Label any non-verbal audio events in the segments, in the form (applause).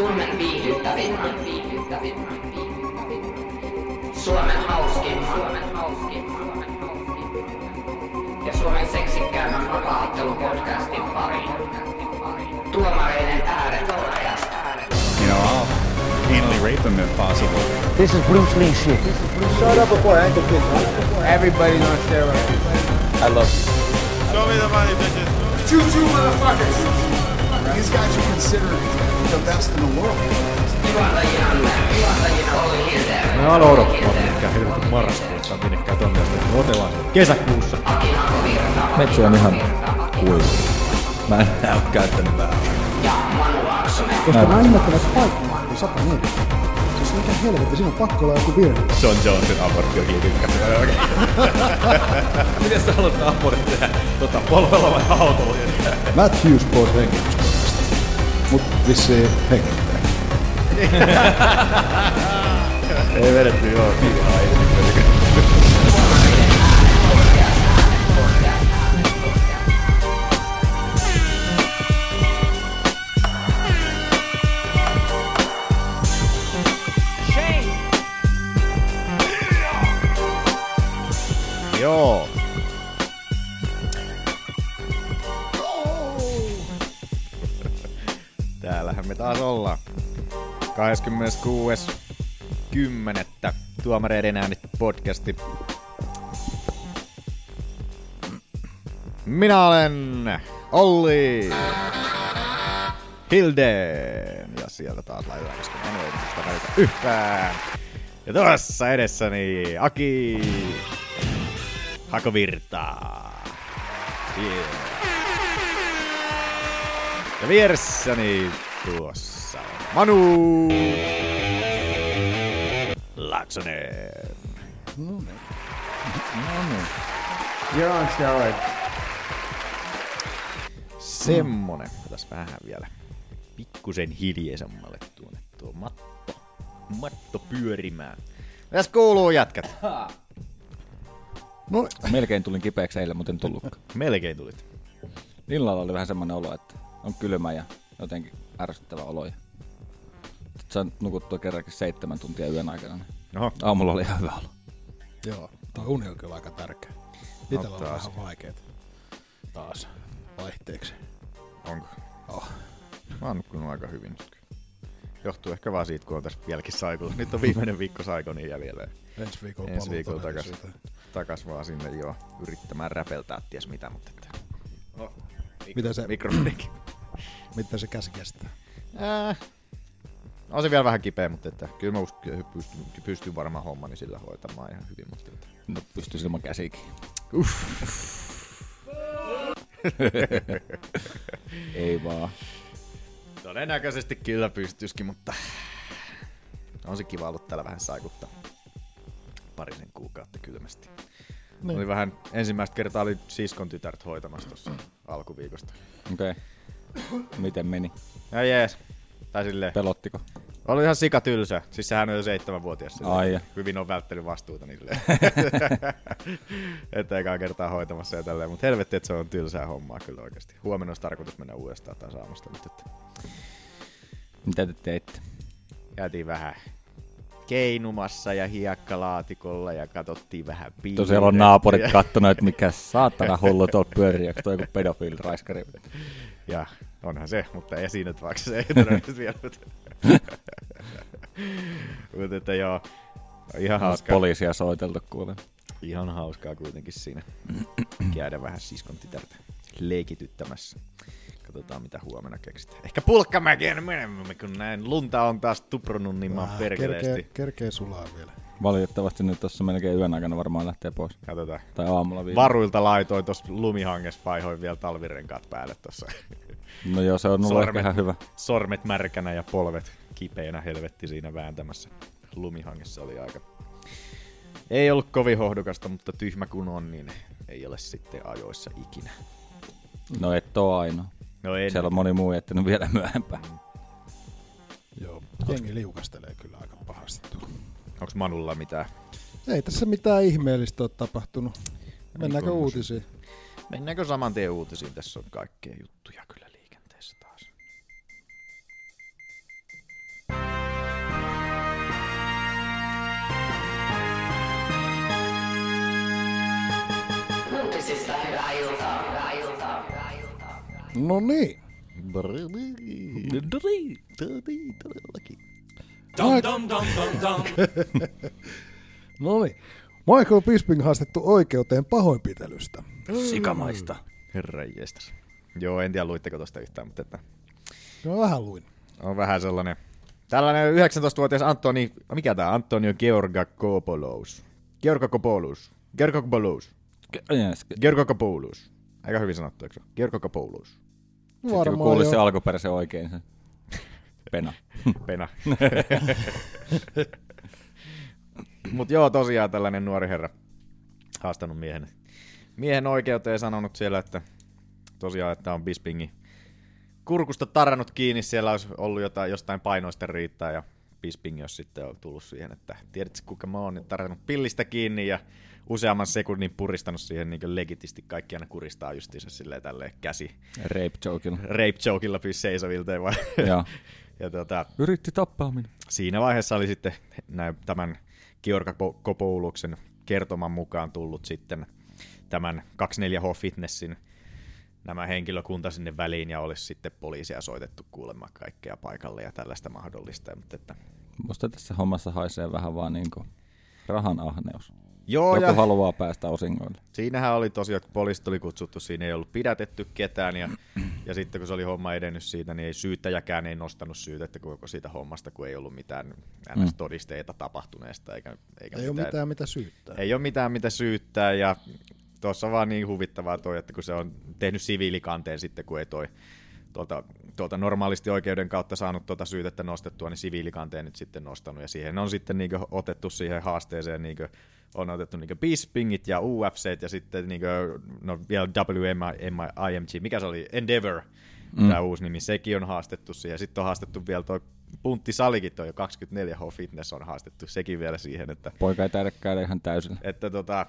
Suomen viihdyttävimmän, viihdyttävimmän, viihdyttävimmän. Suomen hauskimman, Suomen hauskimman, ja Suomen seksikkäimmän vapaaottelupodcastin pariin. Tuomareiden ääretolajasta. You know, I'll anally rape them if possible. This is Bruce Lee shit. Shut up before I ankle kick. Everybody's on steroids. I love you. Show me the money, bitches. Choo-choo, motherfuckers! These guys are considered the best in the world. Mä aloin odottaa, mikä helvetin marraskuussa on minnekään tonne asti. Me otellaan kesäkuussa. Metsä on ihan kuiva. Mä en enää oo käyttänyt vähän. Koska mä ihmettelen, että paikkaa on 140. Siis mikä helvetti, siinä on pakko olla joku virhe. John Jonesin abortti on hiivikkäs. Miten sä haluat apurit tehdä? Tota, polvella vai autolla? Matthews pois hengityskoneesta. Mut vissiin hengittää. (laughs) Ei vedetty joo. Joo. 26.10. Tuomareiden äänet podcasti. Minä olen Olli Hilden. Ja sieltä taas laitetaan äsken anoimista välitä yhtään. Ja tuossa edessäni Aki Hakovirta. Yeah. Ja vieressäni tuossa Manu Laaksonen. You're on steroids. Semmonen. Otas vähän vielä pikkusen hiljaisemmalle tuonne tuo matto. Matto pyörimään. Mitäs kuuluu jätkät? No, Melkein tulin kipeäksi eilen, mutta en tullutkaan. Melkein tulit. Illalla oli vähän semmoinen olo, että on kylmä ja jotenkin ärsyttävä olo. Ja... Sain nukuttua kerrankin seitsemän tuntia yön aikana. niin Oho, Aamulla oli ihan hyvä olo. joo, toi uni on kyllä aika tärkeä. Itellä on vähän vaikeet. Taas vaihteeksi. onko? Oh. Mä oon nukkunut aika hyvin nyt. Johtuu ehkä vaan siitä, kun on tässä vieläkin saikulla. (laughs) Nyt on viimeinen viikko saikoni jäljellä. Ensi viikolla Ensi viikolla takas, siitä. takas vaan sinne jo yrittämään räpeltää ties mitä, mutta että... No, Mitä se, mikrofonikin. mitä se käsi kestää? Ää, on se vielä vähän kipeä, mutta että kyllä mä uskon, että pystyn, pystyn varmaan hommani sillä hoitamaan ihan hyvin. Mutta että. No, pystyy ilman käsikin. (laughs) Ei vaan. Todennäköisesti kyllä pystyisikin, mutta on se kiva ollut täällä vähän saikuttaa parisen kuukautta kylmästi. Niin. Oli vähän, ensimmäistä kertaa oli siskon tytärt hoitamassa tuossa alkuviikosta. Okei. Okay. Miten meni? Ja jees. Tai silleen, Pelottiko? oli ihan sika tylsä. Siis sehän on jo seitsemänvuotias. silleen. Ai ja. Hyvin on välttänyt vastuuta niille. (laughs) että ekaa kertaa hoitamassa ja tälleen. Mutta helvetti, että se on tylsää hommaa kyllä oikeasti. Huomenna olisi tarkoitus mennä uudestaan taas aamusta. Mutta että Mitä te teitte? käytiin vähän keinumassa ja hiekkalaatikolla ja katsottiin vähän piirrettä. Tosiaan on naapurit kattonut, että mikä saatana hullu tuolla pyörii, onko toi joku pedofiiliraiskari. Ja onhan se, mutta ei siinä tapauksessa ei todennäköisesti vielä. Mutta (laughs) että joo, ihan hauskaa. Poliisia soiteltu kuule. Ihan hauskaa kuitenkin siinä (clears throat) käydä vähän siskon tytärtä leikityttämässä. Katsotaan mitä huomenna keksitään. Ehkä pulkkamäkeen menemme, kun näin lunta on taas tuprunut niin maan Vähän perkeleesti. kerkee, kerkee sulaa vielä. Valitettavasti nyt tuossa melkein yön aikana varmaan lähtee pois. Katsotaan. Tai aamulla viime. Varuilta laitoin tuossa lumihanges, vaihoin vielä talvirenkaat päälle tuossa. (laughs) No joo, se on ollut Sormet. ihan hyvä. Sormet märkänä ja polvet kipeänä helvetti siinä vääntämässä. Lumihangessa oli aika... Ei ollut kovin hohdukasta, mutta tyhmä kun on, niin ei ole sitten ajoissa ikinä. No et oo ainoa. No en. Siellä on moni muu jättänyt vielä myöhempään. Joo, jengi liukastelee kyllä aika pahasti tuolla. Onko Manulla mitään? Ei tässä mitään ihmeellistä ole tapahtunut. Niin Mennäänkö Mennään uutisiin? Mennäänkö saman tien uutisiin? Tässä on kaikkea juttuja kyllä liikenteessä taas. Uutisista hyvää iltaa. Hyvää iltaa. Hyvää iltaa. No niin. Todellakin. (laughs) No niin. Michael Bisping haastettu oikeuteen pahoinpitelystä. Sikamaista. Herra jestas. Joo, en tiedä luitteko tosta yhtään, mutta että No vähän luin. on vähän sellainen... Tällainen 19-vuotias Antoni... Mikä tää? Antonio Georgakopoulos. Georgakopoulos. Georgakopoulos. Yes. Georgakopoulos. Aika hyvin sanottu, eikö se? Georgakopoulos. Sitten kun Varmaan kuulisi se alkuperäisen oikein, se pena. (laughs) Pena. (laughs) Mut joo, tosiaan tällainen nuori herra haastanut miehen, miehen oikeuteen ja sanonut siellä, että tosiaan, että on Bispingi kurkusta tarrannut kiinni, siellä olisi ollut jotain, jostain painoista riittää ja Bisping jos sitten on tullut siihen, että tiedätkö kuka mä oon, niin tarrannut pillistä kiinni ja useamman sekunnin puristanut siihen niin legitisti kaikki aina kuristaa justiinsa silleen tälleen käsi Rape jokilla. rape jokeilla vai. Joo. (laughs) ja tota, Yritti tappaa minua. siinä vaiheessa oli sitten näin, tämän Georga Kopouluksen kertoman mukaan tullut sitten tämän 24H Fitnessin nämä henkilökunta sinne väliin ja olisi sitten poliisia soitettu kuulemaan kaikkea paikalle ja tällaista mahdollista. Mutta että, Musta tässä hommassa haisee vähän vaan niinku rahan ahneus. Joo, Joku ja haluaa päästä osingoille. siinähän oli tosiaan, että poliisit oli kutsuttu, siinä ei ollut pidätetty ketään ja, ja sitten kun se oli homma edennyt siitä, niin ei syyttäjäkään ei nostanut syytettä koko siitä hommasta, kun ei ollut mitään ns. todisteita tapahtuneesta eikä, eikä Ei ole mitään mitä syyttää. ei ole mitään mitä syyttää ja tuossa on vaan niin huvittavaa toi, että kun se on tehnyt siviilikanteen sitten, kun ei toi tuolta, tuolta normaalisti oikeuden kautta saanut tuota syytettä nostettua, niin siviilikanteen nyt sitten nostanut ja siihen on sitten niin otettu siihen haasteeseen niin on otettu niin Bispingit ja UFC ja sitten niin kuin, no vielä WMIMG, mikä se oli, Endeavor, mm. tämä uusi nimi, sekin on haastettu siihen. Sitten on haastettu vielä tuo Puntti Salikin, tuo 24H Fitness on haastettu sekin vielä siihen, että, Poika ei taida käydä ihan täysillä. että tota,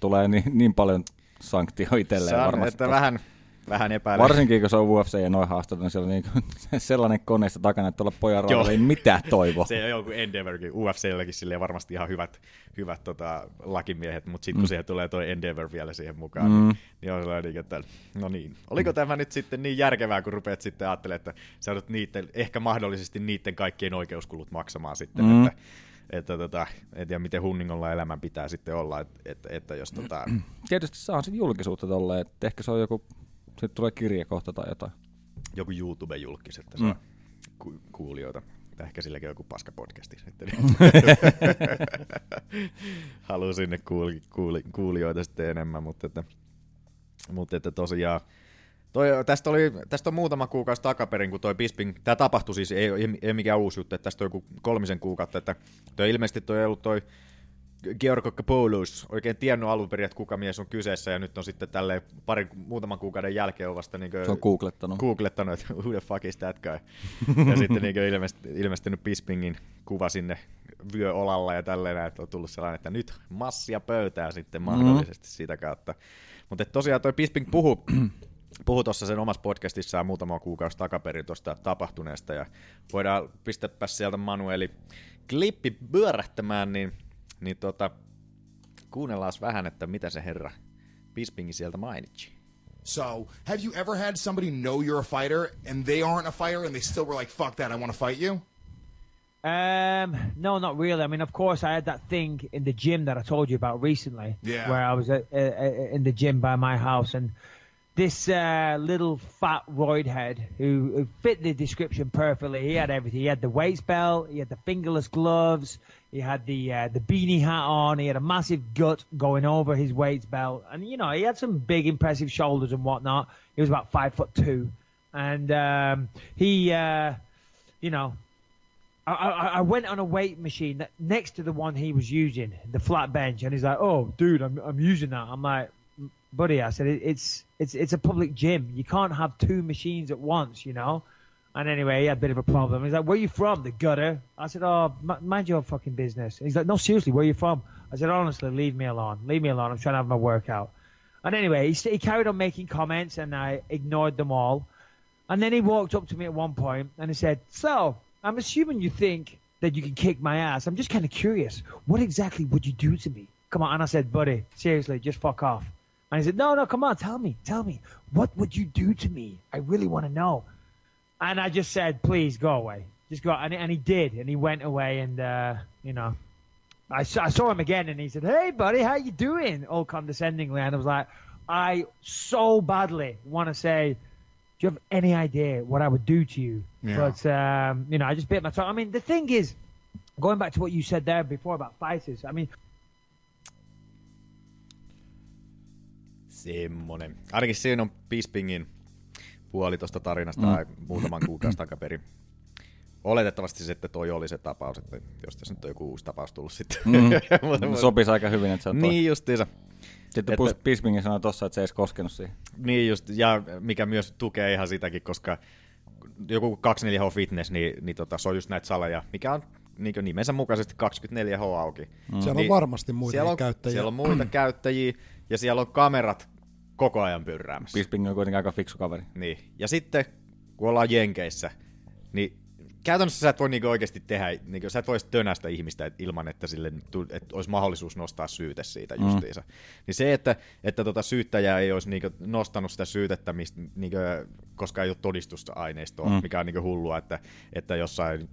Tulee niin, niin paljon sanktio itselleen Saan, varmasti. että vähän, vähän epäilen. Varsinkin kun se on UFC ja noin haastattu, niin siellä on niinku (laughs) sellainen koneista takana, että tuolla pojan ei mitään toivoa. (laughs) Se on joku Endeavorkin, UFClläkin silleen varmasti ihan hyvät, hyvät tota, lakimiehet, mutta sitten kun Mm. siihen tulee toi Endeavor vielä siihen mukaan, mm. niin, niin on sellainen, niin, että no niin, oliko tämä nyt sitten niin järkevää, kun rupeat sitten ajattelemaan, että sä joudut niitten, ehkä mahdollisesti niiden kaikkien oikeuskulut maksamaan sitten, Mm. että että tota, en tiedä miten hunningolla elämän pitää sitten olla, että, että, että jos tota, (clears throat) Tietysti saa sen julkisuutta tolleen, että ehkä se on joku, sitten tulee kirja kohta tai jotain. joku YouTube-julkis, että Mm. saa ku- kuulijoita. Tai ehkä silläkin on joku paska podcasti sitten. (laughs) Haluaa sinne kuuli, kuuli, kuulijoita sitten enemmän, mutta että, mutta että tosiaan Toi, tästä, oli, tästä on muutama kuukausi takaperin, kun toi Bisping, tämä tapahtui siis, ei, ei, ei mikään uusi juttu, että tästä on joku kolmisen kuukautta, että toi ilmeisesti toi ei ollut toi Georg Kapoulos oikein tiennyt alun perin, että kuka mies on kyseessä, ja nyt on sitten tälle parin, muutaman kuukauden jälkeen on vasta niin Se on googlettanut. googlettanut, että who the fuck is that guy. ja (laughs) sitten niin ilmestynyt, ilmestynyt Bispingin kuva sinne vyöolalla ja tälleen, että on tullut sellainen, että nyt massia pöytää sitten mahdollisesti mm. sitä kautta. Mutta tosiaan toi Bisping puhuu, (clears throat) puhui tuossa sen omassa podcastissaan muutama kuukausi takaperin tuosta tapahtuneesta, ja voidaan pistääpä sieltä Manueli klippi pyörähtämään, niin, niin tota, kuunnellaan vähän, että mitä se herra Bispingi sieltä mainitsi. So, have you ever had somebody know you're a fighter and they aren't a fighter and they still were like, fuck that, I want to fight you? Um, no, not really. I mean, of course, I had that thing in the gym that I told you about recently, Yeah. where I was uh, uh, in the gym by my house, and this uh, little fat roid head who, who fit the description perfectly. He had everything. He had the waist belt, he had the fingerless gloves, he had the uh, the beanie hat on, he had a massive gut going over his weights belt, and you know he had some big, impressive shoulders and whatnot. He was about five foot two, and um, he, uh, you know, I, I, I went on a weight machine that, next to the one he was using, the flat bench, and he's like, "Oh, dude, I'm I'm using that." I'm like, "Buddy," I said, it, "It's it's it's a public gym. You can't have two machines at once, you know." And anyway, he had a bit of a problem. He's like, "Where are you from?" The gutter. I said, "Oh, mind your fucking business." He's like, "No, seriously, where are you from?" I said, "Honestly, leave me alone. Leave me alone. I'm trying to have my workout." And anyway, he, he carried on making comments, and I ignored them all. And then he walked up to me at one point and he said, So, I'm assuming you think that you can kick my ass. I'm just kind of curious. What exactly would you do to me? Come on. And I said, Buddy, seriously, just fuck off. And he said, no, no, come on, tell me, tell me, what would you do to me? I really want to know. And I just said, please go away, just go. And, and he did, and he went away, and uh, you know, I saw, I saw him again, and he said, hey, buddy, how you doing? All condescendingly, and I was like, I so badly want to say, do you have any idea what I would do to you? Yeah. But um, you know, I just bit my tongue. I mean, the thing is, going back to what you said there before about fighters. I mean, Semmonen. Ainakin siinä on Bispingin puoli tuosta tarinasta Mm. muutaman kuukausi takaperin. Oletettavasti sitten toi oli se tapaus, että jos tässä nyt on joku uusi tapaus tullut sitten. Mm. (laughs) Sopisi aika hyvin, että se on toi. Niin justiinsa. Sitten Että-. Bispingin sanoi tossa, että se ei edes koskenut siihen. Niin just, ja mikä myös tukee ihan sitäkin, koska joku 24H Fitness, niin, niin tota, se on just näitä saleja, mikä on niin nimensä mukaisesti 24H auki. Mm. Siellä on varmasti muita siellä on, käyttäjiä. Siellä on muita (clears throat) käyttäjiä, ja siellä on kamerat koko ajan pyrräämässä. Bisping on kuitenkin aika fiksu kaveri. Niin. Ja sitten, kun ollaan Jenkeissä, niin käytännössä sä et voi niinku oikeasti tehdä, niinku, sä et voisi tönästä ihmistä et, ilman, että, sille, että olisi mahdollisuus nostaa syyte siitä Mm. justiinsa. Niin se, että, että tota syyttäjä ei olisi niinku nostanut sitä syytettä, mistä, niinku, koska ei ole todistusta aineistoa, Mm. mm. mikä on niinku hullua, että, että jossain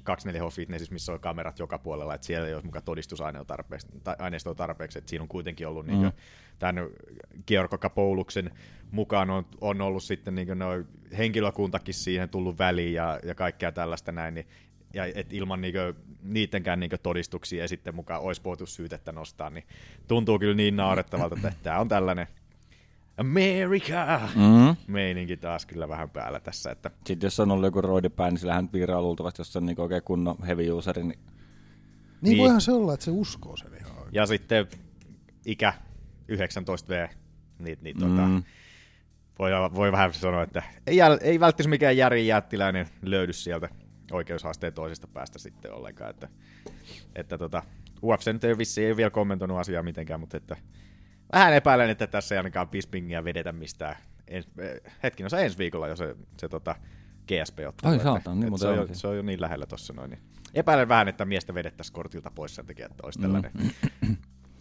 24H Fitnessissä, missä on kamerat joka puolella, että siellä ei ole mukaan todistusaineistoa tarpeeksi, tarpeeksi, että siinä on kuitenkin ollut mm. niin tämän Georg Kapouluksen mukaan on, on ollut sitten niin no, henkilökuntakin siihen tullut väliin ja, ja kaikkea tällaista näin, niin ja et ilman niinku, niidenkään niinku todistuksia ja sitten mukaan olisi voitu syytettä nostaa, niin tuntuu kyllä niin naurettavalta, että tämä on tällainen America Mm. meininki taas kyllä vähän päällä tässä, että Sitten jos on ollut joku roidipää, niin sillähän viiraa luultavasti, jos se on niin oikein kunnon heavy useri, niin Niin, Niin. voihan se olla, että se uskoo sen ihan oikein. Ja sitten ikä 19V, niin, niin tota, Mm. voi, voi vähän sanoa, että ei, ei välttämättä mikään Jari Jättiläinen löydy sieltä oikeushaasteen toisesta päästä sitten ollenkaan. Että, että tota, UFC nyt ei vissiin ei vielä kommentoinut asiaa mitenkään, mutta että vähän epäilen, että tässä ei ainakaan Bispingia vedetä mistään. En, hetkinen, se on ensi viikolla jo se, se tota, GSP ottelu. Ai että- saatana, niin se, on jo, se on jo niin lähellä tuossa noin. Niin. Epäilen vähän, että miestä vedettäisiin kortilta pois sen takia, että olisi tällainen.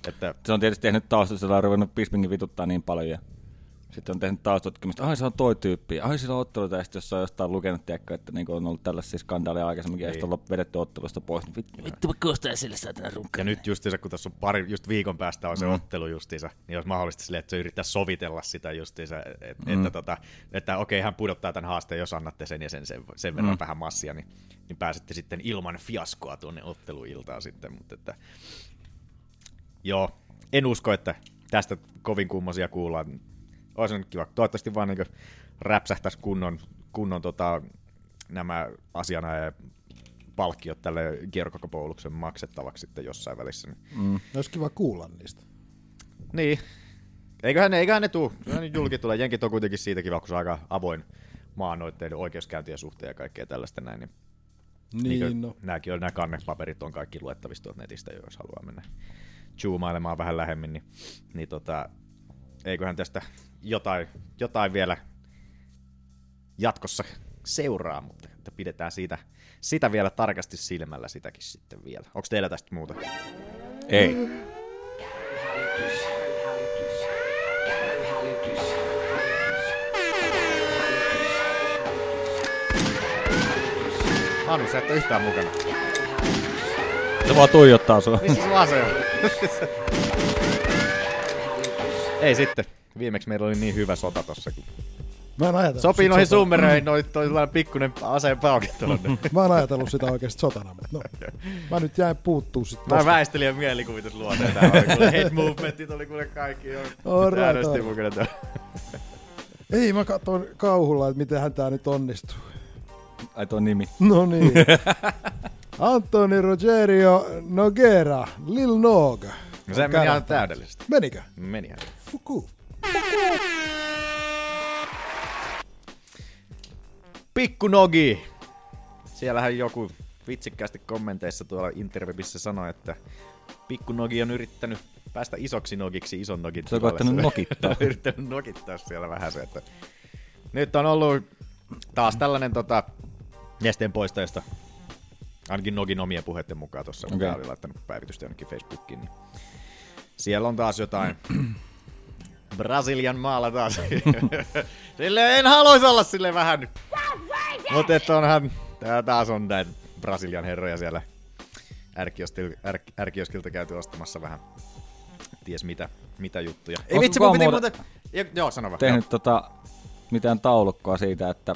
Että se on tietysti tehnyt taustasta, se on ruvennut Bispingin vituttaa niin paljon ja sitten on tehnyt taustatutkimusta, ai se on toi tyyppi, ai sillä on otteluita, ja sitten jos on jostain lukenut, tiedätkö, että niin on ollut tällaisia skandaaleja aikaisemminkin, ja Niin. sitten on vedetty ottelusta pois, niin vittu, vittu mä koostaa sille saatana runkka. Ja nyt justiinsa, kun tässä on pari, just viikon päästä on se Mm. ottelu justiinsa, niin olisi mahdollista sille, että se yrittää sovitella sitä justiinsa, et, Mm. että, tota, että okei, hän pudottaa tämän haasteen, jos annatte sen ja sen, sen, sen verran mm. vähän massia, niin, niin pääsette sitten ilman fiaskoa tuonne otteluiltaan sitten, mutta että joo, en usko, että tästä kovin kummosia kuullaan. Olisi nyt kiva. Toivottavasti vaan niin räpsähtäisi kunnon, kunnon tota, nämä asiana ja palkkiot tälle kierkokopouluksen maksettavaksi sitten jossain välissä. Niin, Mm. Olisi kiva kuulla niistä. niin. Eiköhän, eiköhän ne tuu. Kyllä ne julki tulee. Jenkit on kuitenkin siitä kiva, kun se on aika avoin maa noiden oikeuskäyntien suhteen ja kaikkea tällaista näin. Niin, Niin, kuin no. Nämäkin on, nämä kannepaperit on kaikki luettavissa netistä, jos haluaa mennä zoomailemaan vähän lähemmin, niin, niin tota, eiköhän tästä jotain, jotain vielä jatkossa seuraa, mutta että pidetään siitä, sitä vielä tarkasti silmällä sitäkin sitten vielä. Onko teillä tästä muuta? Ei. Anu, sä et ole yhtään mukana. Se vaan tuijottaa sua. Missä se lase on? Ei sitten. Viimeksi meillä oli niin hyvä sota tossa. Kun... Mä en ajatellut Sopii noihin sotana. summereihin noi, toi sellainen pikkunen aseen pauke. Mä en ajatellut sitä oikeasti sotana, mutta no. Mä nyt jäin puuttuu sit Mä tosta. väistelijän mielikuvitusluonteen täällä. Oli kuule head movementit oli kuule kaikki alright. mukana täällä. Ei, mä katson kauhulla, että miten tää nyt onnistuu. Ai tuo nimi. No niin. (laughs) Antoni Rogerio Noguera, Lil Nog. No se meni ihan täydellisesti. Menikö? Menihän. Fuku. Pikku Nogi. Siellähän joku vitsikkäästi kommenteissa tuolla interwebissä sanoi, että Pikku Nogi on yrittänyt päästä isoksi nogiksi ison nogin Se on tilalle. koittanut nokittaa. (laughs) yrittänyt nokittaa siellä vähän se, että nyt on ollut taas tällainen tota, nesteen poistajasta, ainakin Nogin omien puheiden mukaan tuossa, okay. Oli laittanut päivitystä jonnekin Facebookiin, niin siellä on taas jotain (clears throat) Brasilian maalla taas. (laughs) Sille en haluaisi olla sille vähän. Mutta että onhan, tää taas on näitä Brasilian herroja siellä ärkioskilta käyty ostamassa vähän ties mitä, mitä juttuja. Ei vitsi, mun piti muuten... Jo, joo, sano vaan. Tehnyt tota, mitään taulukkoa siitä, että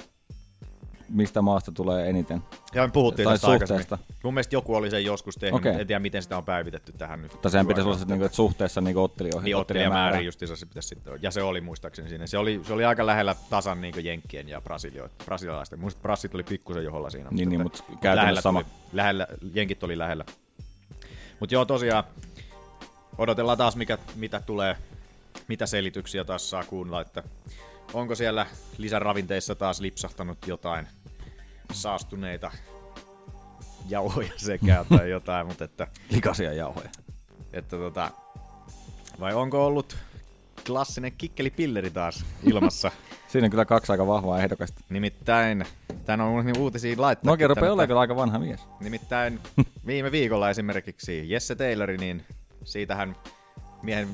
mistä maasta tulee eniten. Ja me puhuttiin Tai tästä aikaisemmin. suhteesta. Mun mielestä joku oli sen joskus tehnyt, okay. en tiedä miten sitä on päivitetty tähän nyt. Tai sehän pitäisi olla se, niinku, että suhteessa niinku ottelijoihin. Niin ottelijamäärin justiinsa se pitäisi sitten. Ja se oli muistaakseni siinä. Se oli, se oli aika lähellä tasan niin Jenkkien ja brasilialaisten. Muista Brassit oli pikkusen joholla siinä. Niin, niin, että- mut käytännössä lähellä sama. Tuli, lähellä, Jenkit oli lähellä. Mutta joo, tosiaan odotellaan taas, mikä, mitä tulee, mitä selityksiä taas saa kuunnella, että onko siellä lisäravinteissa taas lipsahtanut jotain saastuneita jauhoja (laughs) sekä tai jotain, mutta että, Likaisia jauhoja. että tota, vai onko ollut klassinen kikkelipilleri taas ilmassa? (laughs) Siinä on kyllä kaksi aika vahvaa ehdokasta. Nimittäin, tän on unohdin uutisiin laittaa. No oikein rupeaa olemaan kyllä aika vanha mies. Nimittäin viime viikolla esimerkiksi Jesse Taylori, niin siitähän miehen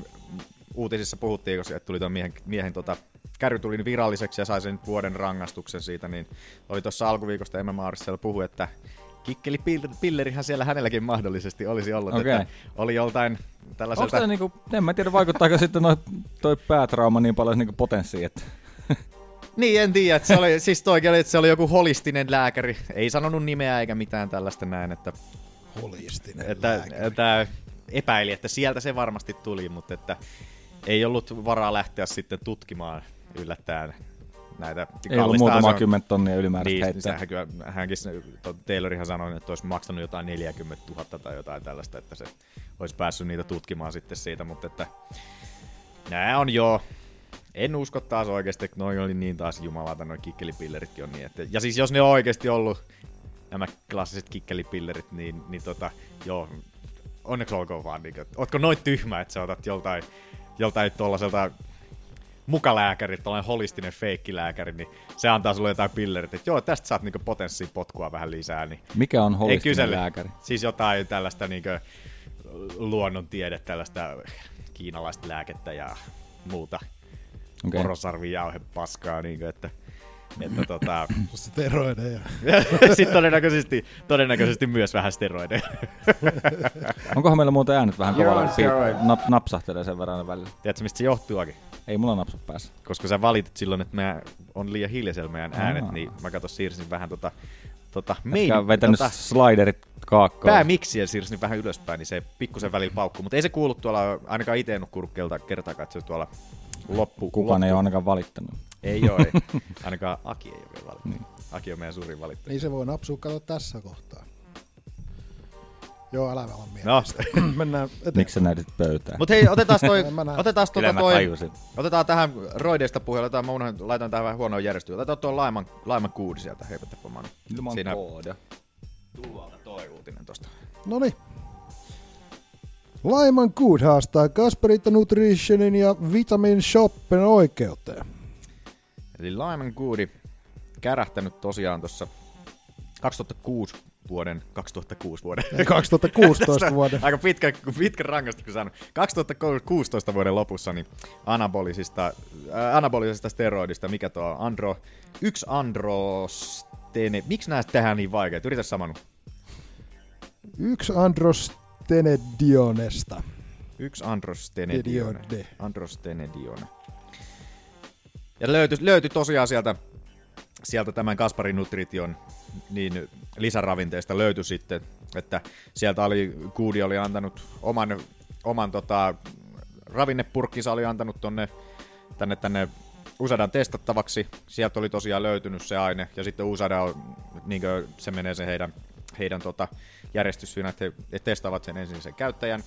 uutisissa puhuttiin, koska tuli tuon miehen, miehen tota, kärry tuli viralliseksi ja sai sen vuoden rangaistuksen siitä, niin oli tuossa alkuviikosta Emma Maarissella puhu, että kikkeli pill- pillerihän siellä hänelläkin mahdollisesti olisi ollut, Okei. että oli joltain Onko tällaiselta... tämä niinku, en mä tiedä vaikuttaako sitten noi, toi päätrauma niin paljon niinku potenssiin, että Niin, en tiedä. Että se oli, siis toikin oli, että se oli joku holistinen lääkäri. Ei sanonut nimeä eikä mitään tällaista näin, että, Holistinen että, lääkäri. että epäili, että sieltä se varmasti tuli, mutta että ei ollut varaa lähteä sitten tutkimaan yllättäen näitä ei ollut muutama kymmentä tonnia ylimääräistä Niin, heittää. sehän kyllä, hänkin, Taylorihan sanoi, että olisi maksanut jotain 40 000 tai jotain tällaista, että se olisi päässyt niitä tutkimaan sitten siitä, mutta että nämä on jo, en usko taas oikeasti, että noin oli niin taas jumalata, noin kikkelipilleritkin on niin, että, ja siis jos ne on oikeasti ollut nämä klassiset kikkelipillerit, niin, niin tota, joo, onneksi olkoon vaan, niin, että, ootko noin tyhmä, että sä otat joltain, joltain tuollaiselta mukalääkäri, tällainen holistinen feikkilääkäri, niin se antaa sulle jotain pillerit, että joo, tästä saat niinku potenssiin potkua vähän lisää, niin Mikä on ei holistinen kysele. lääkäri? Siis jotain tällaista niinku luonnontiede, tällaista kiinalaista lääkettä ja muuta okay. porosarvijauhe paskaa, niinku, että, että tota, Steroideja. (laughs) sitten todennäköisesti, todennäköisesti myös vähän steroideja. (laughs) Onkohan meillä muuten äänet vähän You're kovalla? on steroids. nap, napsahtelee sen verran välillä. Tiedätkö, mistä se johtuukin? Ei mulla napsu päässä. Koska sä valitit silloin, että meidän on liian hiljaisella meidän äänet, Aa. niin mä katson siirsin vähän tota, tota, Meidän, meidän, vetänyt tota, sliderit kaakkoon. päämiksiä siirsin vähän ylöspäin, niin se pikkusen välillä paukkuu. Mutta ei se kuulu tuolla, ainakaan itse en ole kuullut kelta kertaakaan, että se tuolla loppu. Kukaan loppu. ei ole ainakaan valittanut. Ei ole, ei. (laughs) Ainakaan Aki ei ole vielä. Niin. Aki on meidän suurin valittaja. Niin se voi napsua kato tässä kohtaa. Joo, älä No, mielestä. (clears throat) Mennään eteenpäin. Miksi sä näytit pöytään? mutta hei, otetaan toi, (laughs) otetaan Kyllä mä toi, tajusin. otetaan tähän roideista puheelle, otetaan, mä unohdin, laitan tähän vähän huonoa järjestyä. Otetaan tuo Laiman, Laiman kuudi sieltä, heipätäpä mä nyt. Ilman Siinä koodia. tuolta toi uutinen tosta. Noniin. Laiman Good haastaa Kasperita Nutritionin ja Vitamin Shoppen oikeuteen. Eli Lyman Goody kärähtänyt tosiaan tuossa 2006 vuoden, 2006 vuoden. 2016 vuoden. Aika pitkä, pitkä rangaistus saanut. 2016 vuoden lopussa niin anabolisista, äh, anabolisesta steroidista, mikä tuo? Andro, yksi androstene. Miksi näistä tehdään niin vaikeat? Yritä Samanu. Yksi Androstenedionesta. Yksi androstenedione. Androstenedione. Ja löytyi, löytyi tosiaan sieltä, sieltä tämän Kasparin Nutrition niin lisäravinteista löytyi sitten, että sieltä oli, Kuudi oli antanut oman, oman tota, ravinnepurkkinsa oli antanut tonne, tänne, tänne Usadan testattavaksi. Sieltä oli tosiaan löytynyt se aine, ja sitten Usada on, niin se menee se heidän, heidän tota, järjestys siinä, että he, he testaavat sen ensin sen käyttäjän,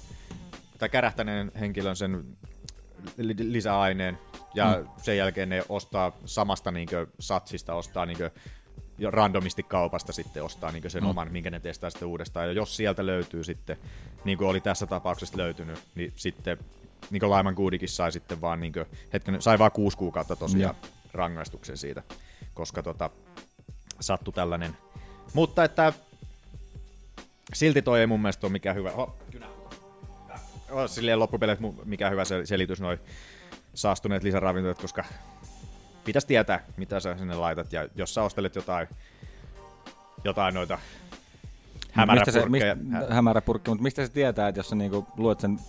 tai kärähtäneen henkilön sen li- lisäaineen, ja mm. sen jälkeen ne ostaa samasta niinkö satsista, ostaa niinkö randomisti kaupasta sitten ostaa niinkö sen mm. oman, minkä ne testaa sitten uudestaan. Ja jos sieltä löytyy sitten, niin kuin oli tässä tapauksessa löytynyt, niin sitten niin kuin Laiman Goodikin sai sitten vaan, niin kuin, hetken, sai vaan kuusi kuukautta tosiaan ja. rangaistuksen siitä, koska tota, sattui tällainen. Mutta että silti toi ei mun mielestä ole mikään hyvä. Oho, kynä. Oh, silleen loppupeleissä mu- mikä hyvä sel- selitys noin saastuneet lisäravinteet, koska pitäisi tietää, mitä sä sinne laitat. Ja jos sä ostelet jotain, jotain noita Mistä se, mistä, hämäräpurkkeja, hä- hämäräpurkki, mutta mistä se tietää, että jos sä niinku luet sen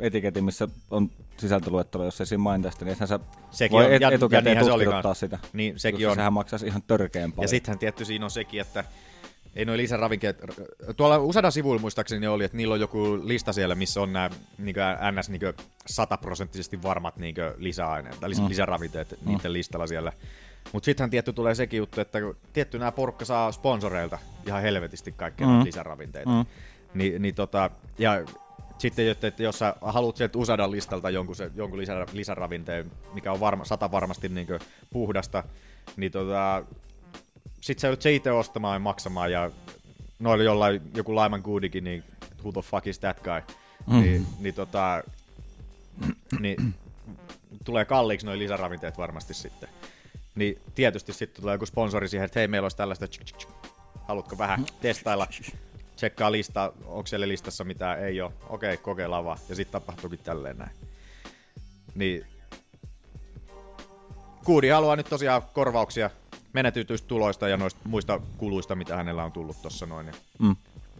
etiketin, missä on sisältöluettelo, jos ei siinä mainita sitä, niin sä Sekin voi on- et, ja- ja etukäteen se oli sitä. Niin, sekin on. Sehän maksaisi ihan törkeän paljon. Ja sittenhän tietty siinä on sekin, että ei noin lisäravinkeet, tuolla useilla sivuilla muistaakseni oli, että niillä on joku lista siellä, missä on nämä niin ns. Niin sataprosenttisesti varmat niin lisäaineet, tai Mm. lisäravinteet Mm. niiden listalla siellä. Mutta sittenhän tietty tulee sekin juttu, että tietty nämä porukka saa sponsoreilta ihan helvetisti kaikkea Mm. lisäravinteita. Mm. Ni, niin tota, ja sitten, että, että jos sä haluat sieltä Usadan listalta jonkun, se, jonkun lisä, lisäravinteen, mikä on varma, sata varmasti niin puhdasta, niin tota, sit sä joudut se itse ostamaan ja maksamaan, ja noilla jollain joku Laiman Goodikin, niin who the fuck is that guy, Mm. niin, niin, tota, (clears throat) niin tulee kalliiksi noin lisäravinteet varmasti sitten. Niin tietysti sitten tulee joku sponsori siihen, että hei, meillä olisi tällaista, haluatko vähän testailla, tsekkaa lista, onko siellä listassa mitään, ei ole, okei, kokeillaan vaan, ja sitten tapahtuukin tälleen näin. Niin. Kuudi haluaa nyt tosiaan korvauksia menetytyistä tuloista ja noista muista kuluista, mitä hänellä on tullut tuossa noin. Niin, Mm.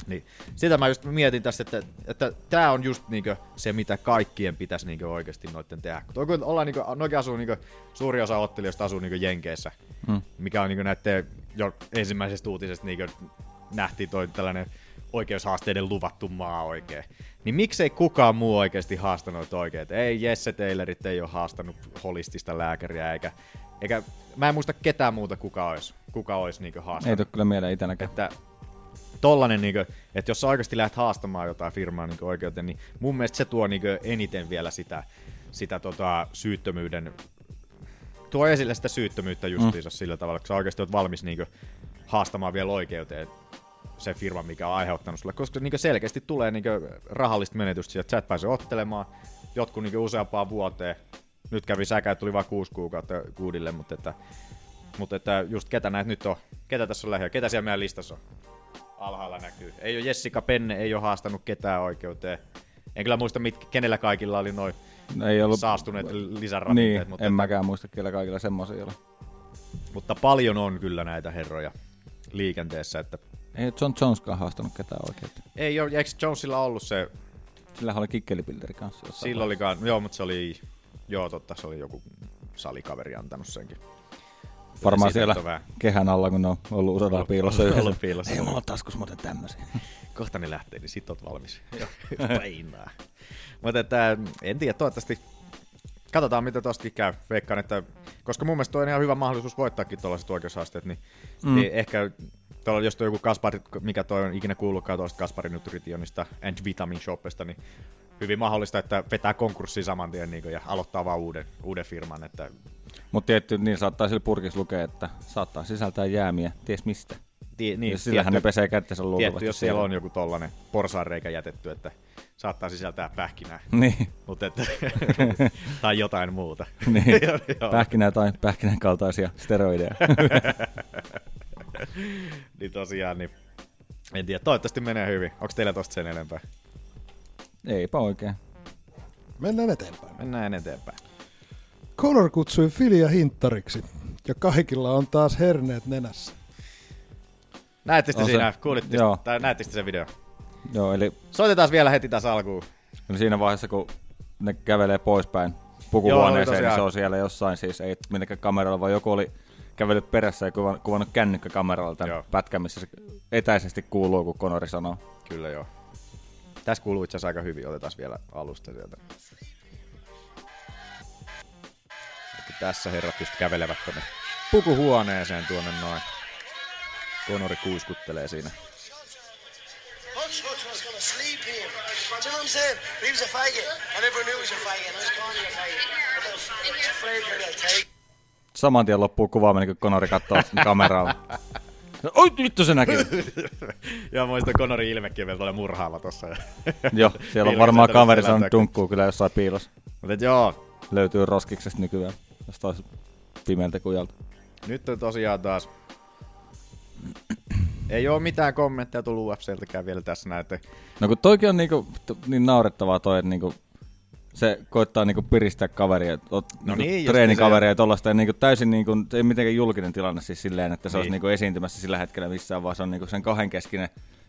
niin sitä mä just mietin tässä, että, että tämä on just niinkö se, mitä kaikkien pitäisi niinkö oikeasti noitten tehdä. Kun toi, kun ollaan niinkö, noikin asuu niinkö, suuri osa ottelijoista asuu niinkö Jenkeissä, Mm. mikä on niinkö näette jo ensimmäisestä uutisesta niinkö nähtiin toi tällainen oikeushaasteiden luvattu maa oikein. Niin miksei kukaan muu oikeasti haastanut oikein? Ei Jesse Taylorit ei ole haastanut holistista lääkäriä, eikä, eikä mä en muista ketään muuta kuka olisi, kuka olisi niinkö Ei haastanut. tule kyllä mieleen itänäkään. Että tollanen, niinkö, että jos sä oikeasti lähdet haastamaan jotain firmaa niinkö oikeuteen, niin mun mielestä se tuo niinkö eniten vielä sitä, sitä tota, syyttömyyden, tuo esille sitä syyttömyyttä justiinsa mm. sillä tavalla, että sä oikeasti oot valmis niinkö haastamaan vielä oikeuteen se firma, mikä on aiheuttanut sulle, koska niinkö selkeästi tulee niinkö rahallista menetystä että sä et pääse ottelemaan jotkut niinkö useampaan vuoteen. Nyt kävi säkä, että tuli vain kuusi kuukautta kuudille, mutta että, mutta että just ketä näitä nyt on, ketä tässä on lähellä, ketä siellä meidän listassa on? Alhaalla näkyy. Ei ole Jessica Penne, ei ole haastanut ketään oikeuteen. En kyllä muista, mit, kenellä kaikilla oli noin Ei ollut... saastuneet lisäravinteet, Niin, mutta, en että, mäkään muista kyllä kaikilla semmoisia ole. mutta paljon on kyllä näitä herroja liikenteessä, että Ei John Joneskaan haastanut ketään oikein. ei ole, eikö Jonesilla ollut se, Sillä oli kikkelipilderi kanssa. sillä olikaan, joo, mutta se oli, joo totta, se oli joku salikaveri antanut senkin. Varmaan siellä on kehän alla, kun ne on ollut Ollut- piilossa ollut yhdessä. piilossa. Ei mulla ole taskus muuten tämmöisiä. Kohta ne lähtee, niin sit oot valmis. (laughs) Painaa. Mutta että, en tiedä, toivottavasti katsotaan, mitä tostakin käy. Veikkaan, että koska mun mielestä toi on ihan hyvä mahdollisuus voittaakin tuollaiset oikeushaasteet, niin, Mm. niin ehkä tuolla, jos toi joku Kaspari, mikä toi on ikinä kuullutkaan tuosta Kasparin Nutritionista and Vitamin Shopista, niin hyvin mahdollista, että vetää konkurssiin saman tien niin ja aloittaa vaan uuden, uuden firman. Että Mutta tietty, niin saattaa sillä purkissa lukea, että saattaa sisältää jäämiä, ties mistä. Tie, niin, Ja sillähän ne pesee kättensä luultavasti Tietty, jos siellä on joku tollanen porsaanreikä jätetty, että saattaa sisältää pähkinää. Niin. Mut että, (laughs) tai jotain muuta. (laughs) niin. (laughs) Pähkinää tai pähkinän kaltaisia steroideja. niin tosiaan, niin en tiedä, toivottavasti menee hyvin. Onko teillä tosta sen enempää? Eipä oikein. Mennään eteenpäin. Mennään eteenpäin. Conor kutsui Filia hinttariksi. Ja kaikilla on taas herneet nenässä. Näettekö te On se- siinä, kuulitte, joo. tai näettekö te sen video? Joo, eli Soitetaan vielä heti tässä alkuun. eli siinä vaiheessa, kun ne kävelee poispäin Joo, pukuhuoneeseen, niin se on siellä jossain siis, ei millekään kameralla, vaan joku oli kävellyt perässä ja kuvannut, kuvannut kännykkäkameralla tämän Joo. pätkän, missä se etäisesti kuuluu, kun Konori sanoo. Kyllä joo. Tässä kuuluu itse aika hyvin, otetaan vielä alusta sieltä. Eli tässä herrat just kävelevät tonne pukuhuoneeseen tuonne noin. Konori kuiskuttelee siinä. Saman tien loppuu kuvaaminen, kun Konori katsoo (laughs) Oi vittu se näkyy! (laughs) ja muista Konorin ilmekin vielä tuolla murhaava tossa. (laughs) Joo, siellä on varmaan kaveri saanut dunkkuu kyllä jossain piilossa. Mutta joo, Löytyy roskiksesta nykyään, jostain pimeältä kujalta. nyt on tosiaan taas... Ei oo mitään kommentteja tullut UFCltäkään vielä tässä näin, että No kun toikin on niinku, niin naurettavaa toi, että niinku, se koittaa niinku piristää kaveria, ot, No no niin, treenikaveria ja tollaista, ja niinku täysin niinku, ei mitenkään julkinen tilanne siis silleen, että se niin. olisi Niin. niinku esiintymässä sillä hetkellä missään, vaan se on niinku sen kahdenkeskinen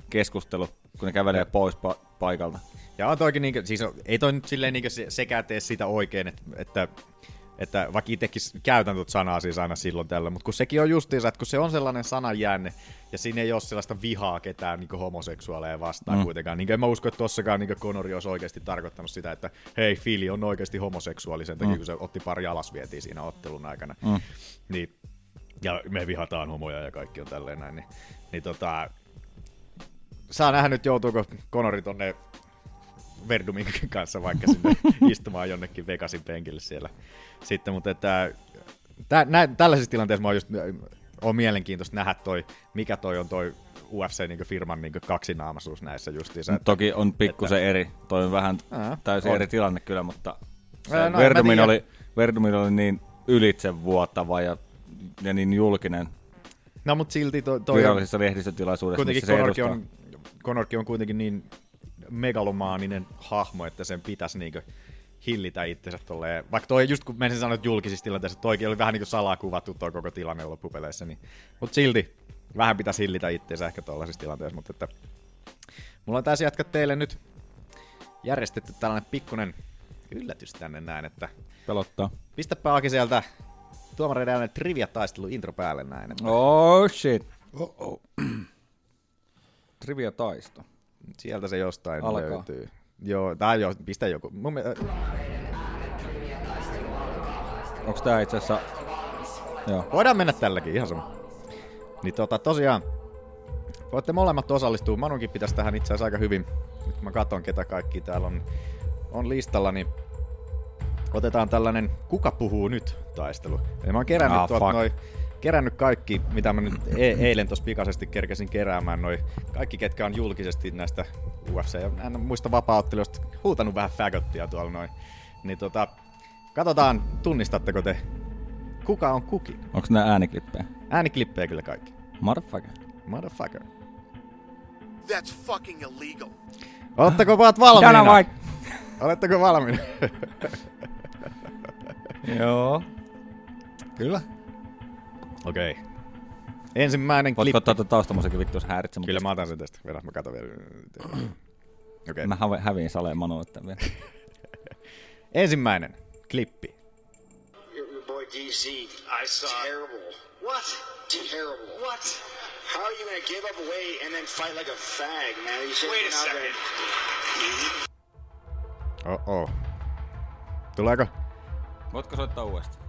keskustelu, kun ne kävelee pois pa- paikalta. Ja on toikin, niinkö, siis on, ei toi nyt silleen niinkö se, sekään tee sitä oikein, että, että, että vaikka itsekin käytän tuota sanaa siis aina silloin tällä, mutta kun sekin on justiinsa, että kun se on sellainen sananjäänne, ja siinä ei ole sellaista vihaa ketään niin homoseksuaaleja vastaan Mm. kuitenkaan. Niin en mä usko, että tossakaan niin Conori olisi oikeasti tarkoittanut sitä, että hei, Fili on oikeasti homoseksuaali sen takia, Mm. kun se otti pari alasvietiin siinä ottelun aikana. Mm. Niin, ja me vihataan homoja ja kaikki on tälleen näin. Niin, niin tota, saa nähdä nyt joutuuko Conori tonne Verdumin kanssa vaikka sinne (laughs) istumaan jonnekin Vegasin penkille siellä. Sitten, mutta että, tä, nä, tällaisissa tilanteissa mä oon just, on mielenkiintoista nähdä toi, mikä toi on toi UFC niin firman niin kaksinaamaisuus näissä justiinsa. Mut Toki on pikkusen eri. Toi on vähän Ää, täysin on. eri tilanne kyllä, mutta se no Verdumin, oli, Verdumin oli niin ylitsevuotava ja, ja niin julkinen No mutta silti toi, toi virallisessa lehdistötilaisuudessa, kuitenkin missä edustaa. on, Conorkin on kuitenkin niin megalomaaninen hahmo, että sen pitäisi niinkö hillitä itsensä tolleen. Vaikka toi just kun menisin sanoa, että julkisissa tilanteissa, toikin oli vähän niin kuin salakuvattu toi koko tilanne loppupeleissä, niin, mutta silti vähän pitäisi hillitä itsensä ehkä tuollaisissa tilanteissa, mutta että mulla on tässä jatka teille nyt järjestetty tällainen pikkunen yllätys tänne näin, että Pelottaa. pistäpä Aki sieltä tuomareiden äänen trivia-taistelu intro päälle näin. Että Oh shit. Oh-oh. Trivia taisto. Sieltä se jostain Alkaa. löytyy. Joo, tai joo, pistä joku. Mun, mielestä- Onks tää itse asiassa... Joo. Voidaan mennä tälläkin, ihan sama. Niin tota, tosiaan, voitte molemmat osallistua. Manunkin pitäisi tähän itse asiassa aika hyvin. Nyt mä katson, ketä kaikki täällä on, on listalla, niin otetaan tällainen Kuka puhuu nyt taistelu. Eli mä oon kerännyt, Ah, tuolta fuck. Kerännyt kaikki, mitä mä nyt e- eilen tuossa pikaisesti kerkesin keräämään. Noi, kaikki, ketkä on julkisesti näistä UFC ja en muista vapaaottelijoista huutanut vähän fagottia tuolla noin. Niin tota, katsotaan, tunnistatteko te, kuka on kukin. Onks nää ääniklippejä? Ääniklippejä kyllä kaikki. Motherfucker. Motherfucker. That's fucking illegal. Oletteko vaat valmiina? Dana White. Oletteko valmiina? Joo. Kyllä. Okei. Okay. Ensimmäinen Voitko klippi. ottaa tuon taustamusiikin vittu jos häiritse? Kyllä mä otan sen tästä. Vedä, mä katon vielä. (clears throat) Okei. Okay. Mä hävi- häviin saleen Manu, että vielä. (laughs) Ensimmäinen klippi. Your, boy DC. I saw. Terrible. What? Terrible. What? How are you gonna give up weight and then fight like a fag, man? You should Wait a second. Oh-oh. Tuleeko? Voitko soittaa uudestaan?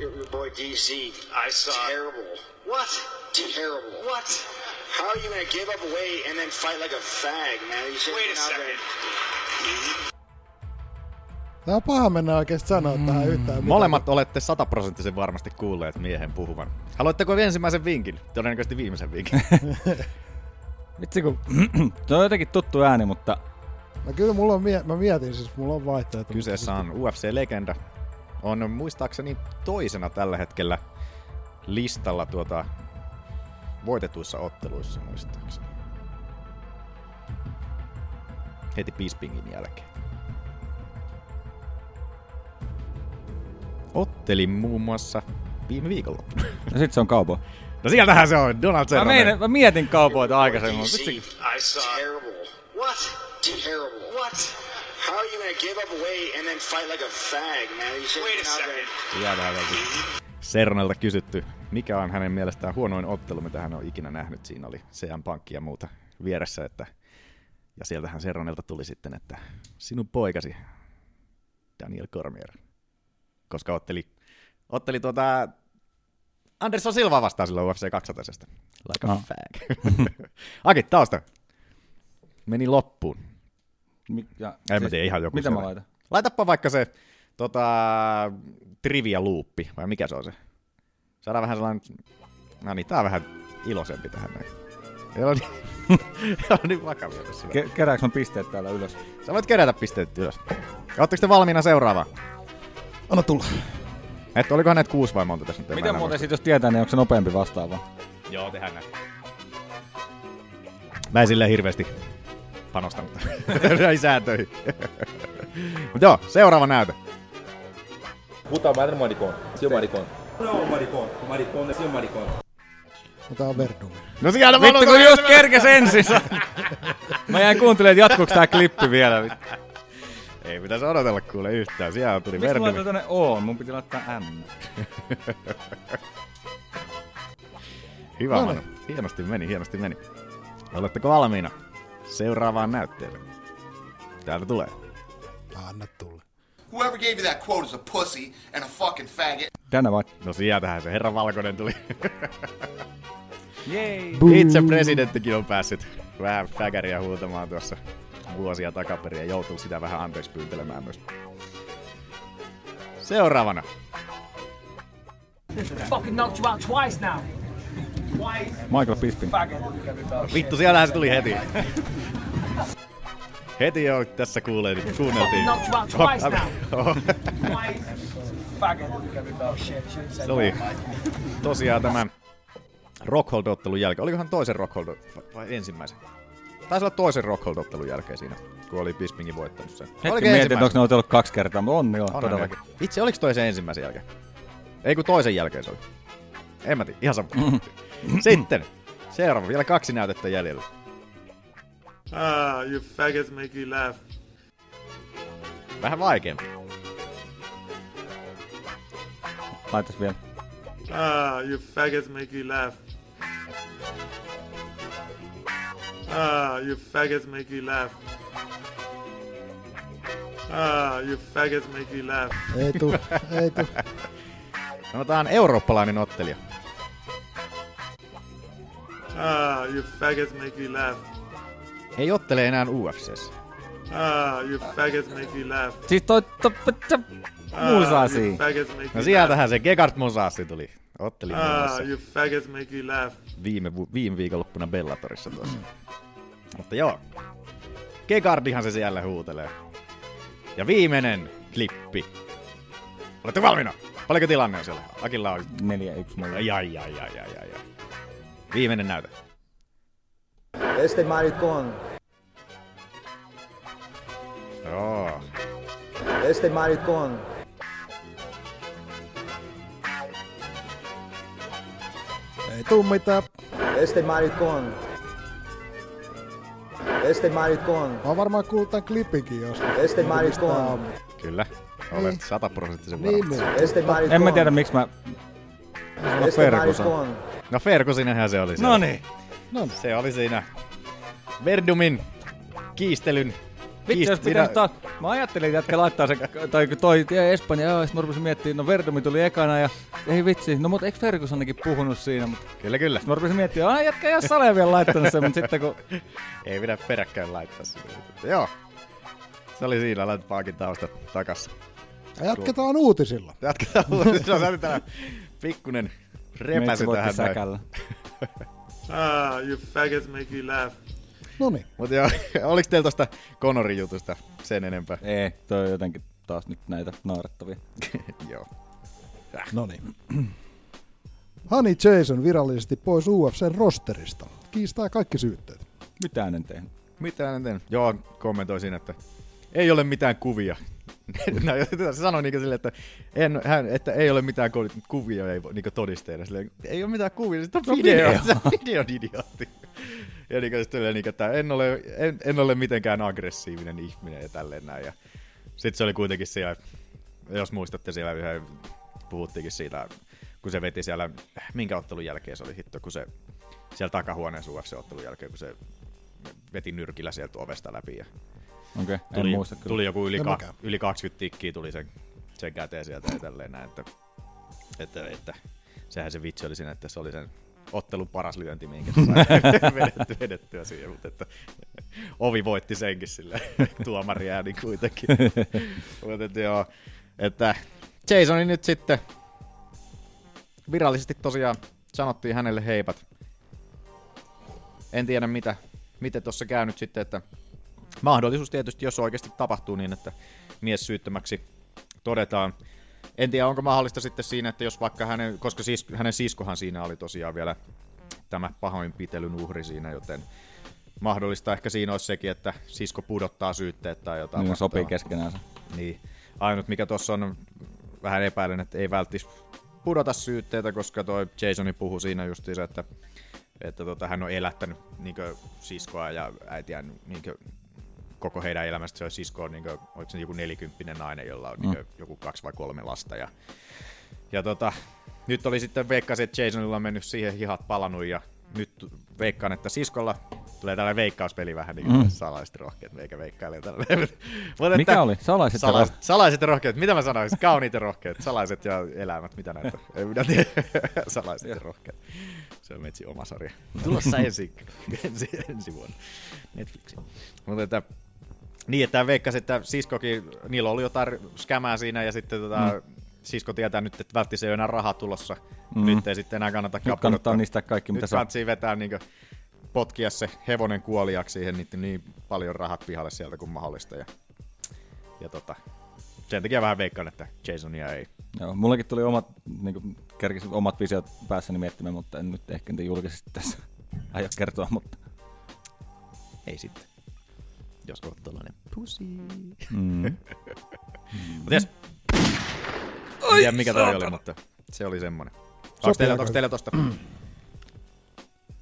Your, your boy DC. I saw. Terrible. What? Terrible. What? How are you gonna give up weight and then fight like a fag, man? You should Wait a second. Tää on paha mennä oikeesti sanoa tähän yhtään mitään. Molemmat olette sataprosenttisen varmasti kuulleet miehen puhuvan. Haluatteko ensimmäisen vinkin? Todennäköisesti viimeisen vinkin. (laughs) Vitsi kun... (clears throat) Se on jotenkin tuttu ääni, mutta... No kyllä mulla on, mie- mä mietin siis, mulla on vaihtoehto. Kyseessä on UFC-legenda. On muistaakseni toisena tällä hetkellä listalla tuota voitetuissa otteluissa muistaakseni. Heti Bispingin jälkeen. Otteli muun muassa viime viikonloppuna. Ja sit se on cowboy. No sieltähän se on, Donald Mä, Cerrone. meidän, mä mietin kaupoita aikaisemmin, saw. Terrible. What? Terrible. What? How are you gonna give up weight and then fight like a fag, man? You should Wait a second. Löytyy. Serronelta kysytty, mikä on hänen mielestään huonoin ottelu, mitä hän on ikinä nähnyt. Siinä oli CM Pankki ja muuta vieressä. Että... Ja sieltähän Serronelta tuli sitten, että sinun poikasi Daniel Cormier. Koska otteli, otteli tuota Anderson Silva vastaan silloin UFC 200. Like a Ah. fag. (laughs) Aki, tausta. Meni loppuun. Mi- ja, En mä tiedä, ihan joku Mitä mä siellä. laitan? Laitapa vaikka se tota, trivia loopi, vai mikä se on se? Saadaan vähän sellainen... No niin, tää on vähän iloisempi tähän näin. Ei ole niin, (laughs) ole niin vakavia tässä. Ke- kerääks mä pisteet täällä ylös? Sä voit kerätä pisteet ylös. Oletteko te valmiina seuraavaan? Anna tulla. Et, olikohan näitä kuusi vai monta tässä nyt? En mä Miten muuten muista. sit jos tietää, niin onko se nopeampi vastaava? Joo, tehdään näin. Mä en silleen hirveästi panostanut (laughs) näihin sääntöihin. (laughs) Mutta joo, seuraava näyte. Puta madre maricón. Sí, maricón. No, maricón. Maricón, sí, maricón. Tää on Verdumi. No siellä mä Vittu kun just kerkes ensin. (laughs) Mä jäin kuuntelemaan, että jatkuuko tää klippi vielä. vittu. Ei pitäisi odotella kuule yhtään. Siellä tuli Miksi mulla Verdumi. laittaa tänne O? Mun piti laittaa M. Hyvä No Manu. Hienosti meni, hienosti meni. Oletteko valmiina seuraavaan näytteeseen? Täältä tulee. Anna tulla. Whoever gave you that quote is a pussy and a fucking faggot. Tänä vai? No sieltähän se herra Valkoinen tuli. (laughs) Jei. Itse presidenttikin on päässyt vähän fäkäriä huutamaan tuossa vuosia takaperin ja joutuu sitä vähän anteeksi pyyntelemään myös. Seuraavana. Fucking knocked you out twice now. Michael Bisping. Faggot. Vittu, siellähän se tuli heti. heti jo tässä kuulee, kuunneltiin. Shouldn't say Se oli tosiaan tämän Rockhold-ottelun jälkeen. Olikohan toisen Rockhold vai ensimmäisen? Taisi olla toisen Rockhold-ottelun jälkeen siinä, kun oli Bispingin voittanut sen. Hetki Oliko mietin, että onko ne otellut kaksi kertaa, mutta on joo, On, todellakin. Itse oliko toi sen ensimmäisen jälkeen? Ei kun toisen jälkeen se oli. En mä tiedä, ihan sama. Sitten, seuraava, vielä kaksi näytettä jäljellä. Ah, you faggots make you laugh. Vähän vaikeampi. Laitas vielä. Ah, you faggots make you laugh. Ah, you faggots make you laugh. Ah, you faggots make you laugh. Ei tuu, ei tuu. Sanotaan eurooppalainen ottelija. Ah, you faggots make you laugh. Ei ottele enää UFCssä. Ah, you faggots make you laugh. Siis toi... To, to, to, Ah, Musasi. make No sieltähän se Gegard Mosasi tuli. Otteli. Ah, you faggots make you laugh. viime, viime viikonloppuna Bellatorissa tuossa. Mutta joo. Gegardihan se siellä huutelee. Ja viimeinen klippi. Olette valmiina? Paljonko tilanne on siellä? Akilla on... 4-1 Ai ai ai ai ai ai. ai. Viimeinen näyte. Este maricón, Joo. este maricón, Ei tuu mitään. este maricón, este maricón, Mä oon varmaan kuullut tän klipinkin joskus. este maricón. Kyllä. Olet sataprosenttisen Niin, varma. niin. este maricón, En mä tiedä miksi mä... este maricón, No Fergusinenhän se oli siellä. Noniin. No Se oli siinä Verdumin kiistelyn. Vitsi, jos kiist- pitäis taas... Mä ajattelin, että jätkä laittaa se, tai kun toi Espanja, joo, sit mä rupesin miettimään, no Verdumi tuli ekana ja ei vitsi, no mutta eikö Fergusonnekin puhunut siinä, mutta Kyllä, kyllä. sit mä rupesin miettimään, ai jätkä ei oo Sale vielä laittanut sen, mutta sitten kun (laughs) Ei pidä peräkkäin laittaa sitä. Joo. Se oli siinä, laitat paakin tausta takas. Ja Jatketaan uutisilla. Jatketaan se on täällä pikkunen voitti tähän. säkällä. (laughs) Ah, you faggots make you laugh. Noniin. Mut joo, (laughs) oliks teillä tosta Conorin jutusta sen enempää? Ei, toi on jotenkin taas nyt näitä naarettavia. (laughs) joo. Noniin. (clears throat) Honey Jason virallisesti pois UFCn rosterista. Kiistää kaikki syytteet. Mitään en tehnyt. Mitä en tehnyt? Joo, kommentoi siinä, että ei ole mitään kuvia. (laughs) No, se sanoi niin silleen, että, en, hän, että ei ole mitään kuvia ei, niin todisteena. Silleen, ei ole mitään kuvia, sitten on No video. video. (laughs) Se on videon idiootti. Ja niin sitten niin, että en ole, en, en ole mitenkään aggressiivinen ihminen ja tälleen näin. Ja sitten se oli kuitenkin siellä, jos muistatte siellä yhden, puhuttiinkin siitä, kun se veti siellä, minkä ottelun jälkeen se oli hitto, kun se siellä takahuoneessa UFC-ottelun jälkeen, kun se veti nyrkillä sieltä ovesta läpi ja Okei, en tuli, muista kyllä. tuli joku yli, En ka, yli 20 tikkiä tuli sen, sen käteen sieltä ja tälleen näin, että, että, että, sehän se vitsi oli siinä, että se oli sen ottelun paras lyönti, minkä (laughs) vedetty, vedettyä siihen, mutta että ovi voitti senkin sille (laughs) tuomari ääni kuitenkin. (laughs) mutta että joo, että Jasoni nyt sitten virallisesti tosiaan sanottiin hänelle heipat. En tiedä mitä, miten tuossa käy nyt sitten, että mahdollisuus tietysti, jos oikeasti tapahtuu niin, että mies syyttömäksi todetaan. En tiedä, onko mahdollista sitten siinä, että jos vaikka hänen, koska siis, hänen siskohan siinä oli tosiaan vielä tämä pahoinpitelyn uhri siinä, joten mahdollista ehkä siinä olisi sekin, että sisko pudottaa syytteet tai jotain Niin, sopii keskenään. Niin. Ainut mikä tuossa on, vähän epäilen, että ei välttis pudota syytteitä, koska toi Jasoni puhui siinä justiinsa, että, että tota, hän on elättänyt niinkö, siskoa ja äitiä niinkö, koko heidän elämästä. Se on sisko on niinkö, oliko se joku nelikymppinen nainen, jolla on Mm. niinkö, joku kaksi vai kolme lasta. Ja, ja tota, nyt oli sitten veikkasin, että Jasonilla on mennyt siihen hihat palannut ja nyt veikkaan, että siskolla tulee tällainen veikkauspeli vähän niin kuin Mm. salaiset rohkeat, meikä veikkailee. (laughs) Mutta Mikä oli? Salaiset salaiset, rohkeat. salaiset ja rohkeat. Mitä mä sanoisin? Kauniit ja rohkeat. Salaiset ja elämät. Mitä näitä? (laughs) Ei minä tiedä. (laughs) Salaiset ja rohkeat. Se on metsi oma sarja. Tulossa ensi, ensi, ensi vuonna. Netflixin. Mutta että, niin, että veikkasi, että siskokin, niillä oli jotain skämää siinä ja sitten tota, Mm. sisko tietää nyt, että välttämättä ei ole enää rahaa tulossa. Mm. Nyt ei sitten enää kannata Nyt kannattaa kapulottaa. niistä kaikki, mitä Nyt saa. kannattaa vetää niin potkia se hevonen kuoliaksi siihen niin, niin paljon rahat pihalle sieltä kuin mahdollista. Ja, ja tota, sen takia vähän veikkaan, että Jasonia ei. Joo, mullakin tuli omat, niin kuin, kerkisi omat visiot päässäni miettimään, mutta en nyt ehkä niitä julkisesti tässä (laughs) aio kertoa, mutta Ei sitten. Jos olet tällainen pussy. Mm. Mutta jes. En tiedä mikä toi oli, mutta se oli semmonen. Onks teillä, onks teillä tosta?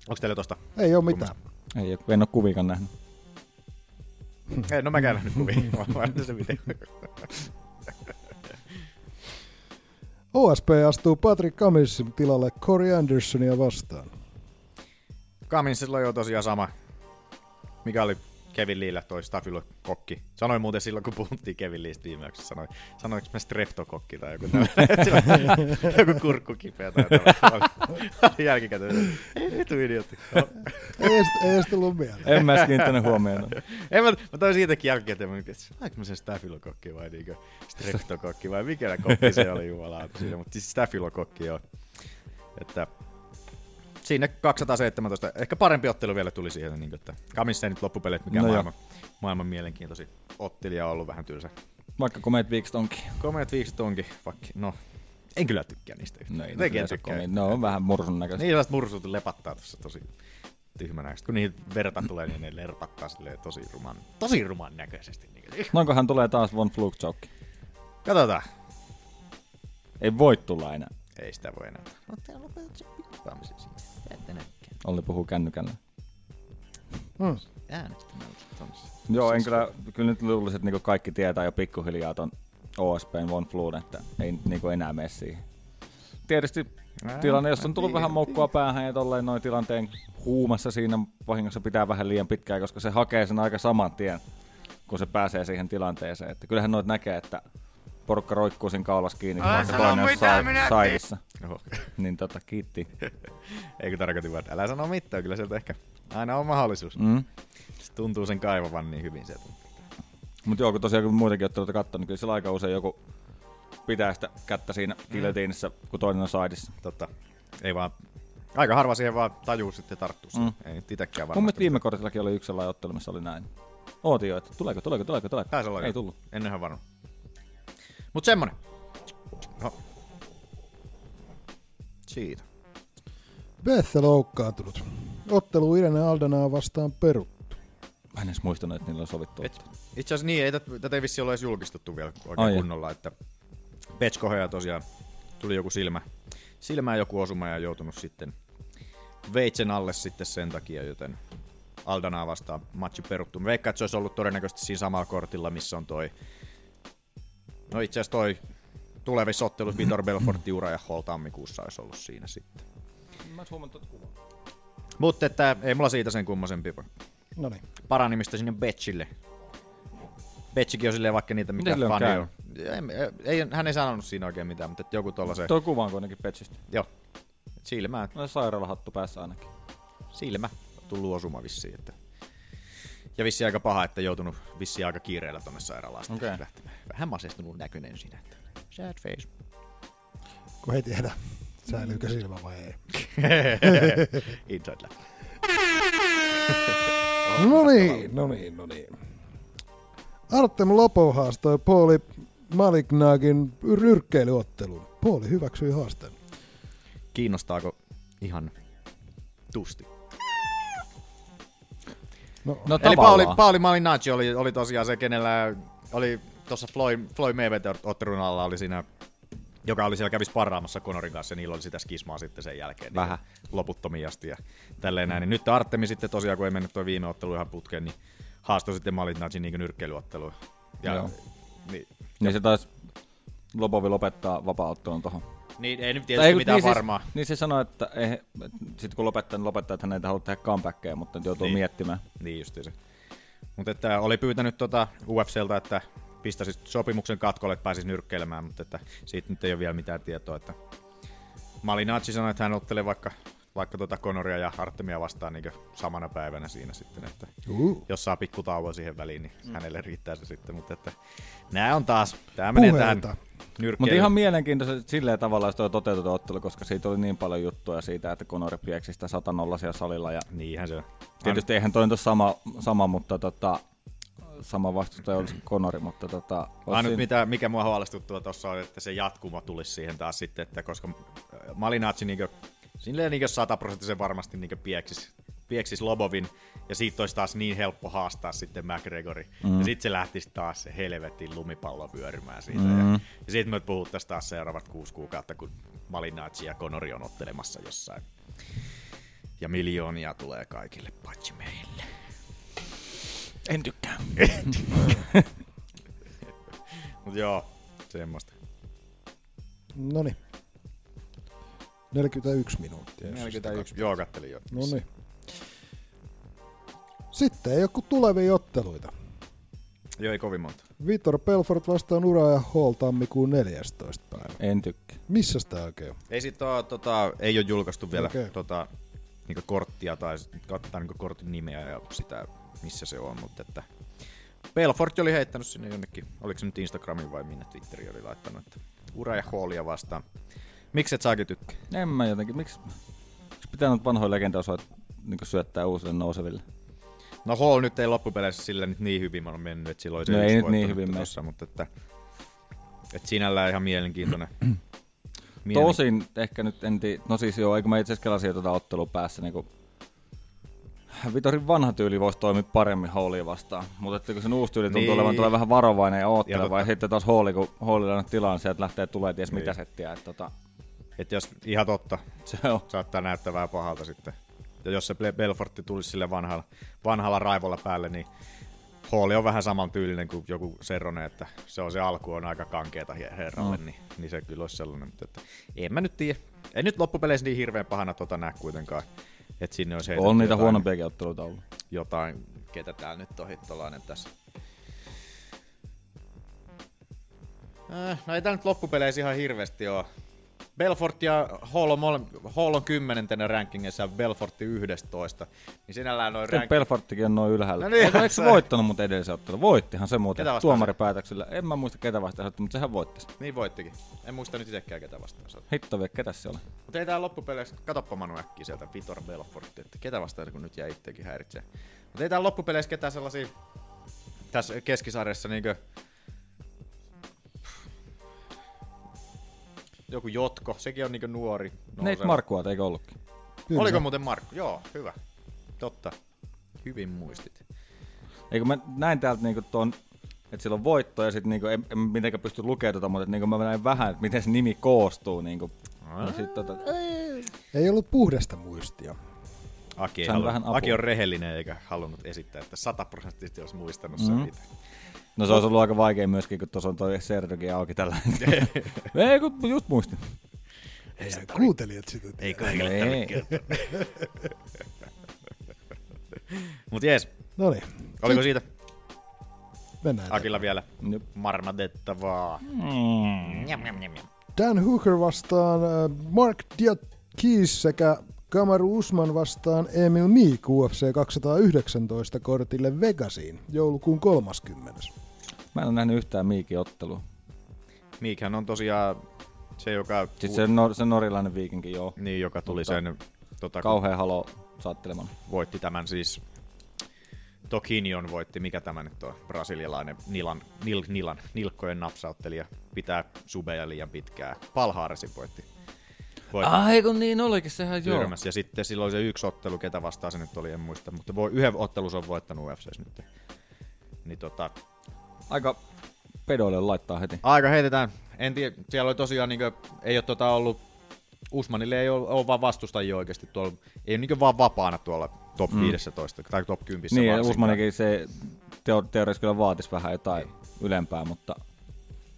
Onks teillä tosta? Ei oo mitään. ei, oo- en ole kuviikaan nähnyt. (laughs) Ei, no mäkään nähnyt kuvia. (laughs) Mä oon nähnyt se video. OSP astuu Patrick Cumminsin tilalle Corey Andersonia vastaan. Kaminsilla on jo tosiaan sama. Mikä oli Kevin Leellä toi stafylokokki. Sanoin muuten silloin, kun puhuttiin Kevin Leestä viimeksi, sanoin, sanoinko mä streptokokki tai joku tällainen, (laughs) (laughs) joku kurkku kipeä tai jotain. Jälkikäteen, ei vitu idiootti. No. Ei edes, tullut mieleen. En mä edes kiinnittänyt huomioon. en mä, mä toin siitäkin jälkikäteen, mä mietin, että saanko mä sen stafylokokki vai niinkö streptokokki vai mikä kokki se oli jumalauta siinä, mutta siis stafylokokki joo. Että sinne 217. Ehkä parempi ottelu vielä tuli siihen, niin kuin, että Kamissa ei nyt loppupelit mikään No maailman, maailman mielenkiintoisin ottelija on ollut vähän tylsä. Vaikka komeet viikset onkin. Komeat viikset onkin, vaikka, no, en kyllä tykkää niistä yhtään. No ei, ne, tykkää. ne on vähän mursun näköistä. Niin sellaiset mursut lepattaa tuossa tosi tyhmänä. Sitten kun niihin verta tulee, niin ne lerpattaa tosi ruman, tosi ruman näköisesti. Niin. Noinkohan tulee taas Von Fluke joke. Katsotaan. Ei voi tulla enää. Ei sitä voi enää. No täällä on Että näkään. Olli puhuu kännykällä. Hmm. Äänestämällä tonssa. Joo, en Siis- kyllä, kyllä nyt luulisin, että niinku kaikki tietää jo pikkuhiljaa ton OSPn Von Fluen, että ei nyt niinku enää mene siihen. Tietysti Ää, tilanne, jos on tullut vähän moukkua päähän ja tolleen noin tilanteen huumassa siinä vahingossa pitää vähän liian pitkään, koska se hakee sen aika saman tien, kun se pääsee siihen tilanteeseen. Että kyllähän noit näkee, että porukka roikkuu sen kaulas kiinni, Älä vaikka toinen on minä saidissa. Oho. (laughs) Niin tota, kiitti. (laughs) Eikö tarkoitin vaan, että älä sano mitään, kyllä sieltä ehkä aina on mahdollisuus. Mm. Se tuntuu sen kaivavan niin hyvin sieltä. Mutta joo, kun tosiaan kun muitakin otteluita katsoo, niin kyllä siellä aika usein joku pitää sitä kättä siinä kiletiinissä, kun toinen on saidissa. Totta. Ei vaan, aika harva siihen vaan tajuu sitten tarttuu. Mm. Mm. Ei nyt itekään Mun varmasti. mielestä viime kortillakin oli yksi sellainen ottelu, missä oli näin. Ootin jo, että tuleeko, tuleeko, tuleeko, tuleeko. Taisi olla Ei tullut. En ihan varma. Mut semmonen. No. Siitä. Beth loukkaantunut. Ottelu Irene Aldanaa vastaan peruttu. Mä en edes muistanut, että niillä on sovittu. Et, itse asiassa niin, ei tätä, ei vissi ole edes julkistettu vielä oikein Ai kunnolla, että Petskohoja tosiaan tuli joku silmä, silmään joku osuma ja joutunut sitten veitsen alle sitten sen takia, joten Aldanaa vastaan matchi peruttu. Mä Veikkaan, että se olisi ollut todennäköisesti siinä samalla kortilla, missä on toi, no itse asiassa toi tulevissa ottelussa Vitor Belfortin ura ja Hall tammikuussa olisi ollut siinä sitten. Mä oon huomannut kuvaa. Mutta että ei mulla siitä sen kummosempi No niin. paranimista sinne Betchille. Betchikin on silleen vaikka niitä, mikä Miten fani on. Ei, ei, hän ei sanonut siinä oikein mitään, mutta että joku tollasen... Tuo kuva on kuitenkin Petsistä. Joo. Silmää, No sairaalahattu päässä ainakin. silmä tullut osuma vissiin. Että... Ja vissiin aika paha, että joutunut vissiin aika kiireellä tonne sairaalaan lähtemään. Vähän masestunut näköinen siinä. Että... Sad face. Kun ei tiedä, säilyykö silmä vai ei. (laughs) Inside. No niin, no niin, no niin. Artem Lopo haastoi Pauli Malignagin nyrkkeilyotteluun. Pauli hyväksyi haasteen. Kiinnostaako ihan tusti? No, No Eli Pauli. Pauli Malignaggi oli, oli tosiaan se, kenellä oli tuossa Floyd, Floyd Mayweather ottelun alla oli siinä, joka oli siellä kävi sparraamassa Conorin kanssa ja niillä oli sitä skismaa sitten sen jälkeen. Vähän. Niin loputtomiin asti ja tälleen näin. Niin nyt Artemi sitten tosiaan, kun ei mennyt tuo viime ottelu ihan putkeen, niin haastoi sitten Malignaggi niin nyrkkeilyotteluun. Ja, Joo. Niin, Niin se taisi Lopovi lopettaa vapaa-ottelun tuohon. Niin, ei nyt tietysti mitään niin varmaa. Siis, niin se sanoi, että ei, sitten kun lopettaa, niin lopettaa, että hän ei halua tehdä comebackkejä, mutta nyt joutuu Niin. miettimään. Niin justi se. Mutta että oli pyytänyt tota UFCltä, että pistäisi sopimuksen katkolle, että pääsisi nyrkkeilemään, mutta että siitä nyt ei ole vielä mitään tietoa. Että Malinacci sanoi, että hän ottelee vaikka, vaikka tuota Conoria ja Artemia vastaan niin samana päivänä siinä sitten, että Uh. jos saa pikku tauon siihen väliin, niin hänelle riittää se sitten, mutta että nämä on taas, tämä menee tähän. Mutta ihan mielenkiintoista silleen tavallaan se toteutettu ottelu, koska siitä oli niin paljon juttuja siitä, että Conor pieksi sitä satanollaisia salilla. Ja Niinhän se on. Tietysti eihän toi nyt sama, sama mutta tota, sama vastustaja olisi Conori, mutta tota... Ainut mitä, mikä mua huolestuttua tuossa on, että se jatkuma tulisi siihen taas sitten, että koska Malinacci niinkö, silleen niinkö sataprosenttisen varmasti niinkö pieksis, pieksis Lobovin, ja siitä olisi taas niin helppo haastaa sitten McGregori. Mm. Ja sitten se lähtisi taas se helvetin lumipallo vyörymään siitä. Mm. Ja, ja sitten me puhuttaisiin taas seuraavat kuusi kuukautta, kun Malinacci ja Conori on ottelemassa jossain. Ja miljoonia tulee kaikille, paitsi meille. En tykkää. (laughs) Mut joo, semmoista. Noni. 41 minuuttia. jos 41, sitä joo kattelin jo. No niin. Sitten ei ole kuin tulevia otteluita. Joo, ei kovin monta. Vitor Pelfort vastaan Ura ja Hall tammikuun 14. päivä. En tykkää. Missä sitä oikein on? Ei, sit oo, tota, ei ole julkaistu vielä okay. tota, niinku korttia tai sit katsotaan niinku kortin nimeä ja sitä, missä se on, mutta että Belfort oli heittänyt sinne jonnekin, oliko se nyt Instagramin vai minne Twitteri oli laittanut, että Ura ja Hallia vastaan. Miksi et saakin tykkää? En mä jotenkin, miksi, miksi pitää nyt vanhoja legendaosoja niin syöttää uusille nouseville? No Hall nyt ei loppupeleissä sillä nyt niin hyvin on mennyt, että silloin se No ei nyt niin hyvin tossa, mutta että, että sinällään ihan mielenkiintoinen. (clears throat) Tosin ehkä nyt en tiedä, no siis joo, eikö mä itse asiassa kelasin tuota ottelua päässä, niin Vitorin vanha tyyli voisi toimia paremmin Hallia vastaan, mutta että kun sen uusi tyyli tuntuu Niin. olevan tulee vähän varovainen ja Ja ootteleva, ja, totta. sitten taas Halli, kun Hallilla on tilaa, niin sieltä lähtee tulee ties Niin. mitä settiä. Että tota, Että jos ihan totta, (laughs) se on. saattaa näyttää vähän pahalta sitten. Ja jos se Belfortti tulisi sille vanhalla, vanhalla raivolla päälle, niin Hall on vähän saman tyylinen kuin joku Serronen, että se on se alku on aika kankeeta he- herralle, Mm. niin, niin, se kyllä olisi sellainen. Mutta että en mä nyt tiedä. En nyt loppupeleissä niin hirveän pahana tota näe kuitenkaan. Että sinne olisi on niitä jotain- huonompiakin otteluita ollut. Jotain, ketä täällä nyt on hittolainen tässä. Äh, no ei tää nyt loppupeleissä ihan hirveästi oo. Belfort ja Hall on, Hall on kymmenentenä rankingissa ja Belfortti 11. Niin sinällään noin rank... Belforttikin on noin ylhäällä. No niin, Eikö, eikö se voittanut mut edellisen ottelun? Voittihan se muuten tuomaripäätöksellä. En mä muista ketä vastaan, mutta sehän voitti. Niin voittikin. En muista nyt itsekään ketä vastaan se Hitto vie, ketä se oli? Mutta ei tää loppupeleissä, katoppa Manu äkkiä sieltä Vitor Belfortti, että ketä vastaan kun nyt jäi itsekin häiritsee. Mutta ei tää loppupeleissä ketään sellaisia tässä keskisarjassa niinkö joku Jotko, sekin on niinkö nuori. Nouseva. Markkuat, eikö ollutkin? Kyllä. Oliko muuten Markku? Joo, hyvä. Totta. Hyvin muistit. Eikö mä näin täältä niinku tuon, että sillä on voitto ja sitten niinku, en, en mitenkään pysty lukemaan tota, mutta niinku mä näin vähän, että miten se nimi koostuu. Niinku. No sit tota, Ei ollut puhdasta muistia. Aki, halunnut- vähän apua. Aki on rehellinen eikä halunnut esittää, että sataprosenttisesti olisi muistanut sen Mhm. No se olisi ollut aika vaikea myöskin, kun tuossa on toi Serdokin auki tällä (laughs) Ei, kun just muistin. Ei sä kuuntelijat sitä Ei kaikille Ei. Mut jees. Noniin. Oliko Sit- siitä Mennään Akilla vielä? Mm. Njam, njam, njam. Dan Hooker vastaan äh, Mark Diakis sekä Kamaru Usman vastaan Emil Meek UFC 219 kortille Vegasiin joulukuun 30. Mä en ole nähnyt yhtään Miikin ottelua. Miikhän on tosiaan se, joka... Sitten se, no, se norilainen viikinkin, joo. Niin, joka tuli Mutta sen... Tota, Kauhea halo saattelemaan. Voitti tämän siis... Tokinion voitti, mikä tämä nyt on, brasilialainen Nilan, Nil, Nilan, nilkkojen napsauttelija, pitää subeja liian pitkää. Palhaaresin voitti. Voitti. Ai kun niin olikin, sehän joo. Ja sitten silloin se yksi ottelu, ketä vastaan se nyt oli, en muista. Mutta voi, yhden ottelun se on voittanut UFCs nyt. Niin tota, Aika pedoille laittaa heti. aika heitetään. En tiedä, siellä oli tosiaan niinkö, ei ole tota ollut, Usmanille ei ole, ole vaan vastustajia oikeasti tuolla, ei ole niinkö vaan vapaana tuolla top Mm. 15 tai top 10 Niin, varsinkaan. Usmanikin se teo, teoriassa kyllä vaatisi vähän jotain ylempää, mutta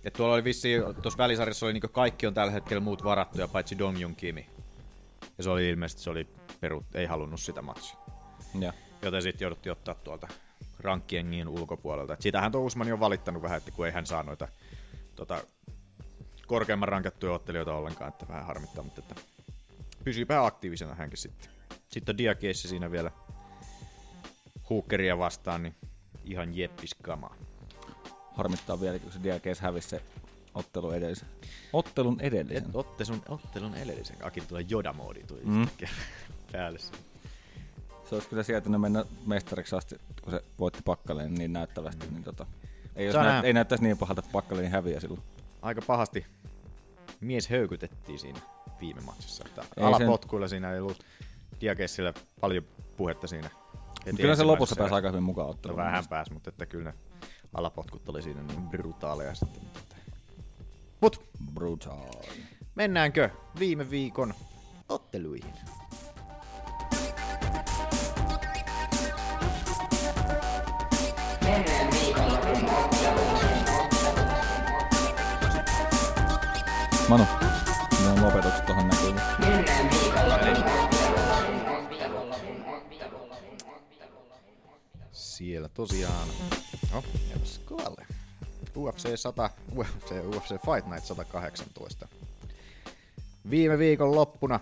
Et tuolla oli vissiin, tuossa välisarjassa oli niinku kaikki on tällä hetkellä muut varattuja, paitsi Dong Kimi. Ja se oli ilmeisesti, se oli perut, ei halunnut sitä matsia. Ja. Joten sitten jouduttiin ottaa tuolta rankkiengin ulkopuolelta. Et siitähän tuo Usmani on valittanut vähän, että kun ei hän saa noita tota, korkeamman rankattuja ottelijoita ollenkaan, että vähän harmittaa, mutta että pysyypä aktiivisena hänkin sitten. Sitten on Diakiessi siinä vielä Hookeria vastaan, niin ihan jeppis kamaa. harmittaa vielä, kun se Diakes hävisi se ottelu edellisen. Ottelun edellisen. Et otte sun ottelun edellisen. Akin tulee Joda-moodi tuli Mm. (laughs) päälle. se. Se olisi kyllä sietänyt mennä mestariksi asti, kun se voitti Pakkaleen niin näyttävästi. Niin tota, ei, jos näyt, ei näyttäisi niin pahalta, että Pakkaleen häviää silloin. Aika pahasti mies höykytettiin siinä viime matsissa. Alapotkuilla siinä ei ollut Diakessillä paljon puhetta siinä. heti Kyllä se lopussa pääsi aika hyvin mukaan otteluun. No vähän pääsi, mutta että kyllä ne alapotkut oli siinä niin brutaaleja sitten. Mut Brutal. mennäänkö viime viikon otteluihin? Manu, ne on lopetukset tuohon näkyy. Siellä tosiaan, no, kovalle. UFC 100, UFC, UFC Fight Night 118. Viime viikon loppuna.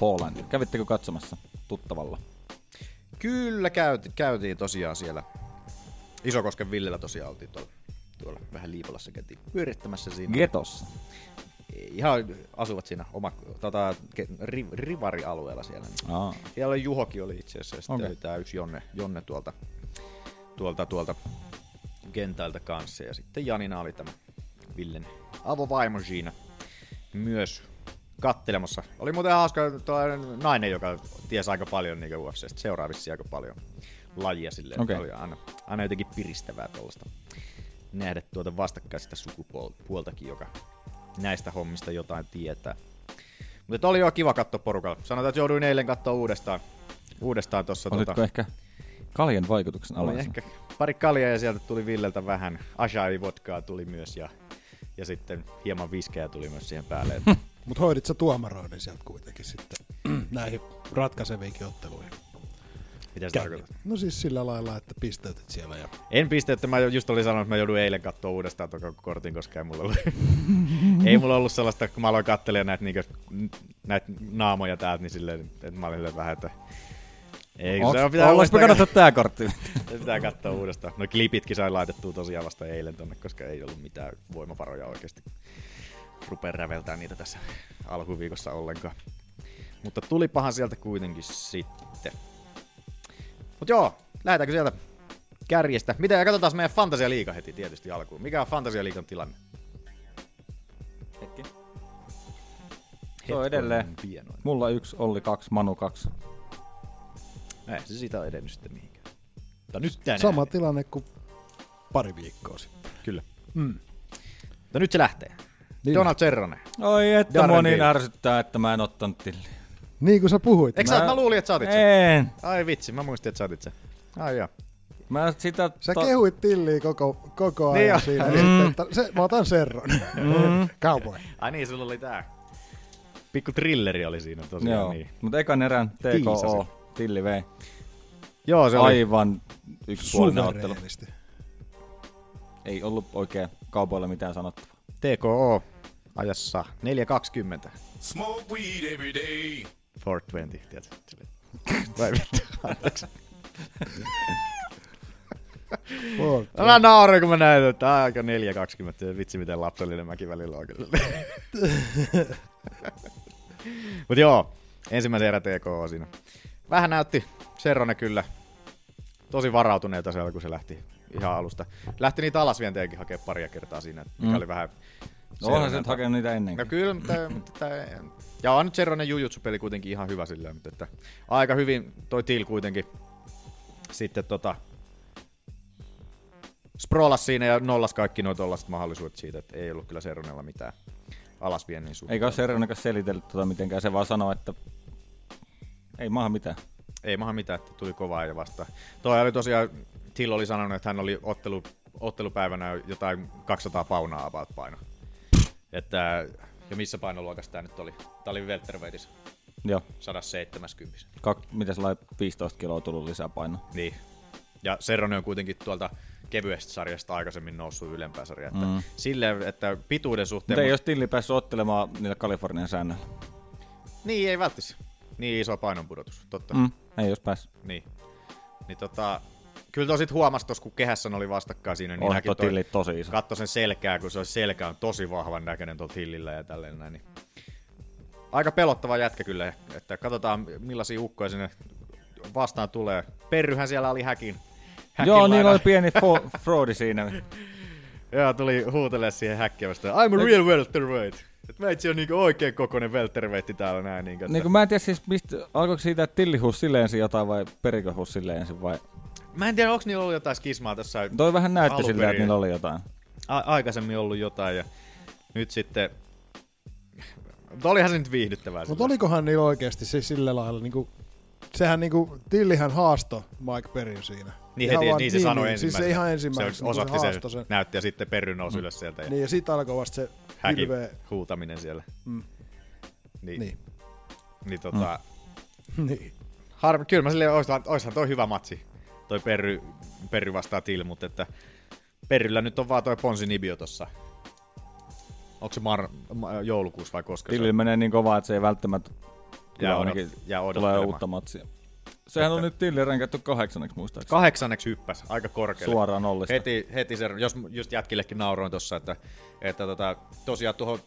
Poland. Kävittekö katsomassa tuttavalla? Kyllä käytiin, käytiin tosiaan siellä. Isokosken Villellä tosiaan oltiin tuolla, tuolla vähän Liipolassa käytiin pyörittämässä siinä. Getossa. Ei, Ihan asuvat siinä oma, tota, ri, rivarialueella siellä. Niin. Aa. Siellä Juhokin oli itse asiassa sitten oli tää yksi Jonne, Jonne tuolta, tuolta, tuolta kentältä kanssa. Ja sitten Janina oli tämä Villen avovaimo siinä myös kattelemassa. Oli muuten hauska nainen, joka tiesi aika paljon niin UFCstä, seuraa vissiin aika paljon lajia silleen, okay. oli aina, aina jotenkin piristävää tuollaista nähdä tuota vastakkaista sukupuoltakin, joka näistä hommista jotain tietää. Mutta oli jo kiva katsoa porukalla. Sanotaan, että jouduin eilen katsoa uudestaan. Uudestaan tuossa. Olitko ehkä kaljan vaikutuksen Oli alaisena? ehkä pari kaljaa ja sieltä tuli Villeltä vähän. Ashai vodkaa tuli myös ja, ja sitten hieman viskejä tuli myös siihen päälle. (laughs) Mutta hoidit sä tuomaroiden sieltä kuitenkin sitten näihin ratkaiseviinkin otteluihin. Mitä se tarkoittaa? No siis sillä lailla, että pisteytit siellä ja... En piste, että mä just olin sanonut, että mä joudun eilen katsoa uudestaan tuon kortin, koska ei mulla ollut, (laughs) ei mulla ollut sellaista, kun mä aloin katselemaan näitä, niinkö, näitä naamoja täältä, niin silleen, että mä olin silleen vähän, että ei, Onks- se on pitää ollaanko me katsottu tää kortti? (laughs) Se pitää katsoa uudestaan. No klipitkin sain laitettua tosiaan vasta eilen tonne, koska ei ollut mitään voimavaroja oikeasti rupea räveltää niitä tässä alkuviikossa ollenkaan. Mutta tulipahan sieltä kuitenkin sitten. Mut joo, lähdetäänkö sieltä kärjestä? Mitä, ja katsotaan meidän Fantasia Liiga heti tietysti alkuun. Mikä on Fantasia Liigan tilanne? Hetki. Se on edelleen. on pienoinen. Mulla yksi, Olli kaksi, Manu kaksi. Ei se siitä on edennyt sitten mihinkään. Mutta nyt tänään. Sama tilanne kuin pari viikkoa sitten. Kyllä. Mm. Mutta nyt se lähtee. Niin. Donald Cerrone. Oi, että Darren moni Till. ärsyttää, että mä en ottanut tilliä. Niin kuin sä puhuit. Eikö mä... sä, mä luulin, että sä otit sen? En. Ai vitsi, mä muistin, että sä otit sen. Ai joo. Mä sitä... Sä to- kehuit tilliä koko, koko Niin ajan joo. siinä. Mm. Sitten, että se, mä otan serron. Mm. (laughs) Cowboy. Ai niin, sulla oli tää. Pikku trilleri oli siinä tosiaan. Joo, Niin. mutta ekan erän Tiisasi. TKO, Tilli vei. Joo, se oli Aivan yksipuolinen ottelu. Ei ollut oikein kaupoilla mitään sanottavaa. TKO ajassa 4.20. Smoke weed every day. 420, tiedätkö? (laughs) Vai vittu, anteeksi. (laughs) Mä nauroin, kun mä näin, että aika 4.20. Vitsi, miten lapsellinen mäkin välillä on kyllä. (laughs) Mut joo, ensimmäisen erä TKO siinä. Vähän näytti Serrone kyllä tosi varautuneelta siellä, kun se lähti ihan alusta. Lähti niitä alasvientejäkin hakemaan paria kertaa siinä, mikä Mm. oli vähän No onhan se hakenut niitä ennenkin. No kyllä, mutta, mutta tää, ja on nyt Seronen Jujutsu-peli kuitenkin ihan hyvä silleen, mutta että aika hyvin toi Till kuitenkin sitten tota sprollas siinä ja nollas kaikki noita tollaset mahdollisuudet siitä, että ei ollut kyllä Seronella mitään alasviennin suhteen. Eikä ole Seronekas selitellyt tota mitenkään, se vaan sanoo, että ei maahan mitään. Ei maha mitään, että tuli kovaa ja vastaan. Toi oli tosiaan, Till oli sanonut, että hän oli ottelu, ottelupäivänä jotain 200 paunaa about paino. Että, ja missä painoluokassa tämä nyt oli? Tämä oli welterweightissä. Joo. 170. Kak, miten sellainen 15 kiloa tullut lisää painoa? Niin. Ja Serrone on kuitenkin tuolta kevyestä sarjasta aikaisemmin noussut ylempää sarjaa. Että Mm. Silleen, että pituuden suhteen... Mutta ei jos Tilli päässyt ottelemaan niillä Kalifornian säännöillä. Niin, ei välttis. Niin iso painonpudotus, totta. Mm, ei jos päässyt. Niin. Niin tota, kyllä tosit huomasi tuossa, kun kehässä oli vastakkain siinä, niin On näki tilli tosi iso. Katso sen selkää, kun se olisi selkä on tosi vahvan näköinen tuolta hillillä ja tälleen näin. Niin. Aika pelottava jätkä kyllä, että katsotaan millaisia ukkoja sinne vastaan tulee. Perryhän siellä oli häkin. häkin Joo, niillä oli pieni fo- (laughs) fraudi siinä. Joo, tuli huutelee siihen häkkiä vastaan. I'm a real welterweight. Et meitsi on niinku oikein kokoinen welterweight täällä näin. Niinku, että... Niin mä en tiedä siis, mistä, alkoiko siitä, että Tilli huusi sille ensin jotain vai perikö huusi sille ensin vai... Mä en tiedä, onko niillä ollut jotain skismaa tässä Toi vähän näytti alun siltä, että niillä oli jotain. A- aikaisemmin ollut jotain ja nyt sitten... Mutta olihan se nyt viihdyttävää. Mutta olikohan niillä oikeasti se sillä lailla, niinku, sehän niinku, Tillihän haasto Mike Perryn siinä. Niin, Ihan heti, vaan- niin se sanoi Siis ensimmäisenä. se ihan ensimmäisenä. Se osoitti sen, haastoi sen. näytti ja sitten Perry nousi ylös sieltä. Ja Niin, ja sit alkoi vasta se häkin hirveä... huutaminen siellä. Mm. Niin. Niin. Niin tota... (laughs) Niin. Harmi, kyllä mä silleen, oishan, oishan toi hyvä matsi. Toi Perry, Perry vastaa Till, mutta että Perryllä nyt on vaan toi Ponsi Nibio tossa. Onko se mar, ma, joulukuussa vai koska se Tilli on? menee niin kovaa, että se ei välttämättä Jää odot- jää tulee uutta matsia. Sehän on nyt Tilli ränkätty kahdeksanneksi muistaakseni. Kahdeksanneksi hyppäs, aika korkealle. Suoraan nollista. Heti, heti se, jos just jätkillekin nauroin tuossa, että, että tota, tosiaan tuohon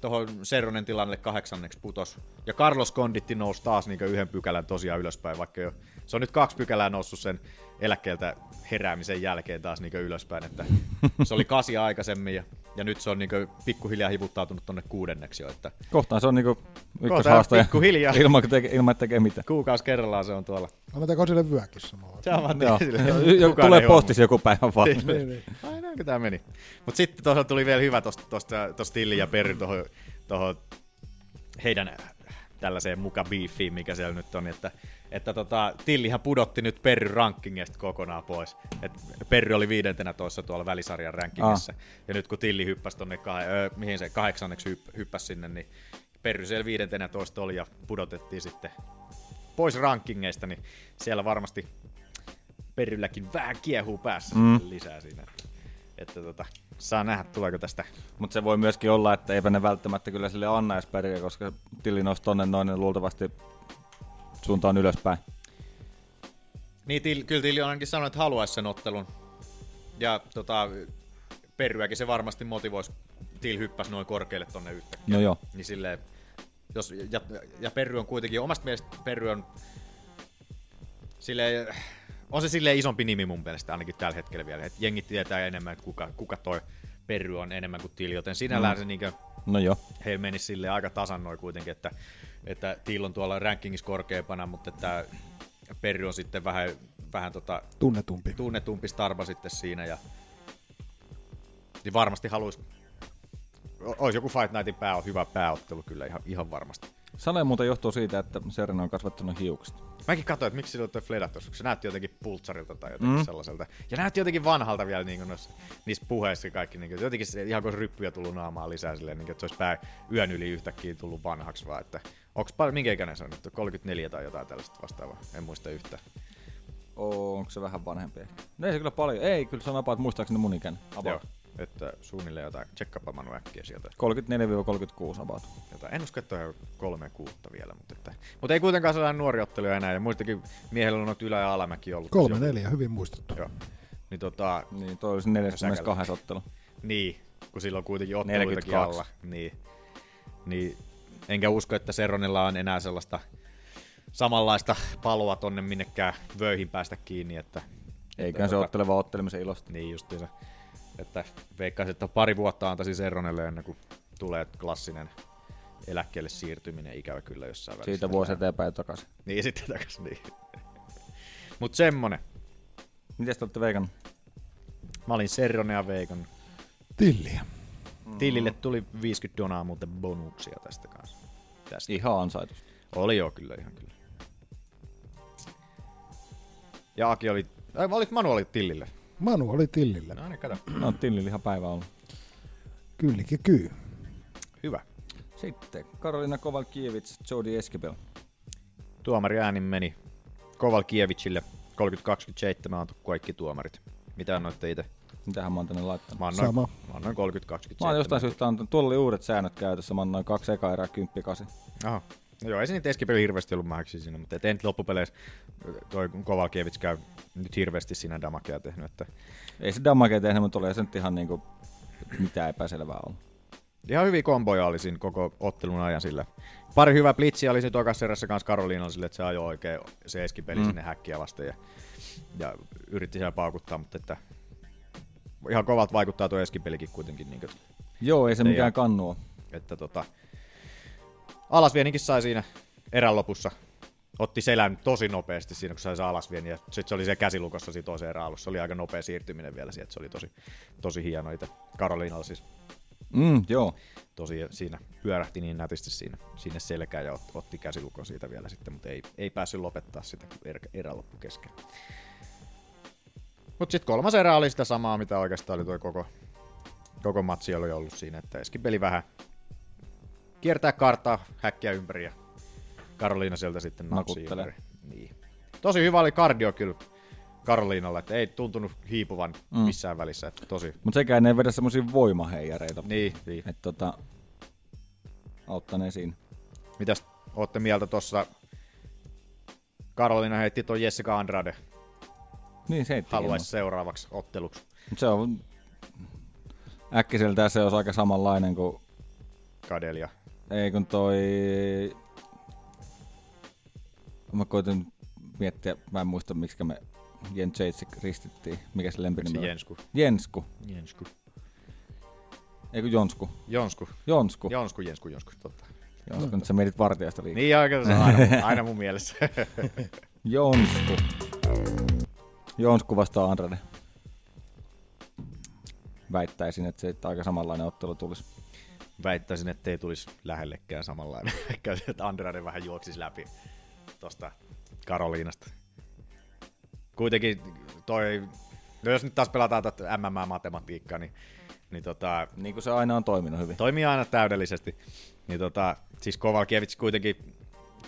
tuohon Serronen tilanne kahdeksanneksi putos. Ja Carlos Conditti nousi taas niin yhden pykälän tosiaan ylöspäin, vaikka jo, se on nyt kaksi pykälää noussut sen eläkkeeltä heräämisen jälkeen taas niin ylöspäin. Että (laughs) se oli kasi aikaisemmin ja, ja nyt se on niin pikkuhiljaa hivuttautunut tonne kuudenneksi jo. Että Kohtaan se on niinku Kohta ykköshaastaja pikkuhiljaa. (laughs) ilman, teke, ilman, että tekee mitään. kuukausi kerrallaan se on tuolla. Annetaanko sille vyökin samalla? Se on vaan Joo. sille- tulee postissa joku päivä vaan. Niin, niin. Ai näinkö tää meni. Mut sitten tuossa tuli vielä hyvä tosta, tosta, tosta Tilli ja Perry tohon heidän tällaiseen muka beefiin, mikä siellä nyt on, että, että tota, Tillihän pudotti nyt Perry rankingista kokonaan pois. Et Perry oli viidentenä toissa tuolla välisarjan rankingissa. Ja nyt kun Tilli hyppäsi tonne, kah- ö, mihin se kahdeksanneksi hypp- hyppäsi sinne, niin Perry siellä viidentenä toista oli ja pudotettiin sitten pois rankingeista, niin siellä varmasti Perrylläkin vähän kiehuu päässä Mm. lisää siinä. Että tota, saa nähdä, tuleeko tästä. Mutta se voi myöskin olla, että eipä ne välttämättä kyllä sille anna edes koska Tilli nousi tonne noin niin luultavasti suuntaan ylöspäin. Niin, til, kyllä Tilli on ainakin sanonut, että haluaisi sen ottelun. Ja tota, Perryäkin se varmasti motivoisi, kun Till hyppäsi noin korkealle tonne yhtäkkiä. No joo. Niin silleen, jos, ja, ja Perry on kuitenkin, omasta mielestä Perry on silleen, on se silleen isompi nimi mun mielestä ainakin tällä hetkellä vielä. Et jengi tietää enemmän, että kuka, kuka toi Perry on enemmän kuin Till, joten sinällään Mm. se niinkö, No joo. heillä menisi sille aika tasan noin kuitenkin, että, että Till on tuolla rankingissa korkeampana, mutta että Perry on sitten vähän, vähän tota, Tunnetumpi. tunnetumpi starba sitten siinä ja niin varmasti haluaisi olisi joku Fight Nightin pää, hyvä pääottelu kyllä ihan, ihan varmasti. Sale muuten johtuu siitä, että Serena on kasvattanut hiukset. Mäkin katsoin, että miksi sillä on fledat tuossa, se näytti jotenkin pultsarilta tai jotenkin Mm. sellaiselta. Ja näytti jotenkin vanhalta vielä niin noissa, niissä puheissa kaikki. Niin kuin, jotenkin se, ihan kuin ryppyjä tullut naamaan lisää silleen, niin kuin, että se olisi pää yön yli yhtäkkiä tullut vanhaksi vaan. Että, onks paljon, minkä ikäinen se on nyt? 34 tai jotain tällaista vastaavaa? En muista yhtään. Oo, onko se vähän vanhempi ehkä? No ei se kyllä paljon. Ei, kyllä se on about muistaakseni mun ikäinen. About. Joo, että suunnilleen jotain. Tsekkapa Manu äkkiä sieltä. 34-36 about. Jotain. En usko, että on kolme kuutta vielä, mutta, että, mutta ei kuitenkaan sellainen nuori ottelu enää. Ja muistakin miehellä on noita ylä- ja alamäki ollut. Kolme neljä, hyvin muistettu. Joo. Niin, tota, Niin, toi olisi 42 ottelu. Niin, kun sillä on kuitenkin otteluitakin 42. alla. Niin, niin, enkä usko, että Seronilla on enää sellaista samanlaista paloa tonne minnekään vöihin päästä kiinni. Että, Eiköhän se tota- ottele vaan ottelemisen ilosta. Niin justiinsa. Että veikkaisin, että pari vuotta antaisin Serronelle ennen kuin tulee klassinen eläkkeelle siirtyminen ikävä kyllä jossain välissä. Siitä vuosi eteenpäin ja takaisin. Niin, sitten takaisin, niin. (laughs) Mut semmonen. Miten te olette veikannut? Mä olin Serronea veikannut. Tilliä. Tillille tuli 50 donaa muuten bonuksia tästä kanssa. Tästä. Ihan ansaitus. Oli joo, kyllä ihan kyllä. Ja Aki oli, ai olit Manu oli Tillille. Manu oli Tillillä. No niin, kato. (clears throat) No, Tillillä ihan päivä ollut. Kyllikin kyy. Hyvä. Sitten Karolina Kovalkiewicz, Jody Eskibel. Tuomari äänin meni Kovalkievicille 30-27 antu kaikki tuomarit. Mitä annoitte itse? Mitähän mä oon tänne laittanut? Mä annoin, Sama. Mä annoin 30-27. Mä oon jostain syystä antanut, tuolla oli uudet säännöt käytössä, mä annoin kaksi eka erää 10 8. Aha. No joo, ei se nyt Eskipeli hirveästi ollut mahaksi siinä, mutta ei nyt loppupeleissä toi Kovalkiewicz käy nyt hirveästi siinä damakea tehnyt, että Ei se damage tehnyt, mutta oli se nyt ihan niinku mitään epäselvää ollut. ihan hyviä komboja oli siinä koko ottelun ajan sillä. Pari hyvää blitsiä oli siinä tokas erässä kanssa Karoliinalla sille, että se ajoi oikein se Eskipeli Mm. sinne häkkiä vasten ja, ja yritti siellä paukuttaa, mutta että ihan kovat vaikuttaa tuo Eskipelikin kuitenkin. Niin kuin, Joo, ei se mikään oo. kannu oo. että tota, alasvieninkin sai siinä erän lopussa. Otti selän tosi nopeasti siinä, kun sai se alasvieni. Ja sitten se oli se käsilukossa siinä toiseen erän alussa. Se oli aika nopea siirtyminen vielä sieltä. Se oli tosi, tosi hieno itse. Karoliinalla siis Mm, joo. tosi siinä pyörähti niin nätisti siinä, sinne selkään ja ot, otti käsilukon siitä vielä sitten, mutta ei, ei päässyt lopettaa sitä, kun erä, erä loppu kesken. Mutta sitten kolmas erä oli sitä samaa, mitä oikeastaan oli tuo koko, koko matsi oli ollut siinä, että Eskipeli vähän kiertää karttaa häkkiä ympäri ja Karoliina sieltä sitten napsii ympäri. Niin. Tosi hyvä oli kardio kyllä Karoliinalla, että ei tuntunut hiipuvan Mm. missään välissä. Että tosi, Mut sekään ei vedä semmosia voimaheijareita. Niin, niin. Et tota, auttanee siinä. Mitäs ootte mieltä tossa? Karolina heitti tuon Jessica Andrade. Niin, se Haluaisi seuraavaksi otteluksi. Mut se on äkkiseltään se olisi aika samanlainen kuin... Kadelia. Ei kun toi... Mä koitin miettiä, mä en muista miksi me Jens Jacek ristittiin. Mikä se lempinimi oli? Jensku. Jensku. Jensku. Eikö Jonsku? Jonsku. Jonsku. Jonsku, Jensku, Jonsku, totta. Jonsku, nyt sä mietit vartijasta liikaa. Niin oikein se on aina, (laughs) aina mun mielessä. (laughs) Jonsku. Jonsku vastaa Andrade. Väittäisin, että se aika samanlainen ottelu tulisi. Väittäisin, että ei tulisi lähellekään samanlainen. (laughs) Ehkä että Andrade vähän juoksisi läpi tosta Karoliinasta. Kuitenkin toi, no jos nyt taas pelataan tätä MMA-matematiikkaa, niin, niin tota, Niin kuin se aina on toiminut hyvin. Toimii aina täydellisesti. Niin tota, siis Kovalkiewicz kuitenkin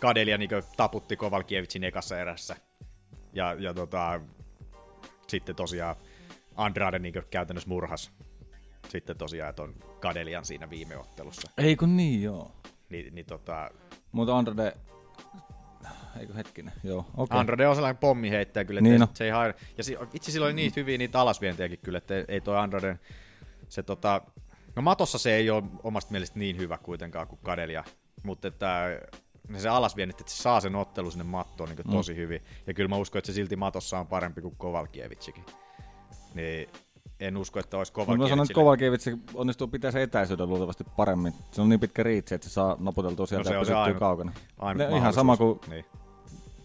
Kadelia niin taputti Kovalkiewicin ekassa erässä. Ja, ja tota, sitten tosiaan Andrade niin käytännössä murhas sitten tosiaan ton Kadelian siinä viime ottelussa. Ei kun niin, joo. Niin, niin tota, Mutta Andrade... Eikö hetkinen? Joo, okei. Okay. Andrade on sellainen pommiheittäjä kyllä, että Niin niin no. se ei hae... Ja si- itse sillä oli niitä hyviä niitä alasvientejäkin kyllä, että ei, ei toi Andrade... Se tota... No matossa se ei ole omasta mielestä niin hyvä kuitenkaan kuin Kadelia, mutta että se alasviennit, että se saa sen ottelu sinne mattoon niin Mm. tosi hyvin. Ja kyllä mä uskon, että se silti matossa on parempi kuin Kovalkievitsikin. Niin en usko, että olisi Mutta mä sanon, että. Kovalkiewicz onnistuu pitää se etäisyyden luultavasti paremmin. Se on niin pitkä riitsi, että se saa naputeltua sieltä No se ja pysyttyä kaukana. ainut Ne- ihan sama kuin Niin.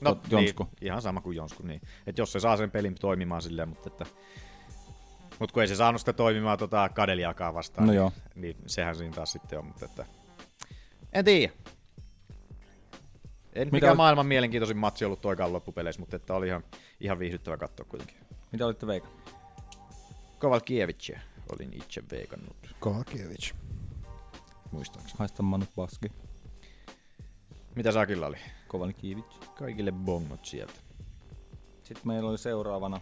No, tot- Jonsku. Niin, ihan sama kuin Jonsku, niin. Et jos se saa sen pelin toimimaan silleen, mutta että... Mut kun ei se saanut sitä toimimaan tota Kadeliakaan vastaan, No niin, joo. niin, sehän siinä taas sitten on, mutta että... En tiedä. En Mitä mikään olet- maailman mielenkiintoisin matsi ollut toikaan loppupeleissä, mutta että oli ihan, ihan viihdyttävä katsoa kuitenkin. Mitä olitte veikannut? Kovalkievicia olin itse veikannut, Kovakiewicz. muistaakseni. Haista Manu Paski. Mitä Sakilla oli? Kovalkiewicz. Kaikille bongot sieltä. Sitten meillä oli seuraavana.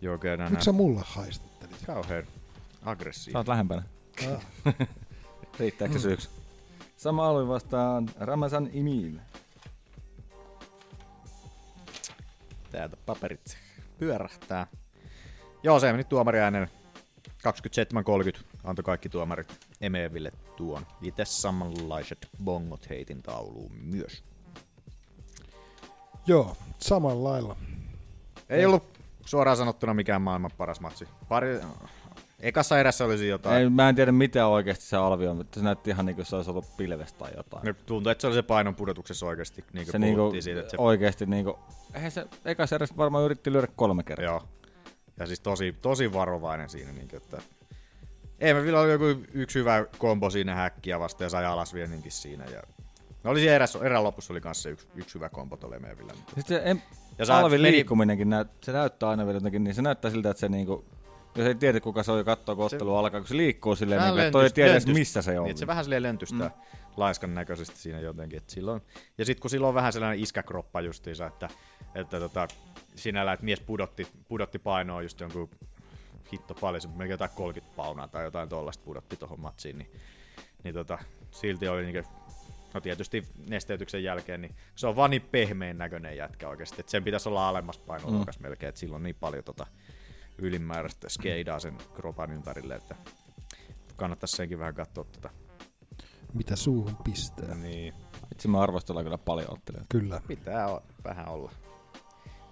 Joo, käydään Miksi sä mulle haistattelit? Kauhean Sä aggressiivinen. oot lähempänä. Ah. (laughs) Riittääkö se syyksi? Sama alue vastaan Ramazan Emil. Täältä paperit pyörähtää. Joo, se meni tuomariäänen 27.30. Antoi kaikki tuomarit Emeville tuon. Itse samanlaiset bongot heitin tauluun myös. Joo, samalla lailla. Ei ollut suoraan sanottuna mikään maailman paras matsi. Pari, Ekassa erässä olisi jotain. Ei, mä en tiedä mitä oikeasti se alvi on, mutta se näytti ihan niin kuin se olisi ollut pilvestä tai jotain. Ne tuntuu, että se oli se painon pudotuksessa oikeasti, niin se kuin niinku, puhuttiin siitä. Että se... oikeasti niinku, eihän se eka erässä varmaan yritti lyödä kolme kertaa. Joo. Ja siis tosi, tosi varovainen siinä, niin kuin, että ei mä vielä oli joku yksi hyvä kombo siinä häkkiä vasta ja sai alas vienninkin siinä. Ja... No oli siinä eräs, erän lopussa oli kanssa yksi, yksi hyvä kombo tuolle Emevillä. Mutta... Sitten se em, Ja sä- Alvin meni- liikkuminenkin, näyt, se näyttää aina vielä jotenkin, niin se näyttää siltä, että se niinku, jos ei tiedä kuka se on ja katsoo, kun ottelu alkaa, kun se liikkuu silleen, niin, että toi ei tiedä edes lentystä. missä se on. Niin, se vähän silleen lentystää mm. laiskan näköisesti siinä jotenkin. Että silloin, ja sitten kun silloin on vähän sellainen iskäkroppa justiinsa, että, että tota, sinällä, että mies pudotti, pudotti painoa just jonkun hitto paljon, se melkein jotain 30 paunaa tai jotain tollasta pudotti tuohon matsiin, niin, niin tota, silti oli niinku, no tietysti nesteytyksen jälkeen, niin se on vaan niin pehmeän näköinen jätkä oikeasti, että sen pitäisi olla alemmas painoluokas mm. melkein, että silloin on niin paljon tota ylimääräistä skeidaa sen kropan ympärille, että kannattaisi senkin vähän katsoa tota. Mitä suuhun pistää. Niin. Itse mä arvostellaan kyllä paljon ottelijoita. Kyllä. Pitää o- vähän olla.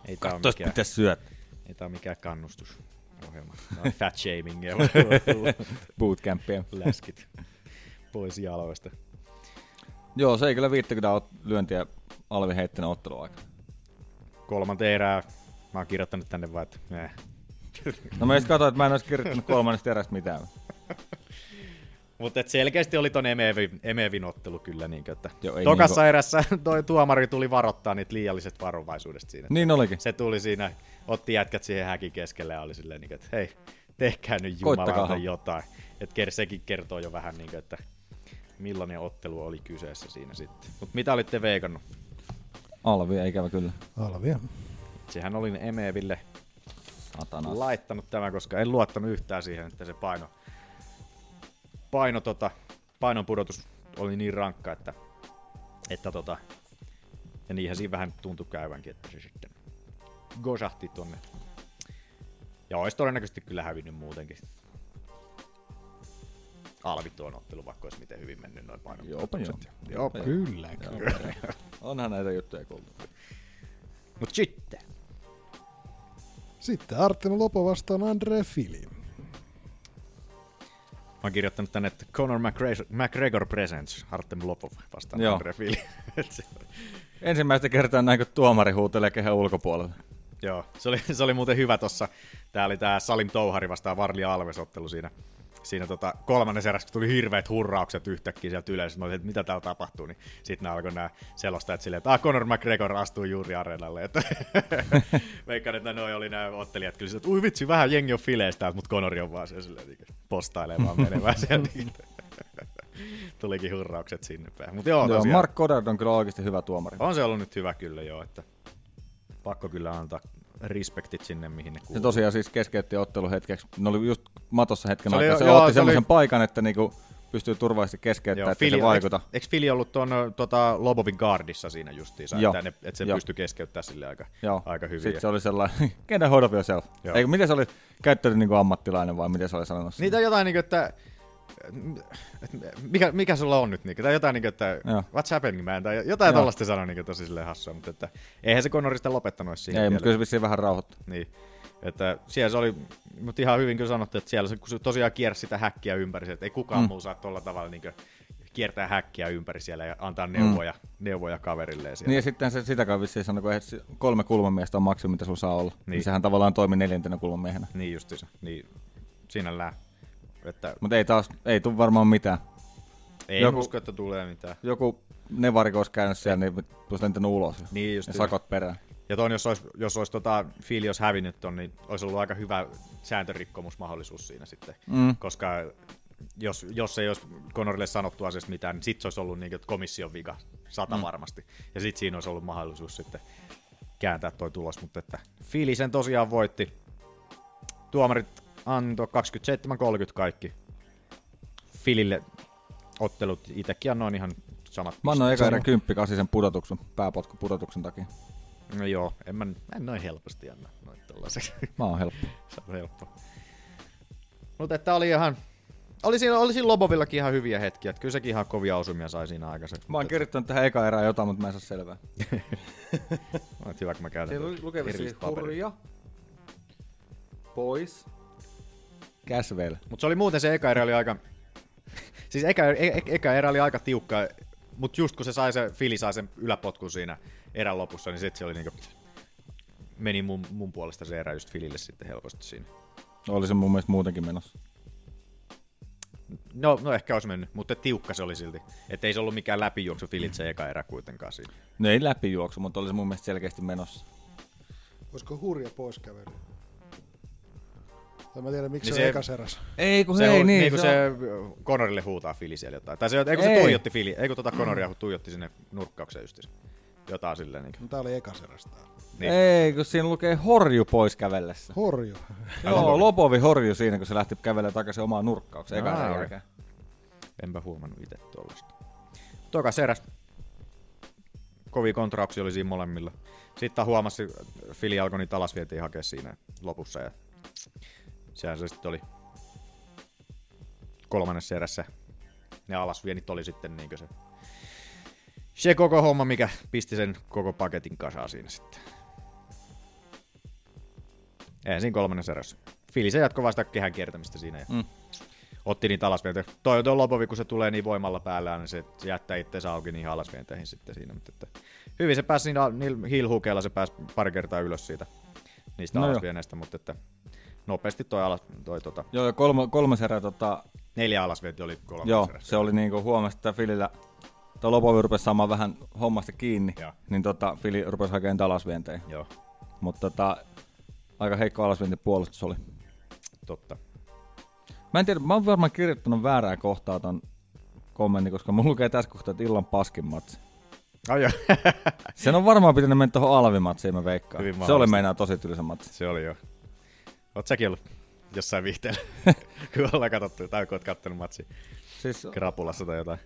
Ei tää oo Katsois, mikään, mitä syöt. Ei tää oo mikään kannustusohjelma. On (laughs) fat shamingia. (laughs) Bootcampia. Läskit pois jaloista. Joo, se ei kyllä 50 ot- lyöntiä Alvi heittänyt otteluaikana. Kolmanteen erää. Mä oon kirjoittanut tänne vaan, että eh. No mä just katsoin, että mä en olisi kirjoittanut kolmannesta erästä mitään. (laughs) Mutta selkeästi oli ton Emevin, Emevin ottelu kyllä. Niin, että Joo, ei Tokassa niinku- erässä (laughs) toi tuomari tuli varoittaa niitä liialliset varovaisuudesta siinä. Niin olikin. Se tuli siinä, otti jätkät siihen häkin keskelle ja oli silleen, niin, että hei, tehkää nyt jumalauta jotain. Et ker- sekin kertoo jo vähän, niin, että millainen ottelu oli kyseessä siinä sitten. Mutta mitä olitte veikannut? Alvi, ikävä kyllä. Alvia. Sehän oli Emeville Satanas. laittanut tämä, koska en luottanut yhtään siihen, että se paino, paino tota, painon pudotus oli niin rankka, että, että tota, ja niinhän siinä vähän tuntui käyvänkin, että se sitten gosahti tonne. Ja olisi todennäköisesti kyllä hävinnyt muutenkin. Alvi tuon ottelu, vaikka olisi miten hyvin mennyt noin painon Joopa joo. Joopa joo. Kyllä, Joo, kyllä. Onhan näitä juttuja kuultu. Mut sitten. Sitten Artem Lopo vastaan Andre Fili. Mä oon kirjoittanut tänne, että Conor McGregor, McGregor Presents, Artem Lopov vastaan Joo. Andre Fili. (laughs) Ensimmäistä kertaa näin, kun tuomari huutelee kehän ulkopuolella. Joo, se oli, se oli muuten hyvä tossa. Tää oli tää Salim Touhari vastaan Varli Alves ottelu siinä. Siinä tota, kolmannessa erässä, tuli hirveät hurraukset yhtäkkiä sieltä yleensä. Mä olin, että mitä täällä tapahtuu, niin sitten alkoi nämä selostajat silleen, että ah, Conor McGregor astuu juuri areenalle. Että (laughs) Veikkaan, että noi oli nämä ottelijat kyllä, että ui vitsi, vähän jengi on fileistä, mutta Conor on vaan siellä silleen, niin, postailee vaan menemään sieltä. (laughs) Tulikin hurraukset sinne päin. Mutta joo, Joo. Mark Goddard on kyllä oikeasti hyvä tuomari. On se ollut nyt hyvä kyllä joo, että pakko kyllä antaa respektit sinne, mihin ne kuuluu. Se tosiaan siis keskeytti ottelu hetkeksi. Ne oli just matossa hetken Se oli aikaa. Se jo- joo, otti se oli- semmoisen paikan, että niinku pystyy turvallisesti keskeyttämään, ettei se vaikuta. Eikö, eikö Fili ollut tuon tota, Lobovin guardissa siinä justiinsa, Joo. että, ne, että sen Joo. pystyi keskeyttämään sille aika, Joo. aika hyvin. Sitten se oli sellainen, (laughs) get a hold of yourself. Joo. Eikö, miten se oli käyttänyt niinku ammattilainen vai miten se oli sanonut? Niitä jotain, niin kuin, että, että mikä, mikä sulla on nyt, niin, tai jotain, niin kuin, että Joo. what's happening man, tai jotain Joo. tollaista sanoi niin tosi silleen hassua, mutta että, eihän se Conor sitä lopettanut siihen Ei, mutta kyllä se vähän rauhoittu. Niin. Että siellä se oli, mutta ihan hyvin kyllä sanottu, että siellä se, kun se tosiaan kiersi sitä häkkiä ympäri, että ei kukaan Mm. muu saa tuolla tavalla niin kiertää häkkiä ympäri siellä ja antaa neuvoja, mm. neuvoja kaverilleen siellä. Niin ja sitten se sitä kai vissiin sanoi, kun se- kolme kulmamiestä on maksimi, mitä sulla saa olla. Niin. Niin. sehän tavallaan toimi neljäntenä kulmamiehenä. Niin justiinsa, niin sinällään. Että Mutta ei taas, ei tule varmaan mitään. ei Joku... usko, että tulee mitään. Joku nevariko olisi käynyt siellä, niin olisi lentänyt ulos. Niin ja justiinsa. sakot perään. Ja ton, jos olisi, jos olisi tota, Fili olisi hävinnyt ton, niin olisi ollut aika hyvä sääntörikkomusmahdollisuus siinä sitten. Mm. Koska jos, jos ei olisi Conorille sanottu asiasta mitään, niin sitten se olisi ollut niin, että komission vika, sata mm. varmasti. Ja sitten siinä olisi ollut mahdollisuus sitten kääntää toi tulos, mutta että Fili sen tosiaan voitti. Tuomarit antoi 27-30 kaikki. Filille ottelut itsekin annoin ihan samat. Mä annoin eka pisteet. erä kymppi kasisen pudotuksen, pääpotku pudotuksen takia. No joo, en mä, mä en noin helposti anna noin tollaseksi. (laughs) Mä oon helppo. Se on helppo. Mutta että oli ihan... Oli siinä, oli siinä Lobovillakin ihan hyviä hetkiä, että kyllä sekin ihan kovia osumia sai siinä aikaisemmin. Mä oon kirjoittanut tähän eka erään jotain, mutta mä en saa selvää. (laughs) On hyvä, kun mä käytän Siellä tuota lukee hurja, pois, Caswell. Mutta se oli muuten se eka erä oli aika... Siis eka, e, e, eka erä oli aika tiukka, mutta just kun se sai se, Fili sai sen yläpotkun siinä erän lopussa, niin sitten se oli niinku... Meni mun, mun puolesta se erä just Filille sitten helposti siinä. Oli se mun mielestä muutenkin menossa. No, no ehkä olisi mennyt, mutta tiukka se oli silti. Että ei se ollut mikään läpijuoksu Filit se eka erä kuitenkaan siinä. No ei läpijuoksu, mutta oli se mun mielestä selkeästi menossa. Olisiko hurja pois kävely? Tai mä tiedän, miksi Niin se, se- on ekas eräs. Ei kun se hei, niin, niin kun se se, Conorille huutaa Fili siellä jotain. Tai se, eikö se Ei. tuijotti Fili, eikö tota Conoria tuijotti sinne nurkkaukseen just Jotain silleen niin No, tää oli ekas eräs tää. Niin. Ei, kun siinä lukee horju pois kävellessä. Horju? Joo, Lopovi horju siinä, kun se lähti kävelemään takaisin omaan nurkkaukseen. Eka okei. jälkeen. Enpä huomannut itse tuollaista. Tokas eräs. Kovia kontrauksia oli siinä molemmilla. Sitten huomasi, että Fili alkoi niitä alasvientiä hakea siinä lopussa. Ja sehän se sitten oli kolmannessa erässä. Ne alasviennit oli sitten niinkö se, se koko homma, mikä pisti sen koko paketin kasaan siinä sitten. Eihän siinä kolmannessa erässä. Fili se jatkoi vasta kehän kiertämistä siinä. Ja Mm. otti niitä alasvientejä. Toi, toi Lopovi, kun se tulee niin voimalla päällä, niin se, jättää itseensä auki niihin alasvienteihin sitten siinä. Mutta että hyvin se pääsi siinä niillä hiilhukeilla, se pääsi pari kertaa ylös siitä niistä No joo. alasvienneistä, mutta että nopeasti toi, alas, toi tota, Joo, ja kolme, kolmas erä tota, neljä alasvienti oli kolmas Joo, erässä. se oli niinku huomasi, että Filillä tuo Lopovi rupesi saamaan vähän hommasta kiinni, Joo. niin tota, Fili rupesi hakemaan alasvientejä. Joo. Mutta tota, aika heikko alasvientipuolustus oli. Totta. Mä en tiedä, mä oon varmaan kirjoittanut väärää kohtaa ton kommentin, koska mun lukee tässä kohtaa, että illan paskin matsi. Ai joo. Sen on varmaan pitänyt mennä tuohon alvimatsiin, mä veikkaan. Hyvin Se oli meinaa tosi tylsä matsi. Se oli jo. Oot säkin ollut jossain vihteellä, (laughs) kun ollaan katsottu, tai kun oot kattonut matsi Siis- krapulassa tai jotain.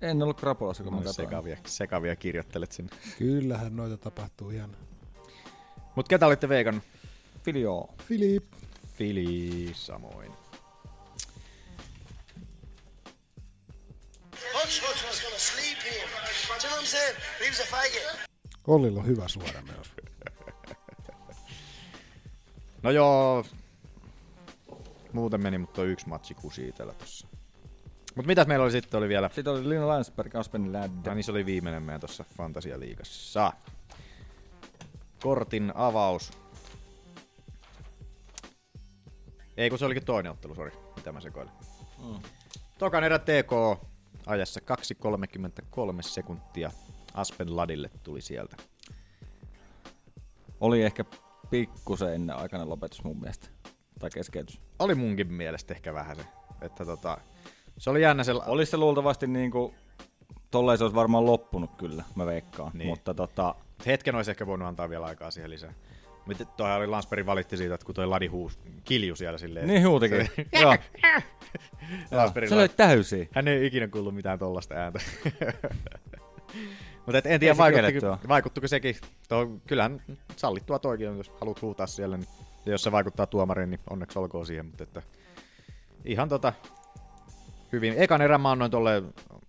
En ollut krapulassa, kun mä Noin katsoin. sekavia, sekavia kirjoittelet sinne. Kyllähän noita tapahtuu ihan. Mut ketä olitte veikannut? Fili joo. Filip. Fili samoin. Ollilla on hyvä suora myös. No joo, muuten meni, mutta on yksi matsi kusi itellä tossa. Mut mitäs meillä oli sitten oli vielä? Sitten oli Lina Landsberg, Aspenin Lädd. Ja niin se oli viimeinen meidän tuossa Fantasialiigassa. Kortin avaus. Ei kun se olikin toinen ottelu, sori. Mitä mä sekoilin. Mm. Tokan erä TK ajassa 2.33 sekuntia. Aspen Ladille tuli sieltä. Oli ehkä pikkusen ennen aikainen lopetus mun mielestä. Tai keskeytys. Oli munkin mielestä ehkä vähän se. Että tota, se oli jännä se... Olisi se luultavasti niinku, tolleen se olisi varmaan loppunut kyllä, mä veikkaan. Niin. Mutta tota, Hetken olisi ehkä voinut antaa vielä aikaa siihen lisää. Mutta toihan oli Lansberg valitti siitä, että kun toi Ladi huus, kilju siellä silleen. Niin huutikin. Se- (laughs) Joo. Lansberg Se löi täysiä. Hän ei ikinä kuullut mitään tollasta ääntä. (laughs) Mutta en tiedä, vaikuttiko, vaikuttuko sekin. Tuo, kyllähän sallittua toikin on, jos haluat huutaa siellä. Niin, ja jos se vaikuttaa tuomariin, niin onneksi olkoon siihen. Mutta että, ihan tota, hyvin. Ekan erän mä annoin tolle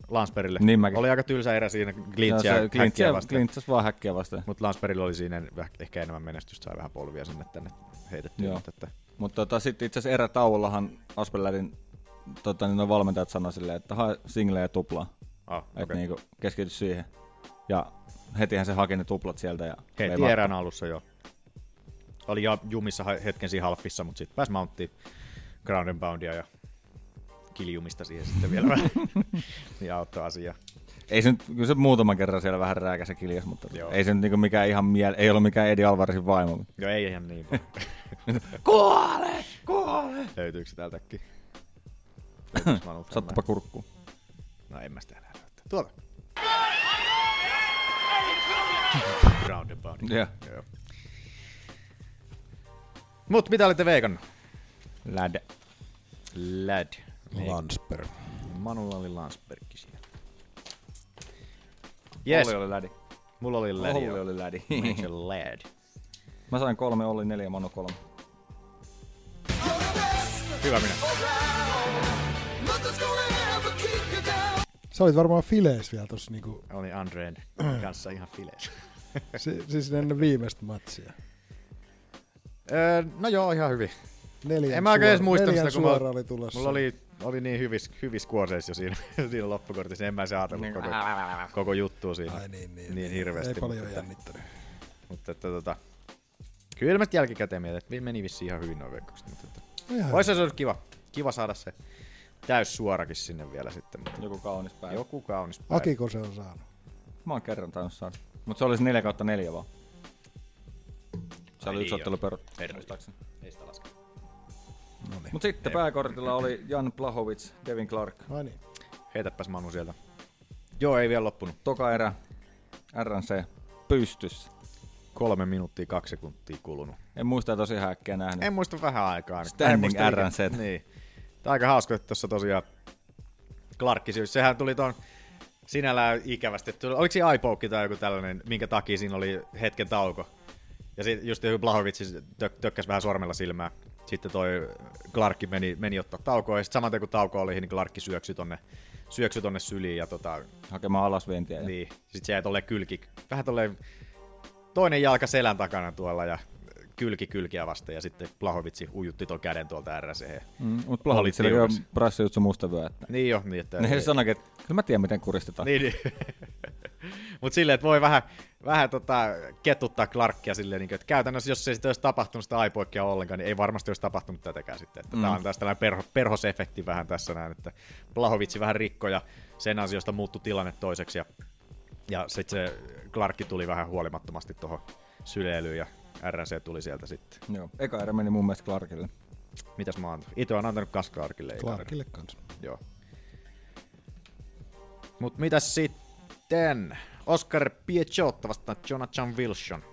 Lansperille. Niin mäkin. Oli aika tylsä erä siinä Glintsiä No se häkkiä Glintsiä- vastaan. Glintsiä vaan häkkiä vastaan. Mutta Lansperilla oli siinä ehkä enemmän menestystä, sai vähän polvia sinne tänne heitettyä. Mutta että, Mutta tota, sitten itse asiassa erätauollahan Aspelärin tota, niin valmentajat sanoi silleen, että hae single ja tuplaa. Ah, että okei. niinku, keskity siihen. Ja hetihän se haki ne tuplat sieltä. Ja Heti erän alussa jo. Oli jumissa hetken siinä halfissa, mutta sitten pääsi mounttiin ground and poundia ja kiljumista siihen sitten vielä vähän. (laughs) niin auttoi asiaa. Ei se nyt, kyllä se muutaman kerran siellä vähän rääkässä kiljas, mutta Joo. ei se nyt niinku mikään ihan miel, ei ollut mikään Edi Alvarezin vaimo. Joo, ei ihan niin. (laughs) Kuole! Kuole! Löytyykö se täältäkin? (laughs) Sattupa kurkkuun. No en mä sitä enää löytää. Tuota. Joo. Joo. Mut mitä olitte veikannut? Lad. Lad. Landsberg. Manulla oli Landsbergki siellä. Olli oli lädi. Mulla oli lädi. Olli oli lädi. Se lad. Mä sain kolme, Olli neljä, Manu kolme. Hyvä minä. Sä olit varmaan filees vielä tossa niinku, Oli Andreen (clears throat) kanssa ihan filees. (laughs) si, siis ennen viimeistä matsia. Öö, no joo, ihan hyvin. Neljän En mä oikein edes muista sitä, kun mulla, oli tulossa. mulla oli, oli niin hyvissä hyvis kuoseissa jo siinä, (laughs) siinä loppukortissa. En mä se ajatellut koko, (laughs) koko juttua siinä Ai niin, niin, niin hirveästi. Ei paljon mutta, jännittänyt. mutta että, tota, kyllä mä jälkikäteen mietin, että meni vissiin ihan hyvin noin veikkaukset. Mutta, että, Ihan Olisi se ollut kiva, kiva saada se täys suorakin sinne vielä sitten. Mutta Joku kaunis päivä. Joku kaunis päivä. Akiko se on saanut? Mä oon kerran tainnut saada. Mutta se olisi 4 kautta 4 vaan. Se oli yksi niin ottelu per... Muistaakseni. Ei sitä laske. Mut sitten pääkortilla oli Jan Blahovic, Devin Clark. Ai niin. Heitäpäs Manu sieltä. Joo, ei vielä loppunut. Toka erä, RNC, pystyssä. Kolme minuuttia, kaksi sekuntia kulunut. En muista tosi häkkiä nähnyt. En muista vähän aikaa. Standing RNC. Niin. Tää on aika hauska, että tuossa tosiaan Clarkki, siis sehän tuli ton sinällään ikävästi. Oliko siinä iPoke tai joku tällainen, minkä takia siinä oli hetken tauko. Ja sitten just joku Blahovic siis tök- tökkäsi vähän sormella silmää. Sitten toi Clarkki meni, meni ottaa taukoa, ja sitten saman tien kun tauko oli, niin Clarkki syöksy tonne, syöksy tonne syliin. Ja tota, Hakemaan alasvientiä. Ja... niin, sitten se jäi tolleen kylki, vähän tolleen toinen jalka selän takana tuolla ja kylki kylkiä vasten ja sitten Blahovitsi ujutti ton käden tuolta RC. Mm, mutta Blahovicilla on brassijutsu musta vyö. Että... Niin jo, niin että... Niin se sanoikin, että kyllä mä tiedän miten kuristetaan. Niin, niin. (laughs) Mutta silleen, että voi vähän, vähän tota, ketuttaa Clarkia silleen, niin, että käytännössä jos ei sitä olisi tapahtunut sitä aipoikkia ollenkaan, niin ei varmasti olisi tapahtunut tätäkään sitten. Että Mm. Tämä on taas tällainen perho, perhosefekti vähän tässä näin, että Blahovitsi vähän rikko ja sen ansiosta muuttui tilanne toiseksi ja, ja sitten se Clarkki tuli vähän huolimattomasti tuohon syleilyyn ja RNC tuli sieltä sitten. Joo, eka erä meni mun mielestä Clarkille. Mitäs mä oon antanut? Itse on antanut kans Clarkille. Clarkille kanssa. Joo. Mut mitäs sitten? Oscar Piechotto vastaan Jonathan Wilson.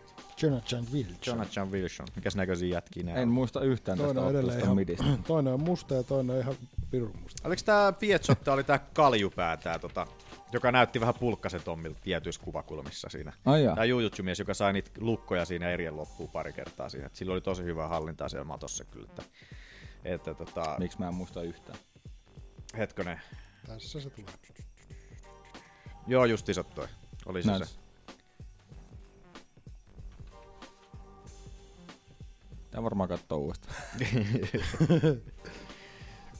Jonathan Wilson. Jonathan Wilson. Mikäs näköisiä jätkiä nää En on? muista yhtään tästä Toinen on edelleen ottelusta ihan, midistä. (clears throat) toinen on musta ja toinen on ihan pirun musta. Oliko tää Piechotto, oli tää kaljupää, tää tota, joka näytti vähän pulkkasen Tommilta tietyissä kuvakulmissa siinä. Ai jaa. Tää jujutsumies, joka sai niitä lukkoja siinä erien loppuun pari kertaa siinä. Et sillä oli tosi hyvää hallintaa siellä matossa kyllä. Että, että tota, Miksi mä en muista yhtään? hetkonen. Tässä se tulee. Joo, justiinsa toi. Oli se se. Tää varmaan kattoo uudestaan. (laughs)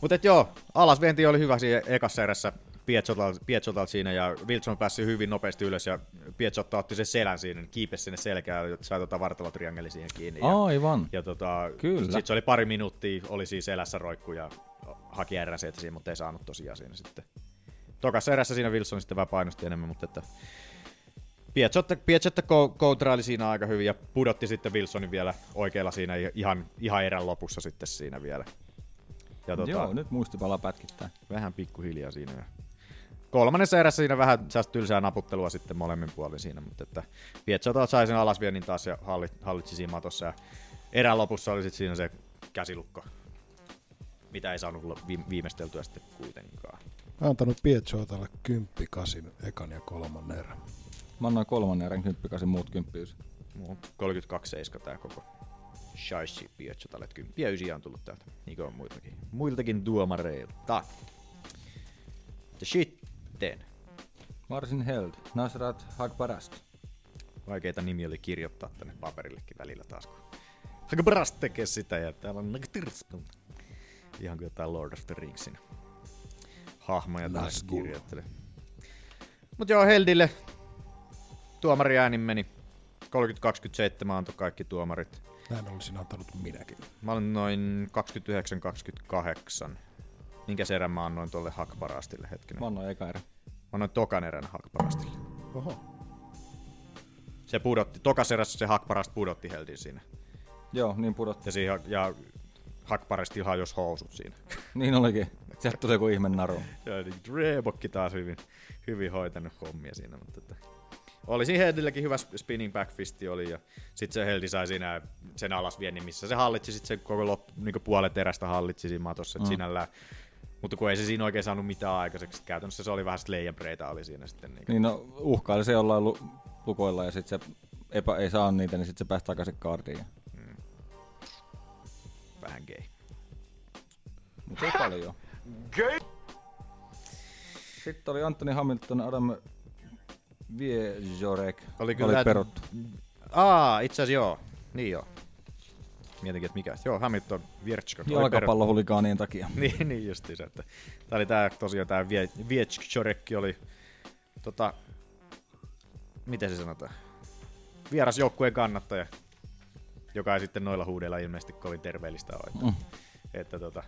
Mutta joo, alasvienti oli hyvä siinä ekassa erässä Pietsotalta, Pietsotalta siinä ja Wilson pääsi hyvin nopeasti ylös ja Pietsotta otti sen selän siinä, niin kiipesi sinne selkään ja sai tota vartalotriangeli siihen kiinni. Ja, Aivan. ja tota, Kyllä. Sitten se oli pari minuuttia, oli siinä selässä roikku ja haki RNC siinä, mutta ei saanut tosiaan siinä sitten. Tokassa erässä siinä Wilson sitten vähän painosti enemmän, mutta että Pietsotta, Pietsotta ko- koutraili siinä aika hyvin ja pudotti sitten Wilsonin vielä oikealla siinä ihan, ihan erän lopussa sitten siinä vielä. Ja tota, Joo, nyt muistipala pätkittää. Vähän pikkuhiljaa siinä. Kolmannessa erässä siinä vähän tylsää naputtelua sitten molemmin puolin siinä, mutta että Pietsota sai sen alasviennin taas ja halli, hallitsi siinä matossa. Ja erän lopussa oli sitten siinä se käsilukko, mitä ei saanut viimeisteltyä sitten kuitenkaan. Mä oon antanut Pietsotalle kymppikasin ekan ja kolmannen erän. Mä annoin kolmannen erän kymppikasin muut kymppiysi. Mut 32 tää koko Shaishi Pietsotalle, että kymppiä ysiä on tullut täältä, niin kuin on muiltakin, muiltakin tuomareilta. Ja sitten, Marsin Held, Nasrat Hagparast. vaikeita nimiä oli kirjoittaa tänne paperillekin välillä taas, kun Hagbarast tekee sitä ja täällä on Nagtirspun. Ihan kuin jotain Lord of the Ringsin hahmoja Nazgul. kirjoittelee. Mut joo, Heldille tuomari ääni meni 30-27 antoi kaikki tuomarit. Näin olisin antanut minäkin. Mä olin noin 29-28. Minkä erän mä annoin tuolle Hakparastille hetkinen? Mä annoin eka erä. Mä annoin tokan erän Hakparastille. Oho. Se pudotti, tokas erässä se Hakparast pudotti Heldin siinä. Joo, niin pudotti. Ja, siihen, ja Hakparasti ihan jos housut siinä. (laughs) Niin olikin. Sieltä tuli joku ihme naru. (laughs) ja niin Reebokki taas hyvin, hyvin hoitanut hommia siinä. Mutta että oli siinä Heldilläkin hyvä spinning back fisti oli ja sitten se Heldi sai siinä sen alasviennin, missä se hallitsi sitten sen koko loppu, niin puolet erästä hallitsi siinä matossa, että Mm. sinällään mutta kun ei se siinä oikein saanut mitään aikaiseksi, käytännössä se oli vähän leijanpreita oli siinä sitten. Niin Niin no, uhkaili se jollain lu- lukoilla ja sitten se epä, ei saa niitä, niin sitten se pääsi takaisin kaardiin. vähän gay. Mutta ei paljon. (laughs) Gay! Sitten oli Anthony Hamilton, Adam Viejorek. Oli kyllä oli peruttu. Aa, itse asiassa joo. Niin joo. Mietinkin, että mikä. Joo, Hamilton Vierchko. Jalkapallohuligaanien takia. (laughs) niin, niin justiin se, että tää oli tää tosiaan tää Vietchkorekki oli tota, miten se sanotaan, vierasjoukkueen kannattaja, joka ei sitten noilla huudeilla ilmeisesti kovin terveellistä ole. Että, Mm. että tota,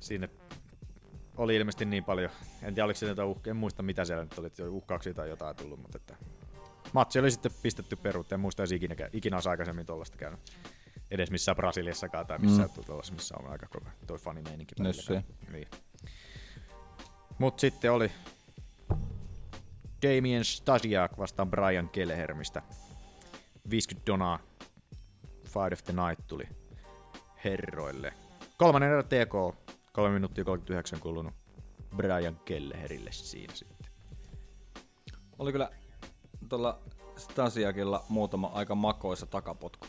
sinne oli ilmeisesti niin paljon, en tiedä oliko se jotain uhkia, en muista mitä siellä nyt oli, että uhkauksia tai jotain tullut, mutta että matsi oli sitten pistetty peruutte, en muista ikinä, ikinä olisi aikaisemmin tuollaista käynyt edes missään Brasiliassakaan tai missään Mm. tuollaisessa, missä on aika kova toi fanimeininki. Niin. Mut sitten oli Damien Stasiak vastaan Brian Kellehermistä. 50 donaa. Fight of the Night tuli herroille. Kolmannen erä TK. 3 minuuttia 39 kulunut Brian Kelleherille siinä sitten. Oli kyllä tuolla Stasiakilla muutama aika makoisa takapotku.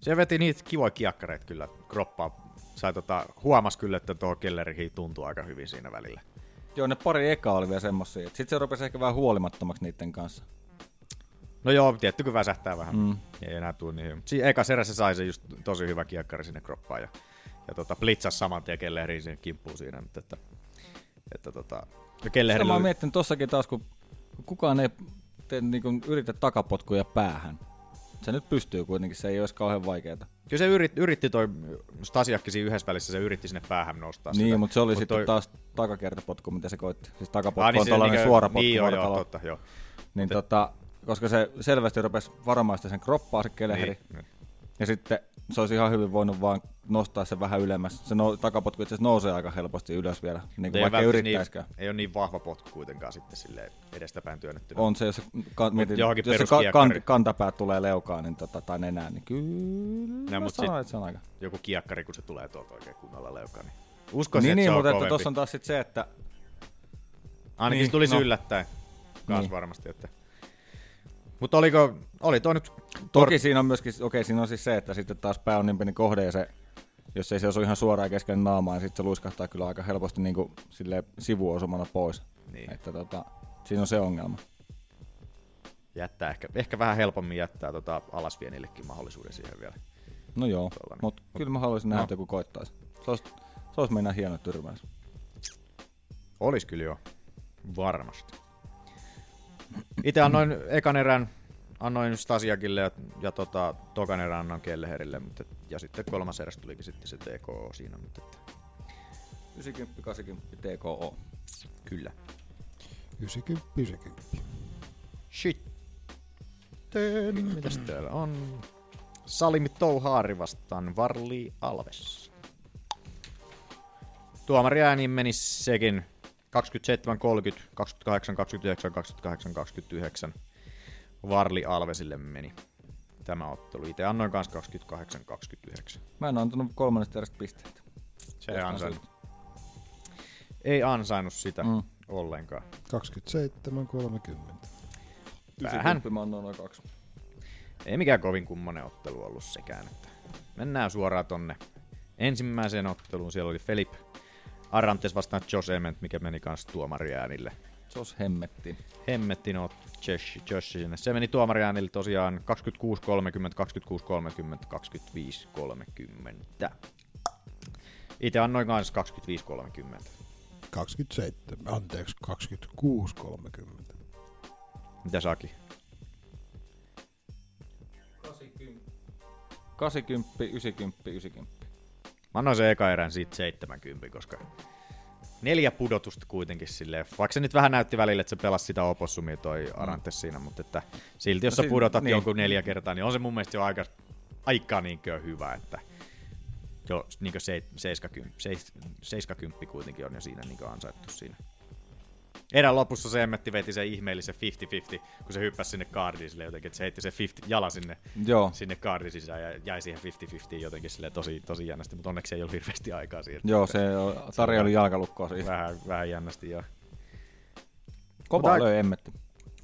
Se veti niitä kivoja kiekkareita kyllä kroppaa. Sai tota, huomas kyllä, että tuo Kellerikin tuntuu aika hyvin siinä välillä. Joo, ne pari ekaa oli vielä semmosia. Sitten se rupesi ehkä vähän huolimattomaksi niiden kanssa. No joo, tietty kun väsähtää vähän. Mm. Ei enää tuu niin hyvin. Siinä eka erässä sai se just tosi hyvä kiekkari sinne kroppaan. Ja, ja tota, blitzas saman tien Kelleriin sinne kimppuun siinä. Mutta että, että tota, ja Sitä Kelleherillä mä oon miettinyt tossakin taas, kun kukaan ei tee, niinku, yritä takapotkuja päähän. Se nyt pystyy kuitenkin, se ei olisi kauhean vaikeeta. Kyllä se yritti, yritti toi Stasiakki siinä yhdessä välissä, se yritti sinne päähän nostaa Niin, sitä. mutta se oli Mut sitten toi- taas takakertapotku, mitä se koitti. Siis takapotku Ah, niin on tällainen niinkö- suora potku niin joo, joo, totta, joo. Niin Mut- tota, koska se selvästi rupesi varmaan sitä sen kroppaa se keleheri. Niin, niin. Ja sitten se olisi ihan hyvin voinut vaan nostaa sen vähän ylemmäs. Se no, takapotku itse asiassa nousee aika helposti ylös vielä, niin kuin vaikka ei välttämättä yrittäisikään. Niin, ei ole niin vahva potku kuitenkaan sitten silleen edestäpäin työnnetty. On se, jos se, ka- mietin, jos se ka- kant, kantapää tulee leukaan niin tota, tai nenään, niin kyllä No, mä mut sanoin, että se on aika. Joku kiekkari, kun se tulee tuolta oikein kunnolla leukaan, niin uskoisin, niin, että niin, se on mutta tuossa on taas sit se, että... Ainakin Niin, se tulisi no. yllättäen. Kans Niin. varmasti, että... Mutta oliko, oli toi nyt... Toki siinä on myöskin, okei siinä on siis se, että sitten taas pää on niin pieni kohde ja se, jos ei se osu ihan suoraan kesken naamaa, niin sitten se luiskahtaa kyllä aika helposti niin kuin sille sivuosumana pois. Niin. Että tota, siinä on se ongelma. Jättää ehkä, ehkä vähän helpommin jättää tota alasvienillekin mahdollisuuden siihen vielä. No joo, Tuollainen. mutta kyllä mä haluaisin nähdä, No. että joku koittaisi. Se olisi, se olisi mennä hieno tyrmäys. Olis kyllä jo. Varmasti. Itse annoin ekan erän, annoin Stasiakille ja, ja tota, tokan erän annoin Kelleherille, mutta, ja sitten kolmas eräs tulikin sitten se TKO siinä. Mutta että, 90, 80, TKO. kyllä. 90, 90. Sitten, mitäs täällä on? Salimi Touhaari vastaan Varli Alves. Tuomari ääniin meni sekin 27, 30, 28, 29, 28, 29. Varli Alvesille meni tämä ottelu. Itse annoin kanssa 28, 29. Mä en antanut kolmannesta erästä pisteitä. Se ei ansainnut. Ei ansainnut sitä Mm. ollenkaan. 27, 30. Vähän. 90 mä annoin noin kaksi. Ei mikään kovin kummonen ottelu ollut sekään. Että mennään suoraan tonne ensimmäiseen otteluun. Siellä oli Felip Arantes vastaan Josh Ement, mikä meni kanssa tuomariäänille. Jos hemmettiin. Hemmettiin oot Josh, Josh sinne. Se meni tuomariäänille tosiaan 26-30, 26-30, 25-30. Itse annoin kanssa 25-30. 27, anteeksi, 26, 30. Mitä Saki? 80, 90, 90. Mä annoin sen eka erän siitä 70, koska neljä pudotusta kuitenkin silleen. Vaikka se nyt vähän näytti välillä, että se pelasi sitä opossumia toi Arantes siinä, mutta että silti jos No sä pudotat niin. jonkun neljä kertaa, niin on se mun mielestä jo aika, aika niinkö hyvä, että jo niinkö se, 70, seis- 70 kuitenkin on jo siinä niinkö ansaittu siinä. Erän lopussa se emmetti veti sen ihmeellisen 50-50, kun se hyppäsi sinne kaardiin sille jotenkin, että se heitti se 50 jala sinne, Joo. sinne kaardin sisään ja jäi siihen 50-50 jotenkin sille tosi, tosi jännästi, mutta onneksi ei ollut hirveästi aikaa siihen. Joo, se tarjoili jalkalukkoa siihen. Vähän, vähän jännästi, joo. Kova löi emmetti.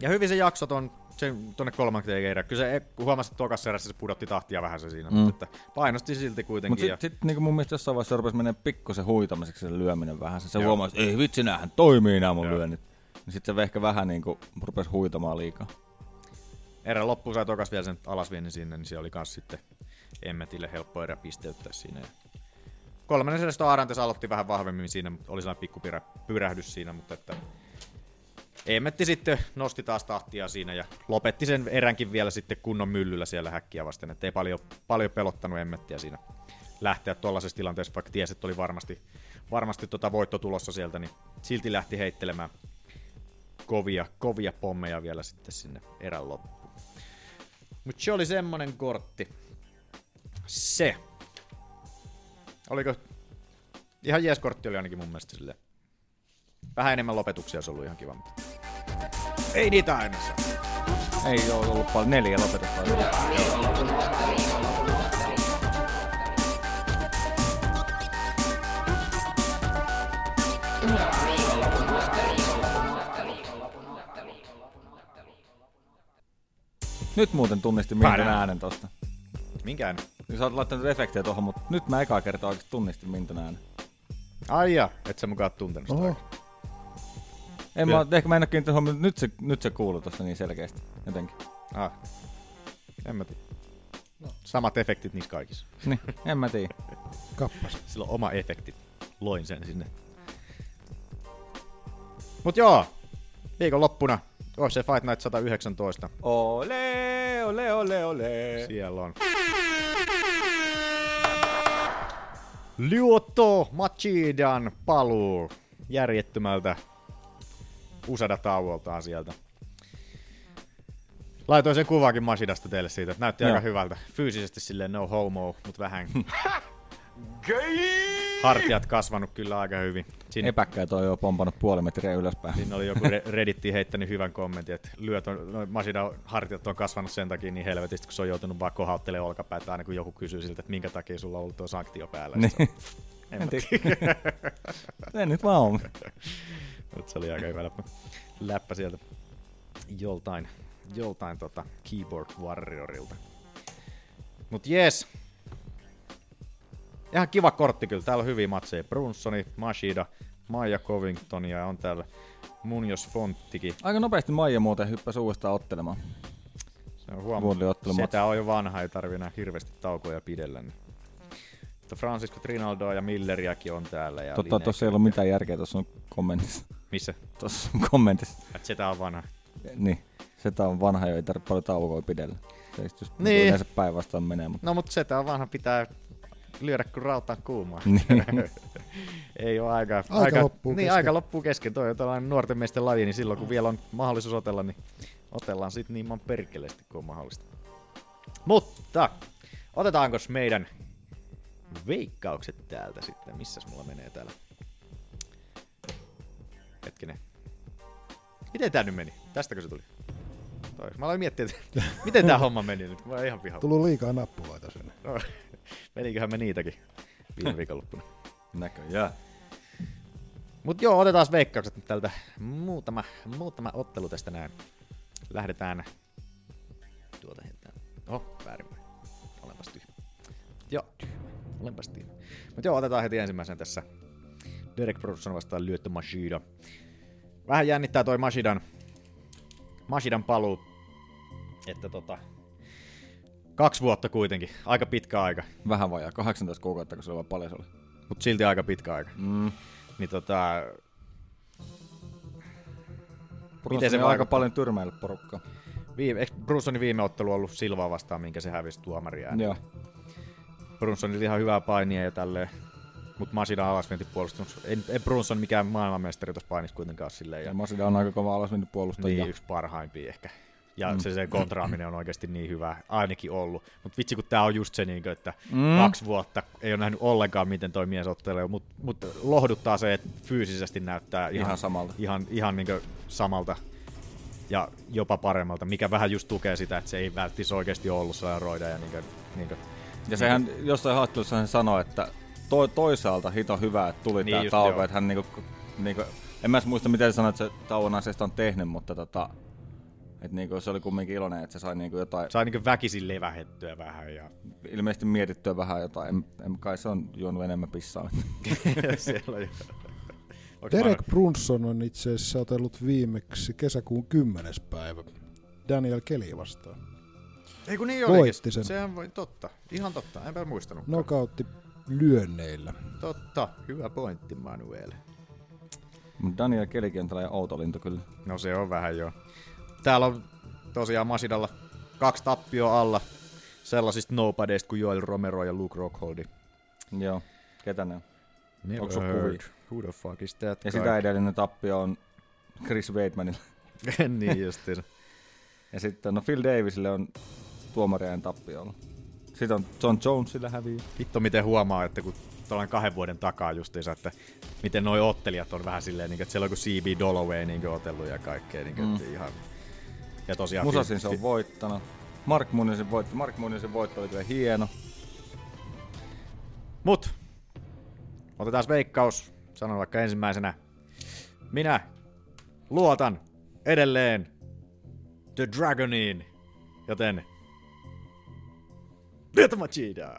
Ja hyvin se jakso ton, sen, tonne kolmanteen erään. Kyllä se kun huomasi, että tokassa erässä se pudotti tahtia vähän se siinä, Mm. mutta että painosti silti kuitenkin. Mutta ja... sitten sit, niinku mun mielestä jossain vaiheessa rupesi menee pikkusen huitamiseksi se lyöminen vähän. Se, se Joo. huomasi, että ei vitsi, näähän toimii nämä mun Joo. lyönnit. Niin sitten se ehkä vähän niinku rupesi huitamaan liikaa. erän loppuun sai tokas vielä sen alasviennin sinne, niin siellä oli kans sitten Emmetille helppo erä pisteyttää siinä. Kolmannen edestä Arantes aloitti vähän vahvemmin siinä, mutta oli sellainen pikku pyrä- pyrähdys siinä, mutta että Emmetti sitten nosti taas tahtia siinä ja lopetti sen eränkin vielä sitten kunnon myllyllä siellä häkkiä vasten, että ei paljon, paljon pelottanut Emmettiä siinä lähteä tuollaisessa tilanteessa, vaikka tiesi, että oli varmasti, varmasti tota voitto tulossa sieltä, niin silti lähti heittelemään kovia, kovia pommeja vielä sitten sinne erän loppuun. Mutta se oli semmonen kortti. Se. Oliko... Ihan jees kortti oli ainakin mun mielestä silleen. Vähän enemmän lopetuksia olisi ollut ihan kiva, mutta... Ei niitä aina. Ei ole ollut paljon neljä lopetusta. Nyt muuten tunnistin Mintun Pärä. äänen tosta. Minkä äänen? Sä oot laittanut efektejä tuohon, mutta nyt mä ekaa kertaa oikeesti tunnistin Mintun äänen. Ai ja, et sä mukaan tuntenut sitä. Oho. En mä, ehkä mä en oo kiinnittänyt huomioon, mutta nyt se, nyt se kuuluu tosta niin selkeästi. Jotenkin. Ah. En mä tiedä. Samat efektit niissä kaikissa. Niin, en mä tiedä. Kappas. Sillä on oma efekti. Loin sen sinne. Mut joo, viikon loppuna UFC Fight Night 119. Ole, ole, ole, ole. Siellä on. Lyoto Machidan paluu järjettömältä Usada-tauoltaan sieltä. Laitoin sen kuvaakin Machidasta teille siitä, että näytti Joo. aika hyvältä. Fyysisesti silleen no homo, mutta vähän (laughs) hartiat kasvanut kyllä aika hyvin. Siinä, Epäkkäät on jo pompannut puoli metriä ylöspäin. siinä oli joku Re- Redditiin heittänyt hyvän kommentin, että lyöt on, no, Mashidan hartiat on kasvanut sen takia niin helvetistä, kun se on joutunut vaan kohauttelemaan olkapäätä aina kun joku kysyy siltä, että minkä takia sulla on ollut tuo sanktio päällä. Niin. En En nyt vaan on. Mut se oli aika hyvä läppä, läppä sieltä joltain, joltain tota keyboard warriorilta. Mut jes. Ihan kiva kortti kyllä. Täällä on hyviä matseja. Brunsoni, Mashida, Maija Covington ja on täällä Munjos Fonttikin. Aika nopeasti Maija muuten hyppäsi uudestaan ottelemaan. Se on. Vuodelliottelu Setä on jo vanha, ei tarvi enää hirveästi taukoja pidellä. Niin. Mutta Francisco Trinaldoa ja Milleriäkin on täällä. Ja Totta, tossa ei ollut mitään järkeä tuossa kommentissa. Missä? Tuossa sun kommentissa. Et Setä on vanha. Niin. Se on vanha jo, ei tarvitse paljon taukoa pidellä. Se just just Niin. yleensä päinvastaan menee. Mutta... No mutta Setä on vanha, pitää lyödä kun rautaa kuumaa. Niin. (laughs) ei ole aika. Aika loppuu niin, kesken. aika loppuu kesken. Toi on tällainen nuorten miesten laji, niin silloin kun vielä on mahdollisuus otella, niin otellaan sit niin man perkeleesti kuin on mahdollista. Mutta otetaanko meidän veikkaukset täältä sitten? Missäs mulla menee täällä? Hetkinen. Miten tää nyt meni? Tästäkö se tuli? Toi. Mä aloin miettiä, että (laughs) miten tää homma meni nyt. Mä oon ihan pihalla. Tullut liikaa nappuloita sinne. No, (laughs) meniköhän me niitäkin viime viikonloppuna. Näköjään. Mut joo, otetaan veikkaukset nyt tältä. Muutama, muutama ottelu tästä näin. Lähdetään tuota heittää. Oho, väärinpäin. Olenpas tyhmä. Joo, olenpas tyhmä. Mut joo, otetaan heti ensimmäisen tässä. Derek Brunson vastaan lyöttö Mashida. Vähän jännittää toi Mashidan, Mashidan paluu. Että tota, kaksi vuotta kuitenkin. Aika pitkä aika. Vähän vajaa, 18 kuukautta, kun se on paljon se oli. Mut silti aika pitkä aika. Mm. Niin tota... Miten se aika vaikuttaa? paljon tyrmäillyt porukkaa. Viime, eikö Brunsonin viime ottelu ollut Silvaa vastaan, minkä se hävisi tuomaria? Joo. Brunsonilla ihan hyvää painia ja tälleen. Mutta Masida alasvientipuolustus. En, en Brunson mikään maailmanmestari tuossa painissa kuitenkaan silleen. Ja, Masida on aika kova alasmennyt puolustaja. niin, yksi parhaimpia ehkä. Ja Mm. se, se kontraaminen on oikeasti niin hyvä, ainakin ollut. Mutta vitsi, kun tää on just se, niin että Mm. kaksi vuotta ei ole nähnyt ollenkaan, miten toi mies ottelee. Mutta mut lohduttaa se, että fyysisesti näyttää ihan, Ihan samalta. Ihan, ihan niin samalta ja jopa paremmalta, mikä vähän just tukee sitä, että se ei välttis oikeasti ollut sellainen roida. Ja, niin kuin, niin kuin, Ja sehän jossain haastattelussa hän sanoi, että to, toisaalta hito hyvä, että tuli Niin tää just, tauko, että hän niinku, niinku, en mä muista miten se sanoi, että se tauon asiasta on tehnyt, mutta tota, että niinku se oli kumminkin iloinen, että se sai niinku jotain, sai niin väkisin levähettyä vähän. Ja... ilmeisesti mietittyä vähän jotain, en, en kai se on juonut enemmän pissaa. (laughs) Siellä on Derek Brunson on itse asiassa otellut viimeksi kesäkuun 10. päivä. Daniel Kelly vastaan. Ei kun niin Voitti olikin. sen. Sehän voi, totta. Ihan totta. Enpä muistanut. Nokautti lyönneillä. Totta. Hyvä pointti, Manuel. Mut Daniel Kelikin on tällainen outo lintu kyllä. No se on vähän jo. Täällä on tosiaan Masidalla kaksi tappioa alla sellaisista nobodyista kuin Joel Romero ja Luke Rockholdi. Joo. Ketä ne on? Never Onko heard. Who the fuck is that Ja guy? sitä edellinen tappio on Chris Weidmanilla. (laughs) niin justiinsa. Ja sitten no Phil Davisille on tuomarien tappio ollut. Sitten on John Jonesille häviö. Vittu miten huomaa, että kun tuollainen kahden vuoden takaa justiinsa, että miten noi ottelijat on vähän silleen, niin, että siellä on kuin CB Dolloway niin otellut ja kaikkea. Niin, mm. Ihan... Ja tosiaan... Musasin se on voittanut. Mark Munisin voitto. Mark Munisin voitto oli kyllä hieno. Mut, otetaan veikkaus. Sanon vaikka ensimmäisenä. Minä luotan edelleen The Dragoniin, joten Machida!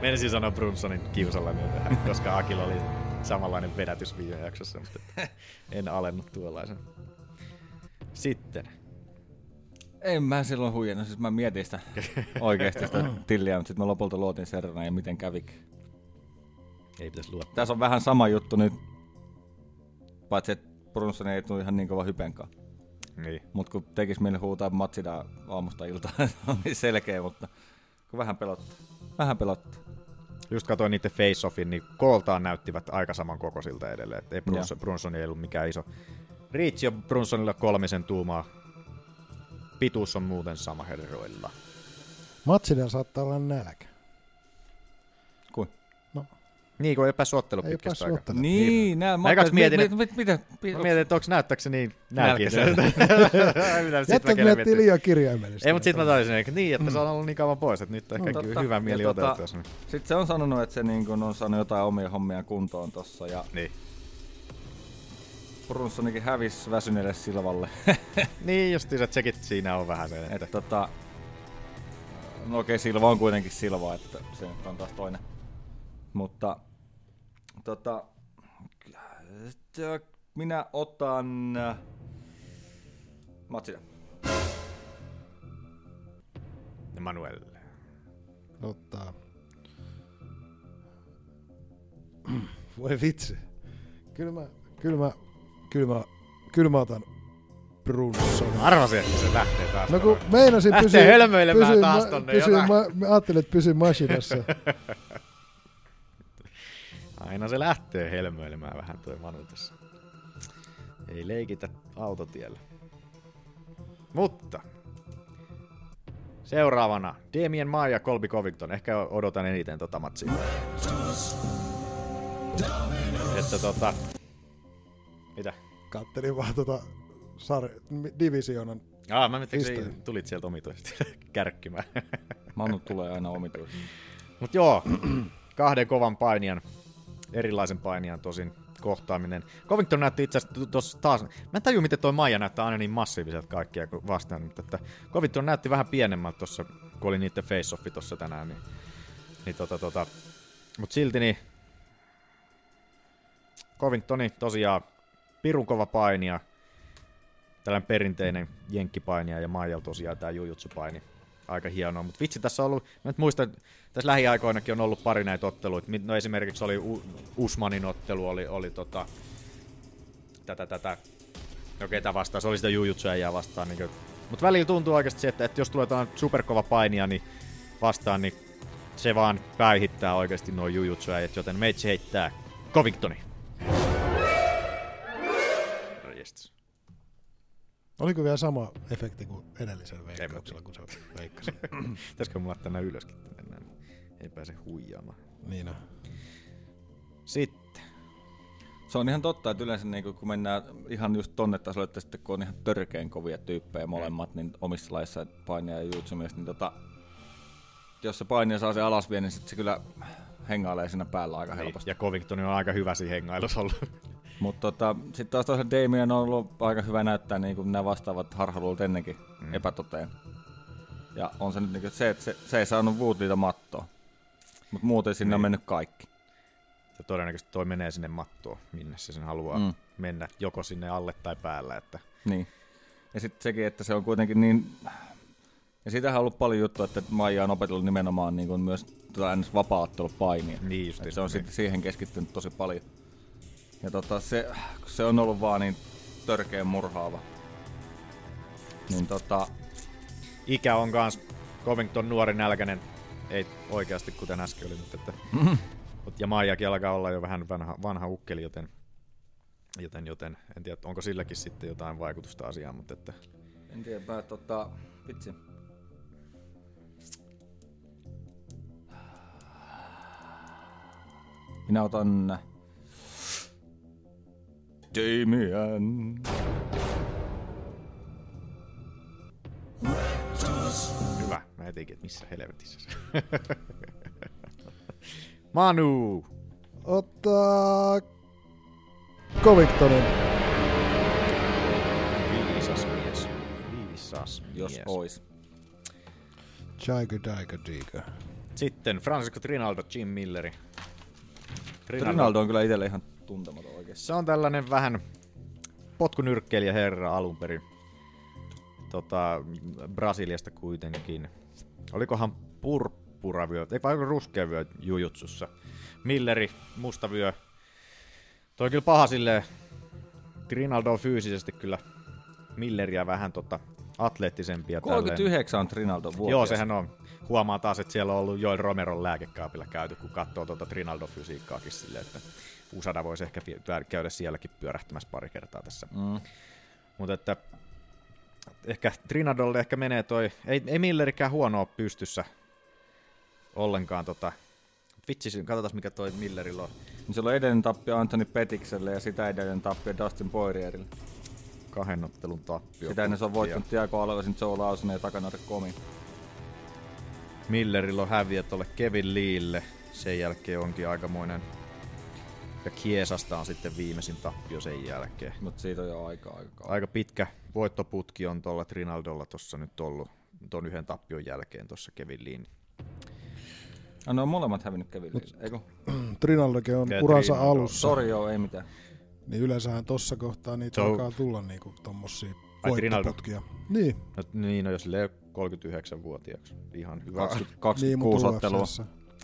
Menisin sanoa Brunsonin kiusallinen tähän, koska Akilla oli samanlainen vedätys viime jaksossa, mutta en alennut tuollaisen. Sitten. En mä silloin huijannut, siis mä mietin sitä oikeasti sitä tilliä, mutta sitten mä lopulta luotin Serrana ja miten kävikin. Ei pitäisi luottaa. Tässä on vähän sama juttu nyt, paitsi että Brunson ei tule ihan niin kova hypenkaan. Niin. Mutta kun tekis mieli huutaa Matsida aamusta iltaan, (laughs) se on niin selkeä, mutta kun vähän pelottaa. Vähän pelottaa. Just katsoin niiden face-offin, niin kooltaan näyttivät aika saman kokoisilta edelleen. Et ei Brunson, Brunson ei ollut mikään iso. Reach on Brunsonilla kolmisen tuumaa. Pituus on muuten sama herroilla. Matsida saattaa olla nälkä. No. Niin, kun ei päässyt ottelun Ei pitkästä päässyt aikaa. ottelemaan. Niin, nää- mä ajattelin, mietin, mit- että, mit- mitä- mä mietin, että onko näyttääkö se (laughs) niin nälkäiseltä. Jätkät miettii liian kirjaimellisesti. Ei, mutta sitten mä taisin, että niin, että se on ollut niin kauan pois, että nyt on ehkä Totta. hyvä mieli Ja otella tota. Sitten se on sanonut, että se niin kun on saanut jotain omia hommia kuntoon tossa. Ja niin. Brunsonikin hävisi väsyneelle Silvalle. (laughs) niin, justiin se tsekit siinä on vähän se. Että tota, no okei, Silva on kuitenkin Silva, että se nyt on taas toinen. Mutta tota, t- minä otan äh, Matsida. Manuel. Ottaa. Voi vitsi. Kyllä mä, kyllä mä, kyllä mä, kyllä mä otan Brunson. Arvasin, että se lähtee taas. No kun meinasin Lähtee pysyä, hölmöilemään pysyä, taas tonne pysyä, jotain. mä, mä ajattelin, että pysyn Machinassa. (laughs) Aina se lähtee helmöilemään vähän toi Manu tässä. Ei leikitä autotiellä. Mutta seuraavana Damien Maia ja Colby Covington. Ehkä odotan eniten tota matsia. Että tota... Mitä? Kattelin vaan tota sar- divisioonan Ah, mä mietin, että tulit sieltä omituisesti (laughs) kärkkimään. Manu tulee aina omituisesti. Mut joo, (clears throat) kahden kovan painijan, erilaisen painijan tosin kohtaaminen. Covington näytti itse asiassa tuossa taas, mä en taju miten toi Maija näyttää aina niin massiiviselta kaikkia vastaan, mutta että Covington näytti vähän pienemmältä tuossa, kun oli niiden face-offi tuossa tänään, niin, niin tota, tota, mut silti niin Covingtoni tosiaan pirun kova painija, tällainen perinteinen jenkkipainija ja Maijal tosiaan tämä jujutsu-paini. Aika hienoa, mutta vitsi tässä on ollut, mä nyt muistan, tässä lähiaikoinakin on ollut pari näitä otteluita. No esimerkiksi oli U- Usmanin ottelu, oli, oli tota, tätä, tätä, no ketä vastaan, se oli sitä jujutsuäjää vastaan. Niin mutta välillä tuntuu oikeasti se, että, että jos tulee tällainen superkova painija niin vastaan, niin se vaan päihittää oikeasti nuo jujutsuäjät, joten meitsi heittää Covingtoni. Oliko vielä sama efekti kuin edellisellä veikkauksella, kun se veikkasi? (clears throat) Pitäisikö mulla laittaa nää ylöskin tänne näin? Ei pääse huijaamaan. Niin on. Sitten. Se on ihan totta, että yleensä niin kun mennään ihan just tonne tasolle, että sitten kun on ihan törkeen kovia tyyppejä molemmat, niin omissa laissa painia ja jutsumies, niin tota, jos se painija saa se alas vie, niin sit se kyllä hengailee siinä päällä aika Niin, helposti. Ja Covington on aika hyvä siinä hengailussa ollut. (laughs) Mutta tota, sitten taas toisaalta Damien on ollut aika hyvä näyttää niin kuin nämä vastaavat harhaluulut ennenkin mm. epätoteen. Ja on se nyt niin se, että se, se ei saanut Woodleyta mattoa. Mutta muuten sinne niin. on mennyt kaikki. Ja todennäköisesti toi menee sinne mattoon, minne se sen haluaa Mm. mennä, joko sinne alle tai päällä. Että... Niin. Ja sitten sekin, että se on kuitenkin niin... Ja siitähän on ollut paljon juttua, että Maija on opetellut nimenomaan niin kuin myös tota ns. vapaa-ottelupainia. Niin just, Että se on niin. sitten siihen keskittynyt tosi paljon. Ja tota, se, se on ollut vaan niin törkeän murhaava. Niin tota, Ikä on kans Covington nuori nälkäinen. Ei oikeasti kuten äsken oli, mutta että... Mhm. Mut- Ja Maijakin alkaa olla jo vähän vanha, vanha ukkeli, joten, joten, joten en tiedä, onko silläkin sitten jotain vaikutusta asiaan, mutta että en tiedä, mä tota, vitsi. Minä otan Damian. hyvä. Mä etinkin, että missä helvetissä se. (laughs) Manu! Ottaa Covingtonin. Viisas mies. Viisas Jos mies. ois. Jaiga Daiga Diga. Sitten Francisco Trinaldo, Jim Milleri. Rinaldo on kyllä itselle ihan tuntematon. Se on tällainen vähän potkunyrkkeilijä herra alun perin. Tota, Brasiliasta kuitenkin. Olikohan purppuravyö, ei vai ruskeavyö jujutsussa. Milleri, mustavyö. Toi kyllä paha silleen. Trinaldo on fyysisesti kyllä Milleriä vähän tota atleettisempi ja tälleen. 39 on Trinaldo vuotias. Joo, sehän on. Huomaa taas, että siellä on ollut Joel Romeron lääkekaapilla käyty, kun katsoo tuota Trinaldo-fysiikkaakin silleen, että Usada voisi ehkä käydä sielläkin pyörähtämässä pari kertaa tässä. Mm. Mutta että ehkä Trinaldolle ehkä menee toi, ei, ei Millerikään huono ole pystyssä ollenkaan tota, vitsi, katsotaan mikä toi Millerillä on. Niin siellä on edellinen tappio Anthony Petikselle ja sitä edellinen tappio Dustin Poirierille. Kahden ottelun tappio. Sitä ennen se on voittanut Tiago Alvesin, Joe Lawson ja Takanori Komi. Millerillä on häviä tuolle Kevin Leelle. Sen jälkeen onkin aikamoinen. Ja Kiesasta on sitten viimeisin tappio sen jälkeen. Mutta siitä on jo aika aika. Aika pitkä voittoputki on tuolla Trinaldolla tuossa nyt ollut ton yhden tappion jälkeen tuossa Kevin Leen. Ah, ne on molemmat hävinnyt Kevin Leelle, eikö? (clears throat) Trinaldokin on uransa alussa. Sori joo, ei mitään. Niin yleensähän tossa kohtaa niitä Se on- alkaa tulla niinku tommosia voittoputkia. Niin. No, niin, no jos silleen 39-vuotiaaksi. Ihan hyvä. 20, Niin, 26 mut ottelua.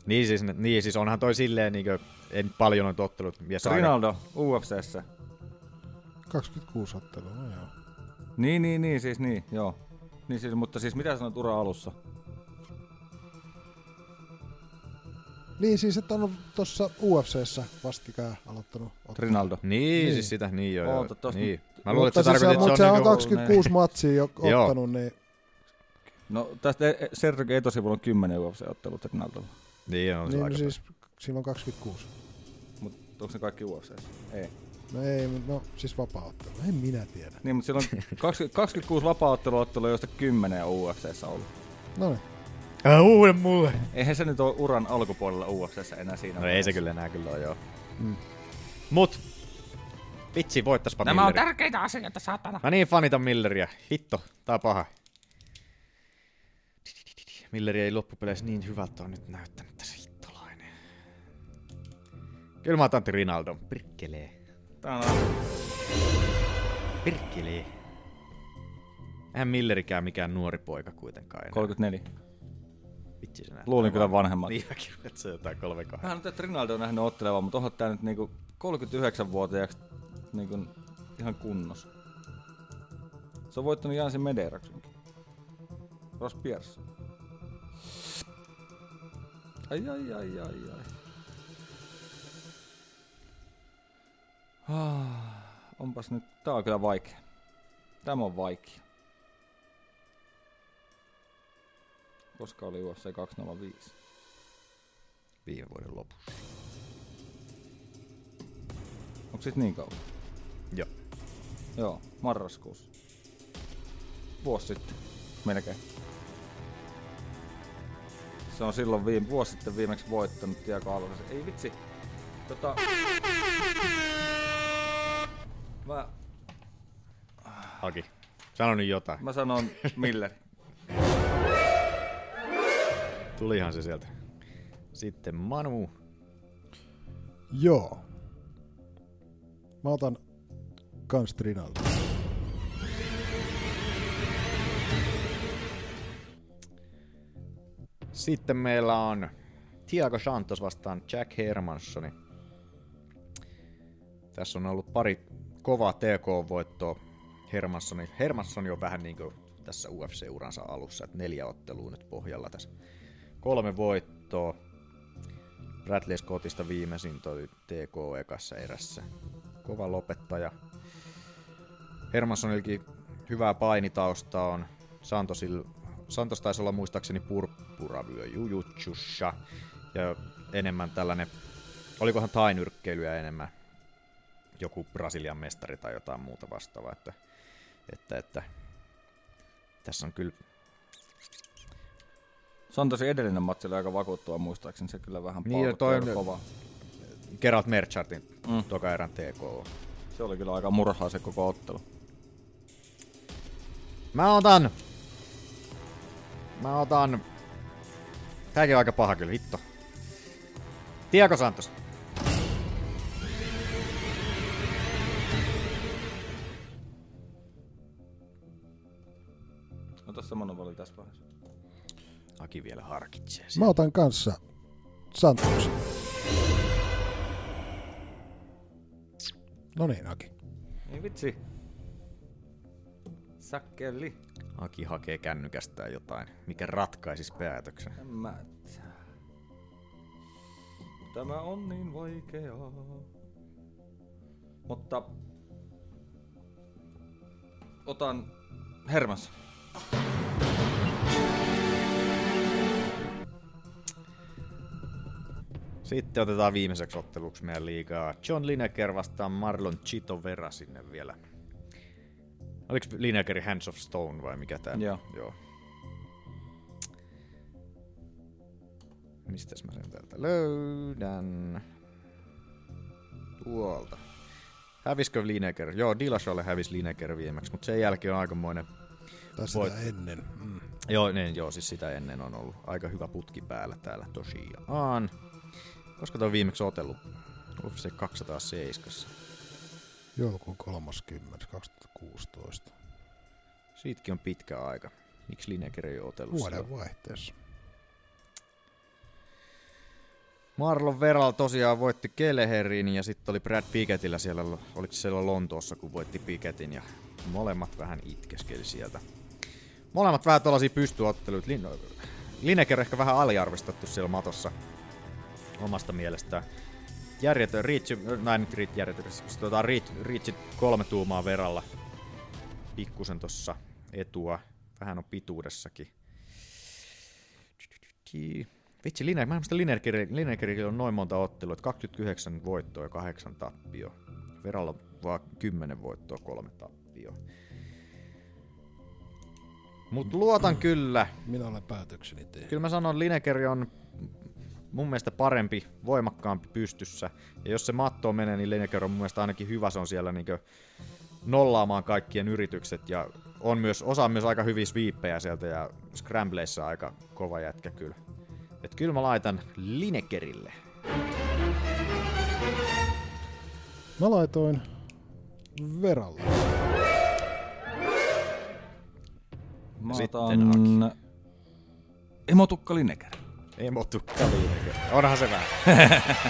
Niin siis, niin siis onhan toi silleen, niin kuin, en paljon noita ottelut. Mies aika- Rinaldo UFCssä. 26 ottelua, no joo. Niin, niin, niin, siis niin, joo. Niin siis, mutta siis mitä sanoit ura alussa? Niin siis, että on tossa UFCssä vastikään aloittanut ottaa. Rinaldo. Niin, Niin. siis sitä, niin joo. joo. Oota, tosta niin. Mä luulen, että mutta sä siis se, tarkoitit, mutta että se on on niinku... 26 matsia jo ottanut, niin No tästä e- Sergei etosivulla on 10 UFC-ottelua Rinaldolla. Niin on se niin aika siis silloin 26. Mutta onko se kaikki UFC? Ei. No ei, mutta no siis vapaa-ottelu. En minä tiedä. Niin, mutta silloin 20, 26 vapaa-otteluottelua, joista 10 on UFCssä ollut. No niin. Älä uuden mulle! Eihän se nyt ole uran alkupuolella UFCssä enää siinä No ei se kyllä enää kyllä ole, joo. Mm. Mut, vitsi, voittaspa Nämä on Milleri. tärkeitä asioita, saatana. Mä niin fanitan Milleriä. Hitto, tää on paha. Milleri ei loppupeleissä niin hyvältä on nyt näyttänyt tässä hittolainen. Kyllä mä otan Rinaldon. Pirkkelee. Tää on Pirkkelee. Eihän Millerikään mikään nuori poika kuitenkaan enää. 34. Vitsi se näyttää. Luulin kyllä vanhemmat. Niin mäkin, että se on jotain 38. Mä en että Rinaldo on nähnyt ottelevan, mutta onhan tää nyt niinku 39-vuotiaaksi niinku ihan kunnossa. Se on voittanut Jansin Mederaksenkin. Ross Pierce. Ai ai ai ai ai. Ah, onpas nyt, tää on kyllä vaikea. Tämä on vaikea. Koska oli UFC 205? Viime vuoden lopussa. Onko sit niin kauan? Joo. Joo, marraskuussa. Vuosi sitten, melkein. Se on silloin viime, vuosi sitten viimeksi voittanut Tiago Alves. Ei vitsi. Tota... Mä, Haki. Sano nyt jotain. mä sanon Miller. (laughs) Tulihan se sieltä. Sitten Manu. Joo. Mä otan kans Trinaldo. Sitten meillä on Thiago Santos vastaan Jack Hermanssoni. Tässä on ollut pari kovaa TK-voittoa Hermanssoni. Hermanssoni on vähän niin kuin tässä UFC-uransa alussa, että neljä ottelua nyt pohjalla tässä. Kolme voittoa. Bradley Scottista viimeisin toi TK ekassa erässä. Kova lopettaja. Hermanssonillakin hyvää painitausta on. Santosil, Santos taisi olla muistaakseni purppuravyö jujutsussa. Ja enemmän tällainen, olikohan tainyrkkeilyä enemmän joku Brasilian mestari tai jotain muuta vastaavaa. Että, että, että tässä on kyllä Santosin edellinen matsi oli aika vakuuttava muistaakseni, se kyllä vähän Niin, toi on- kovaa. Geralt Merchartin Mm. mm. toka erän TKO. Se oli kyllä aika murhaa se koko ottelu. Mä otan... Mä otan... Tääkin on aika paha kyllä, hitto. Tiago Santos. Ota semmonen vali tässä vaiheessa. Aki vielä harkitsee. Mä otan kanssa Santoksen. No niin, Aki. Ei vitsi. Sakkeli. Aki hakee kännykästään jotain, mikä ratkaisisi päätöksen. En mä. Tämä on niin vaikeaa. Mutta otan Hermas. Sitten otetaan viimeiseksi otteluksi meidän liigaa John Lineker vastaan Marlon Chito Vera sinne vielä. Oliko Linekeri Hands of Stone vai mikä tää? Joo. Joo. Mistäs mä sen täältä löydän? Tuolta. Häviskö Lineker? Joo, Dillashalle hävisi Lineker viimeksi, mutta sen jälkeen on aikamoinen Tai sitä voit- ennen. Mm. Joo, niin, joo, siis sitä ennen on ollut aika hyvä putki päällä täällä tosiaan. Koska toi viimeksi otellut? UFC 207. Joulukuun 30. 2016. Siitäkin on pitkä aika. Miksi Lineker ei ole otellut Vuoden vaihteessa. Marlon Veral tosiaan voitti Keleherin ja sitten oli Brad Pikettillä siellä, oliko siellä Lontoossa, kun voitti Pikettin ja molemmat vähän itkeskeli sieltä. Molemmat vähän tuollaisia pystyotteluita. Lin- Lineker ehkä vähän aliarvostettu siellä matossa omasta mielestään. Järjetön, Riitsi, näin nyt Riit, järjetön, siis tuota, Riit, Riitsi kolme tuumaa veralla. Pikkusen tossa etua. Vähän on pituudessakin. Vitsi, Lineker, mä en muista Linekerillä on noin monta ottelua, että 29 voittoa ja 8 tappio. Veralla vaan 10 voittoa, 3 tappio. Mut luotan kyllä. Minä olen päätökseni tehnyt. Kyllä mä sanon, Linekeri on mun mielestä parempi, voimakkaampi pystyssä. Ja jos se mattoon menee, niin Lineker on mun mielestä ainakin hyvä. Se on siellä niinkö nollaamaan kaikkien yritykset ja on myös, osaa myös aika hyviä sweepejä sieltä ja scrambleissa aika kova jätkä kyllä. Et kyllä mä laitan Linekerille. Mä laitoin Veralle. Mä sitten otan Emotukka Lineker. Emotukka Lineker. Onhan se vähän. (laughs)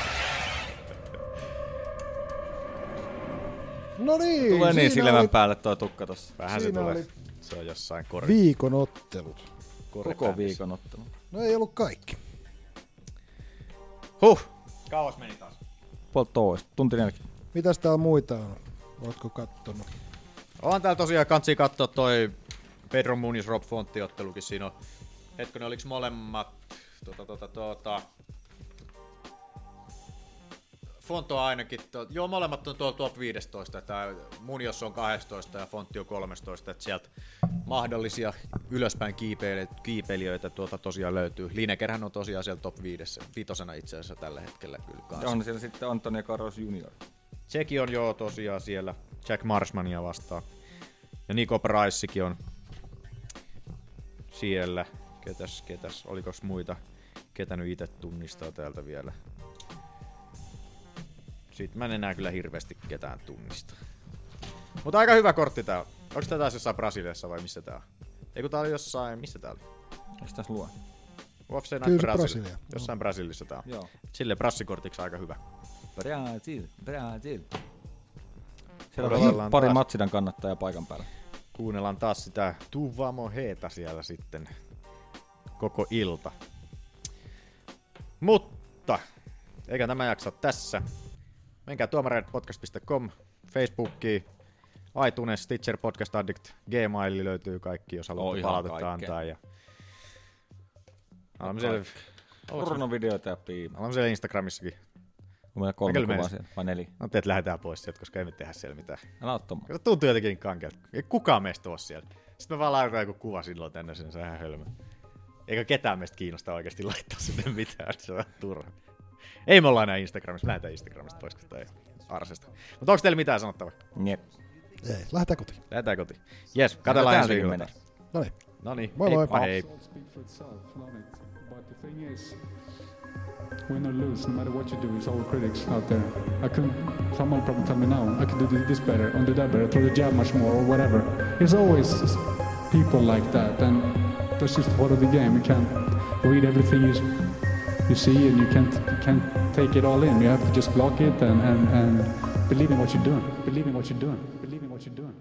No niin, Tulee niin siinä silmän oli päälle toi tukka tossa. Vähän se Siinä tulee. oli Se on jossain kori. viikon ottelut. Koko viikon ottelu. No ei ollut kaikki. Huh. Kauas meni taas. Puolta toista. Tunti 40. Mitäs täällä muita on? Ootko kattonut? On täällä tosiaan kansi katsoa toi Pedro Muniz Rob Fontti ottelukin siinä on. Hetkonen, oliks molemmat tota, tota, tota, Fonto ainakin, to, joo molemmat on tuolla top 15, että Munios on 12 ja Fontti on 13, että sieltä mahdollisia ylöspäin kiipeilijöitä, kiipeilijöitä tuota tosiaan löytyy. Linekerhän on tosiaan siellä top 5, vitosena itse asiassa tällä hetkellä kyllä kanssa. On siellä sitten Antonio Carlos Junior. Sekin on joo tosiaan siellä Jack Marshmania vastaan. Ja Nico Pricekin on siellä. Ketäs, ketäs, olikos muita, ketä nyt itse tunnistaa täältä vielä. Sitten mä en enää kyllä hirveästi ketään tunnista. Mutta aika hyvä kortti tää on. Onks tää taas jossain Brasiliassa vai missä tää on? Ei kun tää oli jossain, missä tää oli? Eikö tässä lue? UFC Night se Brasil. Brasilia. Jossain Brasilissa tää on. Joo. Sille brassikortiksi aika hyvä. Brasil, Brasil. Siellä on pari taas. Matsidan kannattajaa paikan päällä. Kuunnellaan taas sitä Tuvamo Heeta siellä sitten koko ilta. Mutta, eikä tämä jakso tässä. Menkää tuomareidpodcast.com, Facebookiin, iTunes, Stitcher, Podcast Addict, Gmail löytyy kaikki, jos haluatte ihan palautetta kaikkea. antaa. Ja... Olemme siellä, Pornovideoita ja piima. olemme siellä Instagramissakin. On meillä kolme kuvaa siellä, vai neljä? No teet lähdetään pois sieltä, koska ei me tehdä siellä mitään. Älä ottomaan. Kato, tuntuu jotenkin kankealta. Ei kukaan meistä ole siellä. Sitten me vaan laitetaan joku kuva silloin tänne sinne, se on ihan hölmö. Eikä ketään meistä kiinnosta oikeasti laittaa sinne mitään, se on turha. Ei me olla enää Instagramissa, me lähdetään Instagramista pois, ei arsesta. Mutta onko teillä mitään sanottavaa? Jep. Ei, lähdetään kotiin. Lähdetään kotiin. Jes, katsellaan ensi viikolla. No niin. No niin, Moi moi. heippa hei. speak for itself, love it. But the thing is, win or lose, no matter what you do, it's all critics out there. I could, someone probably tell me now, I could do this better, or do that better, throw the jab much more, or whatever. There's always people like that, and that's just part of the game. You can't read everything you you see, and you can't you can't take it all in. You have to just block it and and and believe in what you're doing. Believe in what you're doing. Believe in what you're doing.